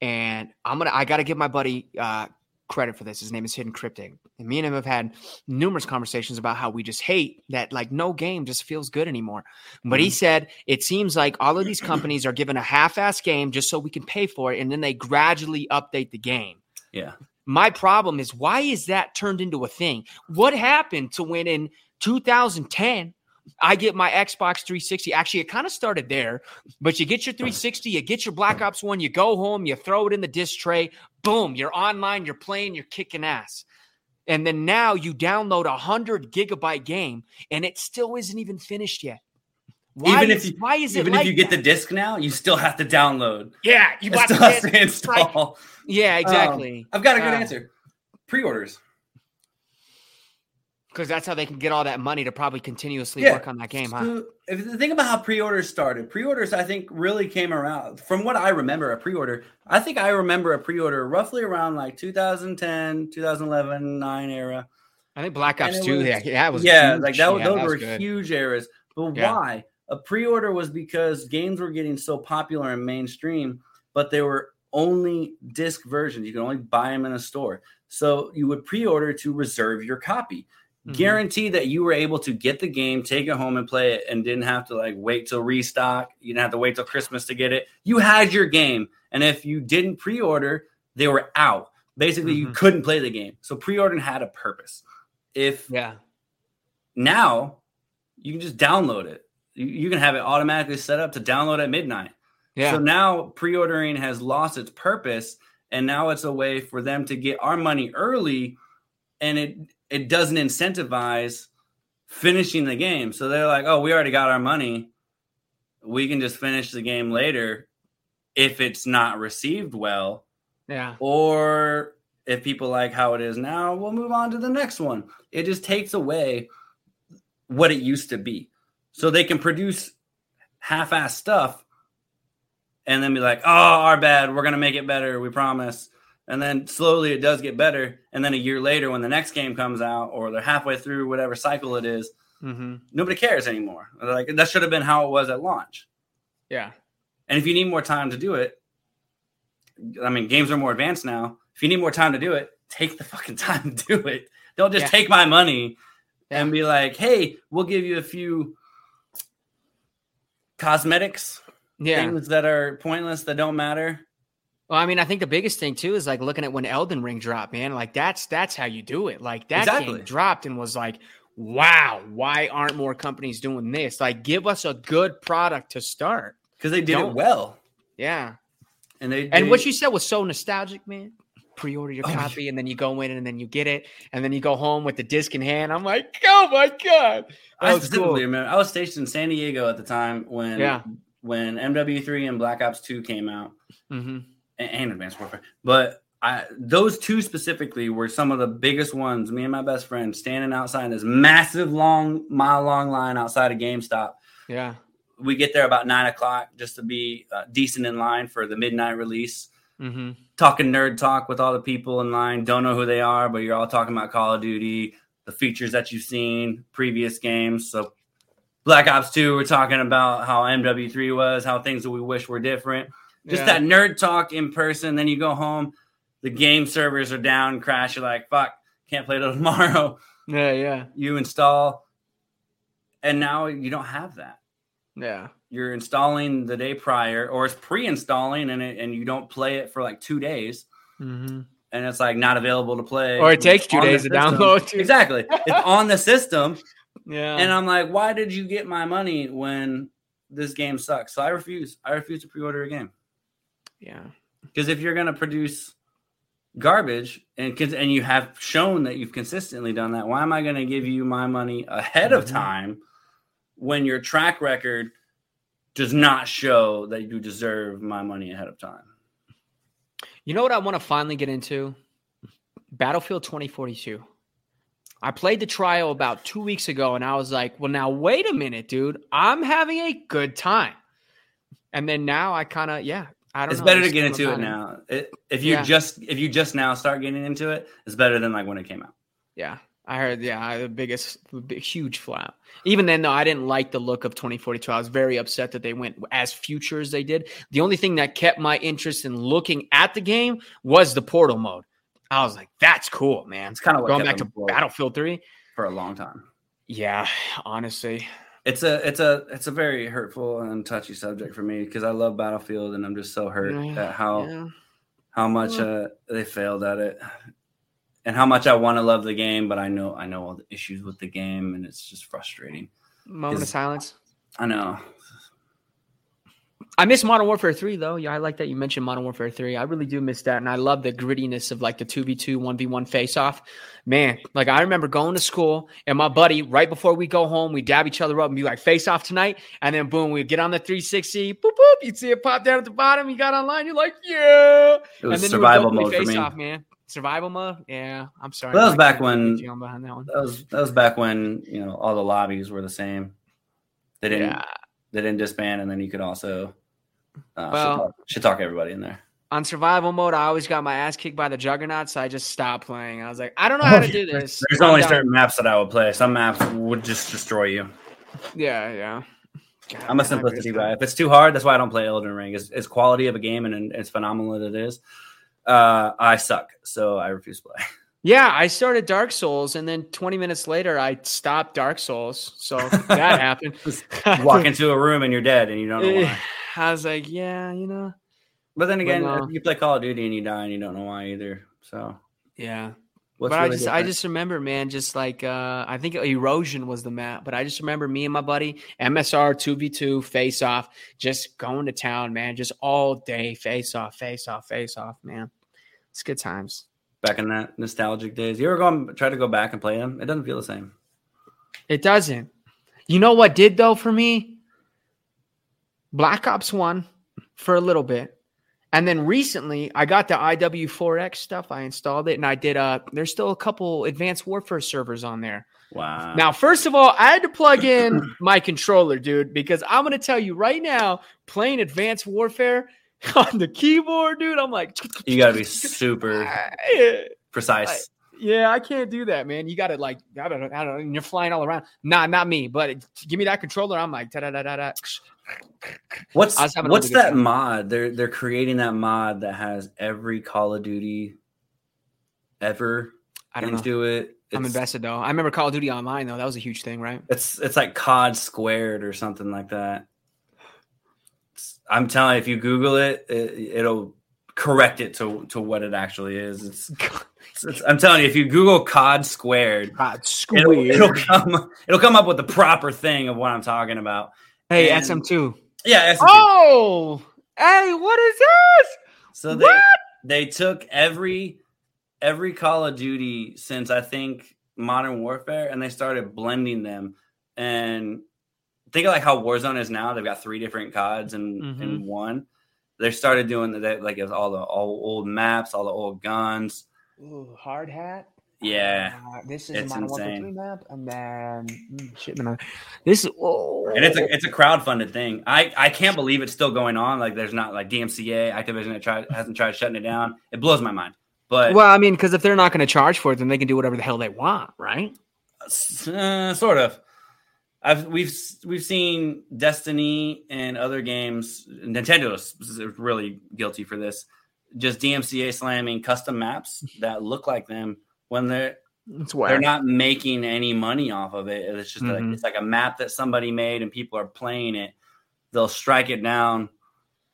and I'm gonna I got to give my buddy uh, credit for this. His name is Hidden Cryptic. And me and him have had numerous conversations about how we just hate that like no game just feels good anymore. But he mm-hmm. said it seems like all of these companies are given a half-ass game just so we can pay for it and then they gradually update the game. Yeah. My problem is why is that turned into a thing? What happened to when in 2010 I get my Xbox 360. Actually, it kind of started there, but you get your 360, you get your Black Ops 1, you go home, you throw it in the disc tray, boom, you're online, you're playing, you're kicking ass. And then now you download a hundred gigabyte game and it still isn't even finished yet. Why even is, if you, why is even it if you get the disc now, you still have to download. Yeah, you still have to install. Right. Yeah, exactly. Um, I've got a good uh, answer. Pre-orders because that's how they can get all that money to probably continuously yeah. work on that game. Huh? if you think about how pre-orders started, pre-orders I think really came around. From what I remember, a pre-order, I think I remember a pre-order roughly around like 2010, 2011, nine era. I think Black Ops Two, yeah, yeah, was yeah, huge. like that. Yeah, those that were good. huge eras. But yeah. why? A pre-order was because games were getting so popular and mainstream, but they were only disc versions. You could only buy them in a store. So you would pre-order to reserve your copy mm-hmm. guarantee that you were able to get the game, take it home and play it, and didn't have to like wait till restock. You didn't have to wait till Christmas to get it. You had your game, and if you didn't pre-order, they were out. Basically, mm-hmm. you couldn't play the game. So pre-ordering had a purpose. If yeah, now you can just download it. You, can have it automatically set up to download at midnight. Yeah. So now pre-ordering has lost its purpose, and now it's a way for them to get our money early, and it it doesn't incentivize finishing the game. So they're like, oh, we already got our money. We can just finish the game later if it's not received well. Yeah. Or if people like how it is now, we'll move on to the next one. It just takes away what it used to be. So they can produce half ass stuff and then be like, oh, our bad. We're going to make it better. We promise and then slowly it does get better and then a year later when the next game comes out or they're halfway through whatever cycle it is, mm-hmm. nobody cares anymore like that should have been how it was at launch yeah and if you need more time to do it i mean games are more advanced now if you need more time to do it take the fucking time to do it don't just yeah. take my money yeah. and be like hey we'll give you a few cosmetics yeah. things that are pointless that don't matter well, I mean, I think the biggest thing too is like looking at when Elden Ring dropped, man. Like that's that's how you do it. Like that exactly. game dropped and was like, wow, why aren't more companies doing this? Like, give us a good product to start because they did Don't. it well. Yeah, and they, and what you said was so nostalgic, man. Pre-order your oh, copy, and then you go in and then you get it, and then you go home with the disc in hand. I'm like, oh my god! I specifically cool. remember I was stationed in San Diego at the time when yeah. when MW3 and Black Ops 2 came out. Mm-hmm and Advanced Warfare. But I, those two specifically were some of the biggest ones. Me and my best friend standing outside this massive, long, mile long line outside of GameStop. Yeah. We get there about nine o'clock just to be uh, decent in line for the midnight release. Mm-hmm. Talking nerd talk with all the people in line. Don't know who they are, but you're all talking about Call of Duty, the features that you've seen, previous games. So, Black Ops 2, we're talking about how MW3 was, how things that we wish were different just yeah. that nerd talk in person. Then you go home, the game servers are down, crash. You're like, fuck, can't play till tomorrow. Yeah, yeah. You install, and now you don't have that. Yeah. You're installing the day prior, or it's pre-installing, and it, and you don't play it for like two days, mm-hmm. and it's like not available to play, or it takes two days to download. Exactly, it's on the system, Yeah. and I'm like, why did you get my money when this game sucks? So I refuse. I refuse to pre-order a game yeah. because if you're gonna produce garbage and and you have shown that you've consistently done that, why am I gonna give you my money ahead of Mhm. time when your track record does not show that you deserve my money ahead of time? You know what I want to finally get into? Battlefield 2042. I played the trial about two weeks ago and I was like, well, now wait a minute, dude. I'm having a good time. And then now I kind of, yeah, I don't It's know. better to get into it now. It, if you Yeah. just if you just now start getting into it, it's better than like when it came out. Yeah. I heard, yeah, the biggest, big, huge flap. Even then, though, I didn't like the look of 2042. I was very upset that they went as future as they did. The only thing that kept my interest in looking at the game was the portal mode. I was like, that's cool, man. It's kind of Going back to Battlefield 3. for a long time. Yeah, honestly. It's a it's a it's a very hurtful and touchy subject for me because I love Battlefield and I'm just so hurt Yeah, at how yeah. how much uh, they failed at it and how much I want to love the game, but I know I know all the issues with the game and it's just frustrating. Moment of silence. I know. I miss Modern Warfare 3 though. Yeah, I like that you mentioned Modern Warfare 3. I really do miss that. And I love the grittiness of like the 2v2, 1v1 face off. Man, like I remember going to school and my buddy, right before we go home, we dab each other up and be like, face off tonight. And then boom, we get on the 360, boop, boop. You'd see it pop down at the bottom. You got online, you're like, yeah. It was and then survival mode play for face me. off, man. Survival mode? Yeah, I'm sorry. Well, that was back when- on behind that one. That was that was back when you know all the lobbies were the same. They didn't Yeah. they didn't disband, and then you could also uh, Well- shit, talk, everybody in there. on survival mode, I always got my ass kicked by the juggernaut, so I just stopped playing. I was like, I don't know how to do this. There's I'm only certain maps that I would play. Some maps would just destroy you. Yeah, yeah. God, I'm a simplicity guy. If it's too hard, that's why I don't play Elden Ring. It's, quality of a game and it's phenomenal as it is. Uh, I suck, so I refuse to play. Yeah, I started Dark Souls, and then 20 minutes later, I stopped Dark Souls. So that happened. Walk into a room and you're dead, and you don't know why. I was like, yeah, you know, But then again, no. you play Call of Duty and you die and you don't know why either. So, yeah. What's but I really just, I just remember, man, just like uh, I think Erosion was the map, but I just remember me and my buddy MSR two v two face off, just going to town, man, just all day face off, face off, face off, man. It's good times. back in that nostalgic days. You ever go and try to go back and play them? It doesn't feel the same. It doesn't. You know what did though for me? Black Ops 1 for a little bit. And then recently I got the IW4X stuff. I installed it and I did uh there's still a couple advanced warfare servers on there. Wow. Now, first of all, I had to plug in my controller, dude, because I'm gonna tell you right now, playing advanced warfare on the keyboard, dude, I'm like you got to be super precise. Yeah, I can't do that, man. You got to like, I don't I don't know. You're flying all around. Nah, not me. But give me that controller. I'm like, da da da da. What's I was having a what's that time. mod? They're they're creating that mod that has every Call of Duty ever I don't know. into it. I'm invested though. I remember Call of Duty Online though. That was a huge thing, right? It's it's like COD squared or something like that. It's- I'm telling you, if you Google it, it it'll correct it to to what it actually is. It's, it's, it's- I'm telling you, if you Google COD squared, God, it'll, it'll come it'll come up with the proper thing of what I'm talking about. Hey, and- SM2. Yeah, SMT. Oh, hey, what is this? so they what? they took every every Call of Duty since I think Modern Warfare, and they started blending them. And think of like how Warzone is now. They've got three different CODs in Mhm. in one. They started doing that like it was all the all old maps, all the old guns. Ooh, hard hat. Yeah, Uh, this is It's a insane. 3 map, and then mm, shit, man, this is oh, and it's a it's a crowdfunded thing. I I can't believe it's still going on. Like there's not like DMCA, Activision that tried hasn't tried shutting it down. It blows my mind. But well, I mean, because if they're not going to charge for it, then they can do whatever the hell they want, right? Uh, sort of. I've we've we've seen Destiny and other games. Nintendo is really guilty for this. Just DMCA slamming custom maps that look like them when they're It's they're not making any money off of it. It's just like Mhm. it's like a map that somebody made and people are playing it. They'll strike it down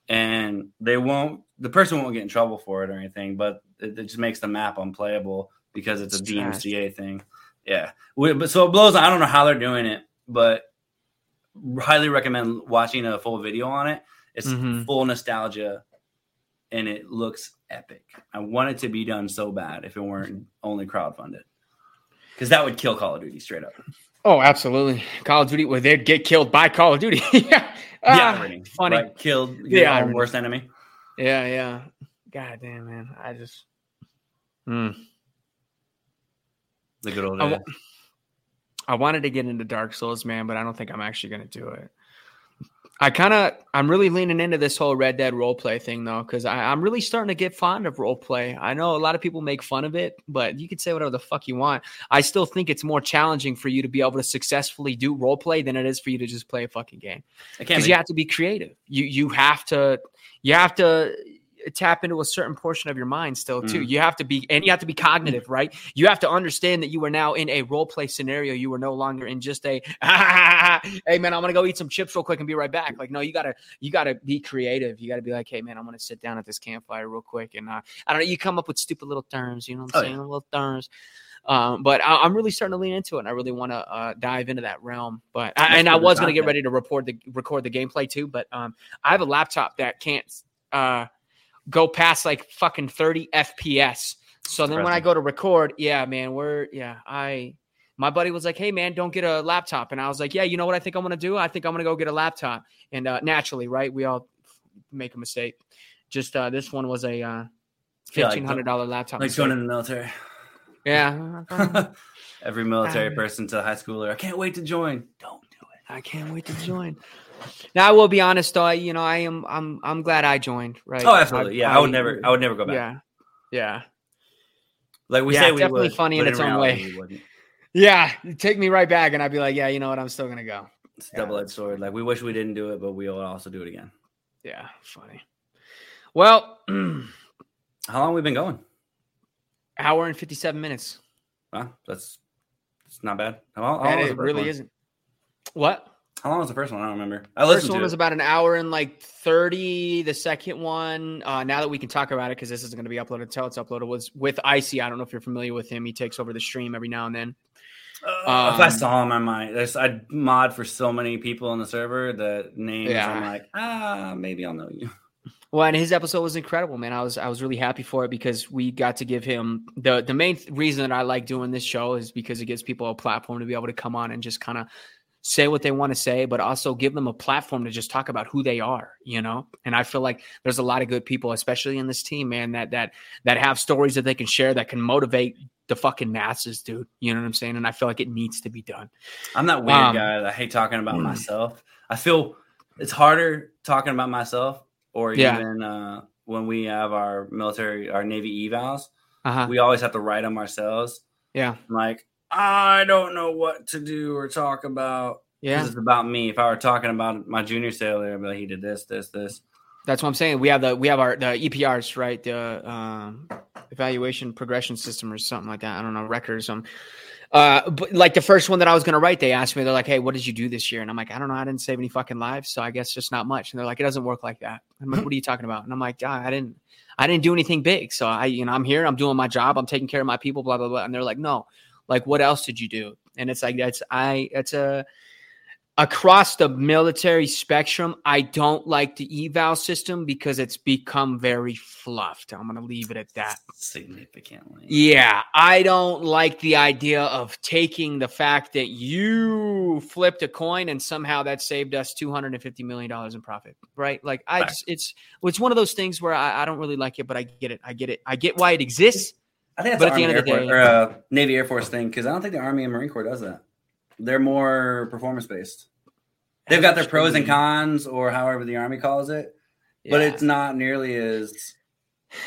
and they won't. The person won't get in trouble for it or anything, but it, it just makes the map unplayable because it's, it's a DMCA trash. thing. Yeah, we, but so it blows. I don't know how they're doing it, but highly recommend watching a full video on it. It's mm-hmm. full nostalgia, and it looks epic. I want it to be done so bad if it weren't only crowdfunded, because that would kill Call of Duty straight up. Oh, absolutely. Call of Duty, where they'd get killed by Call of Duty. yeah. Ah, yeah, funny. Right? Killed yeah, worst enemy. Yeah, yeah. God damn, man. I just. Mm. The good old days. I wanted to get into Dark Souls, man, but I don't think I'm actually going to do it. I kind of, I'm really leaning into this whole Red Dead role play thing though, because I'm really starting to get fond of role play. I know a lot of people make fun of it, but you can say whatever the fuck you want. I still think it's more challenging for you to be able to successfully do role play than it is for you to just play a fucking game. Because you have to be creative. You you have to you have to tap into a certain portion of your mind still too. Mm. You have to be and you have to be cognitive, right? You have to understand that you are now in a role play scenario. You are no longer in just a hey man, I'm gonna go eat some chips real quick and be right back. Like no, you gotta you gotta be creative. You gotta be like, hey man, I'm gonna sit down at this campfire real quick and uh, I don't know. You come up with stupid little terms. You know what I'm oh, saying? Yeah. Little terms. Um, but I, am really starting to lean into it. and I really want to uh, dive into that realm. But I, and I was going to get ready to report the record the gameplay too. But um, I have a laptop that can't uh, go past like fucking 30 FPS. So then when I go to record, yeah, man, we're yeah, I my buddy was like, "Hey, man, don't get a laptop," and I was like, "Yeah, you know what I think I'm gonna do? I think I'm gonna go get a laptop." And uh, naturally, right, we all make a mistake. Just uh, this one was a uh, fifteen hundred dollar laptop. Like mistake. going in the military. Yeah. Every military person to high schooler, I can't wait to join. Don't do it. I can't wait to join. Now I will be honest though, I, you know, I am I'm I'm glad I joined, right? Oh, absolutely. Yeah, I, I would never I would never go back. Yeah. Yeah. Like we yeah, say we definitely would, funny in its own way. Yeah, take me right back and I'd be like, yeah, you know what, I'm still gonna go. It's yeah, double edged sword. Like we wish we didn't do it, but we'll also do it again. Yeah, funny. Well, how long we been going? Hour and fifty seven minutes. Wow, that's it's not bad. How, how it really one? isn't. What? How long was the first one? I don't remember. I first one was about an hour and like 30. The second one, uh, now that we can talk about it, because this isn't going to be uploaded until it's uploaded, was with Icy. I don't know if you're familiar with him. He takes over the stream every now and then. Uh, um, if I um, saw him, I might. There's, I mod for so many people on the server that names. Yeah. I'm like, ah, maybe I'll know you. Well, and his episode was incredible, man. I was I was really happy for it because we got to give him the the main reason that I like doing this show is because it gives people a platform to be able to come on and just kind of say what they want to say, but also give them a platform to just talk about who they are, you know? And I feel like there's a lot of good people, especially in this team, man, that that that have stories that they can share that can motivate the fucking masses, dude. You know what I'm saying? And I feel like it needs to be done. I'm that weird um, guy that I hate talking about mm. myself. I feel it's harder talking about myself or yeah. even uh, when we have our military, our Navy evals, uh-huh. we always have to write them ourselves. Yeah. I'm like, I don't know what to do or talk about. Yeah, it's about me. If I were talking about my junior sailor, I'd be like, he did this, this, this. That's what I'm saying. We have the we have our the EPRs, right? The um, evaluation progression system or something like that. I don't know, record or something. Uh, but like the first one that I was going to write, they asked me, they're like, "Hey, what did you do this year?" And I'm like, "I don't know. I didn't save any fucking lives, so I guess just not much." And they're like, "It doesn't work like that." I'm like, "What are you talking about?" And I'm like, "I didn't, I didn't do anything big. So I, you know, I'm here. I'm doing my job. I'm taking care of my people. Blah blah blah." And they're like, "No, like, what else did you do? And it's like that's I it's a across the military spectrum, I don't like the eval system because it's become very fluffed. I'm going to leave it at that. Significantly. Yeah. I don't like the idea of taking the fact that you flipped a coin and somehow that saved us $250 million in profit, right? Like, I just, it's, it's one of those things where I, I don't really like it, but I get it. I get it. I get why it exists. I think that's but at the end Air of the Force, day, or, uh, Navy Air Force thing because I don't think the Army and Marine Corps does that. They're more performance based. They've got their pros and cons, or however the Army calls it, yeah. but it's not nearly as.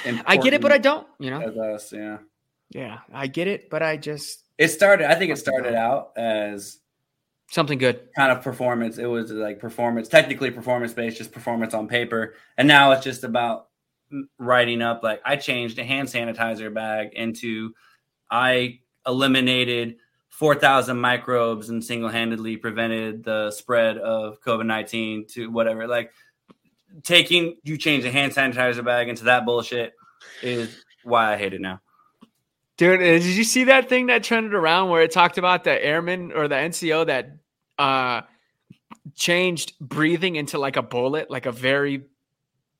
I get it, but I don't. You know, as us, yeah, yeah, I get it, but I just. It started. I think it started out as something good, kind of performance. It was like performance, technically performance based, just performance on paper, and now it's just about writing up like I changed a hand sanitizer bag into I eliminated 4,000 microbes and single handedly prevented the spread of COVID 19 to whatever. Like taking you change the hand sanitizer bag into that bullshit is why I hate it now. Dude, uh, did you see that thing that trended around where it talked about the airman or the NCO that uh changed breathing into like a bullet, like a very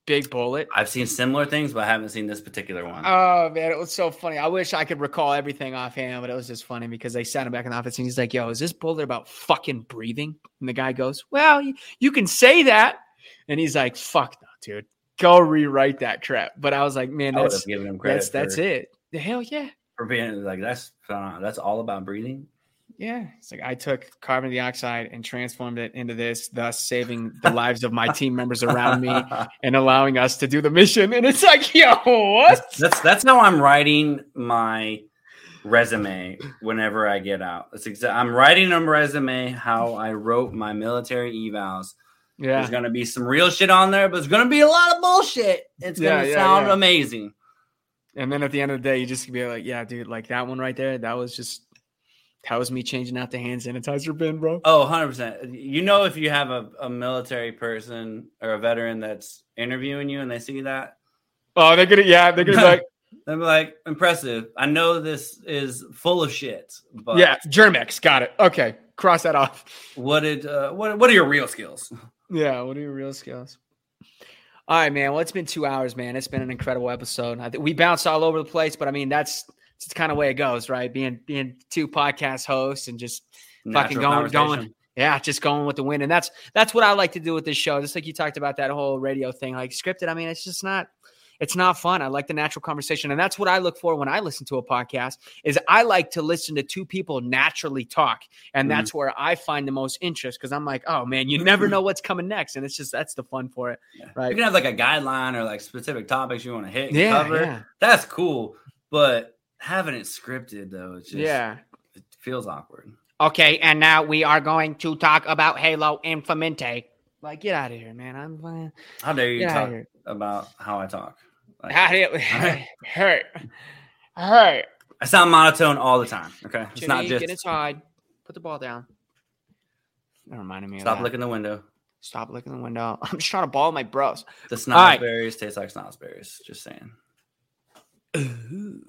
big bullet? I've seen similar things, but I haven't seen this particular one. Oh man, it was so funny. I wish I could recall everything offhand, but it was just funny because they sat him back in the office and he's like, "Yo, is this bullet about fucking breathing?" And the guy goes, "Well, you, you can say that," and he's like, "Fuck no, dude, go rewrite that crap." But I was like, "Man, that's that's that's it." The hell yeah, for being like that's uh, that's all about breathing. Yeah, it's like I took carbon dioxide and transformed it into this, thus saving the lives of my team members around me and allowing us to do the mission. And it's like, yo, what? That's that's how I'm writing my resume whenever I get out. That's exactly. I'm writing a resume how I wrote my military evals. Yeah, there's gonna be some real shit on there, but it's gonna be a lot of bullshit. It's gonna yeah, sound yeah. amazing. And then at the end of the day, you just be like, yeah, dude, like that one right there, that was just that was me changing out the hand sanitizer bin, bro. Oh, 100%. You know, if you have a, a military person or a veteran that's interviewing you and they see that. Oh, they're gonna, yeah, they're gonna be like, they're like, impressive. I know this is full of shit, but yeah, Germ-X, got it. Okay, cross that off. What did, uh, what, what are your real skills? Yeah, what are your real skills? All right, man. Well, it's been two hours, man. It's been an incredible episode. I think we bounced all over the place, but I mean, that's it's kind of way it goes, right? Being being two podcast hosts and just Natural fucking going going. Yeah, just going with the wind. And that's that's what I like to do with this show. Just like you talked about that whole radio thing, like scripted. I mean, it's just not it's not fun. I like the natural conversation. And that's what I look for when I listen to a podcast is I like to listen to two people naturally talk. And mm-hmm. that's where I find the most interest because I'm like, oh man, you never know what's coming next. And it's just that's the fun for it. Yeah. Right. You can have like a guideline or like specific topics you want to hit and yeah, cover. Yeah. That's cool. But having it scripted though, it's just yeah, it feels awkward. Okay, and now we are going to talk about Halo Infinite. Like, get out of here, man! I'm. Uh, how dare you talk about how I talk? Like, how did it hurt? Hurt. I sound monotone all the time. Okay, it's Jimmy, not just get inside. Put the ball down. That reminded me. Stop licking the window. Stop licking the window. I'm just trying to ball my bros. The snozberries right. taste like snozberries. Just saying. Ooh.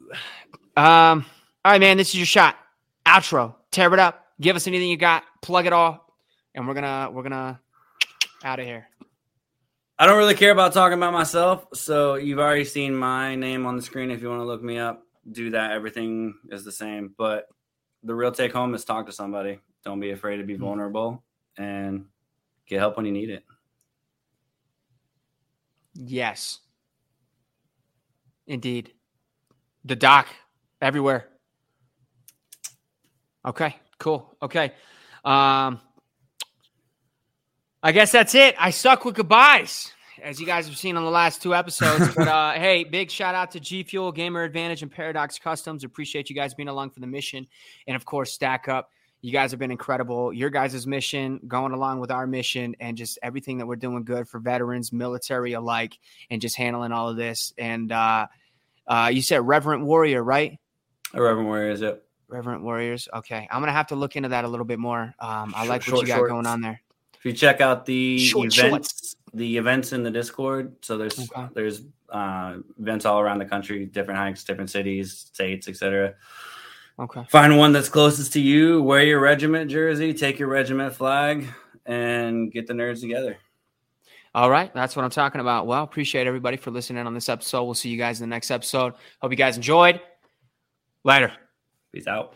Um, all right, man, this is your shot. Outro. Tear it up. Give us anything you got. Plug it all. And we're gonna we're gonna out of here. I don't really care about talking about myself, so you've already seen my name on the screen. If you want to look me up, do that. Everything is the same. But the real take home is talk to somebody. Don't be afraid to be hmm. vulnerable and get help when you need it. Yes. Indeed. The doc everywhere. Okay, cool. Okay. Um, I guess that's it. I suck with goodbyes, as you guys have seen on the last two episodes. but uh, hey, big shout out to G Fuel, Gamer Advantage, and Paradox Customs. Appreciate you guys being along for the mission, and of course, Stack Up. You guys have been incredible. Your guys' mission going along with our mission, and just everything that we're doing good for veterans, military alike, and just handling all of this. And uh, uh, you said Irreverent Warrior, right? Irreverent Warriors, yep. Irreverent Warriors. Okay, I'm gonna have to look into that a little bit more. Um, I like what you got shorts. going on there. If you check out the Short events, the events in the Discord, so there's okay. there's uh, events all around the country, different hikes, different cities, states, etc. Okay. Find one that's closest to you. Wear your regiment jersey. Take your regiment flag, and get the nerds together. All right, that's what I'm talking about. Well, appreciate everybody for listening on this episode. We'll see you guys in the next episode. Hope you guys enjoyed. Later. Peace out.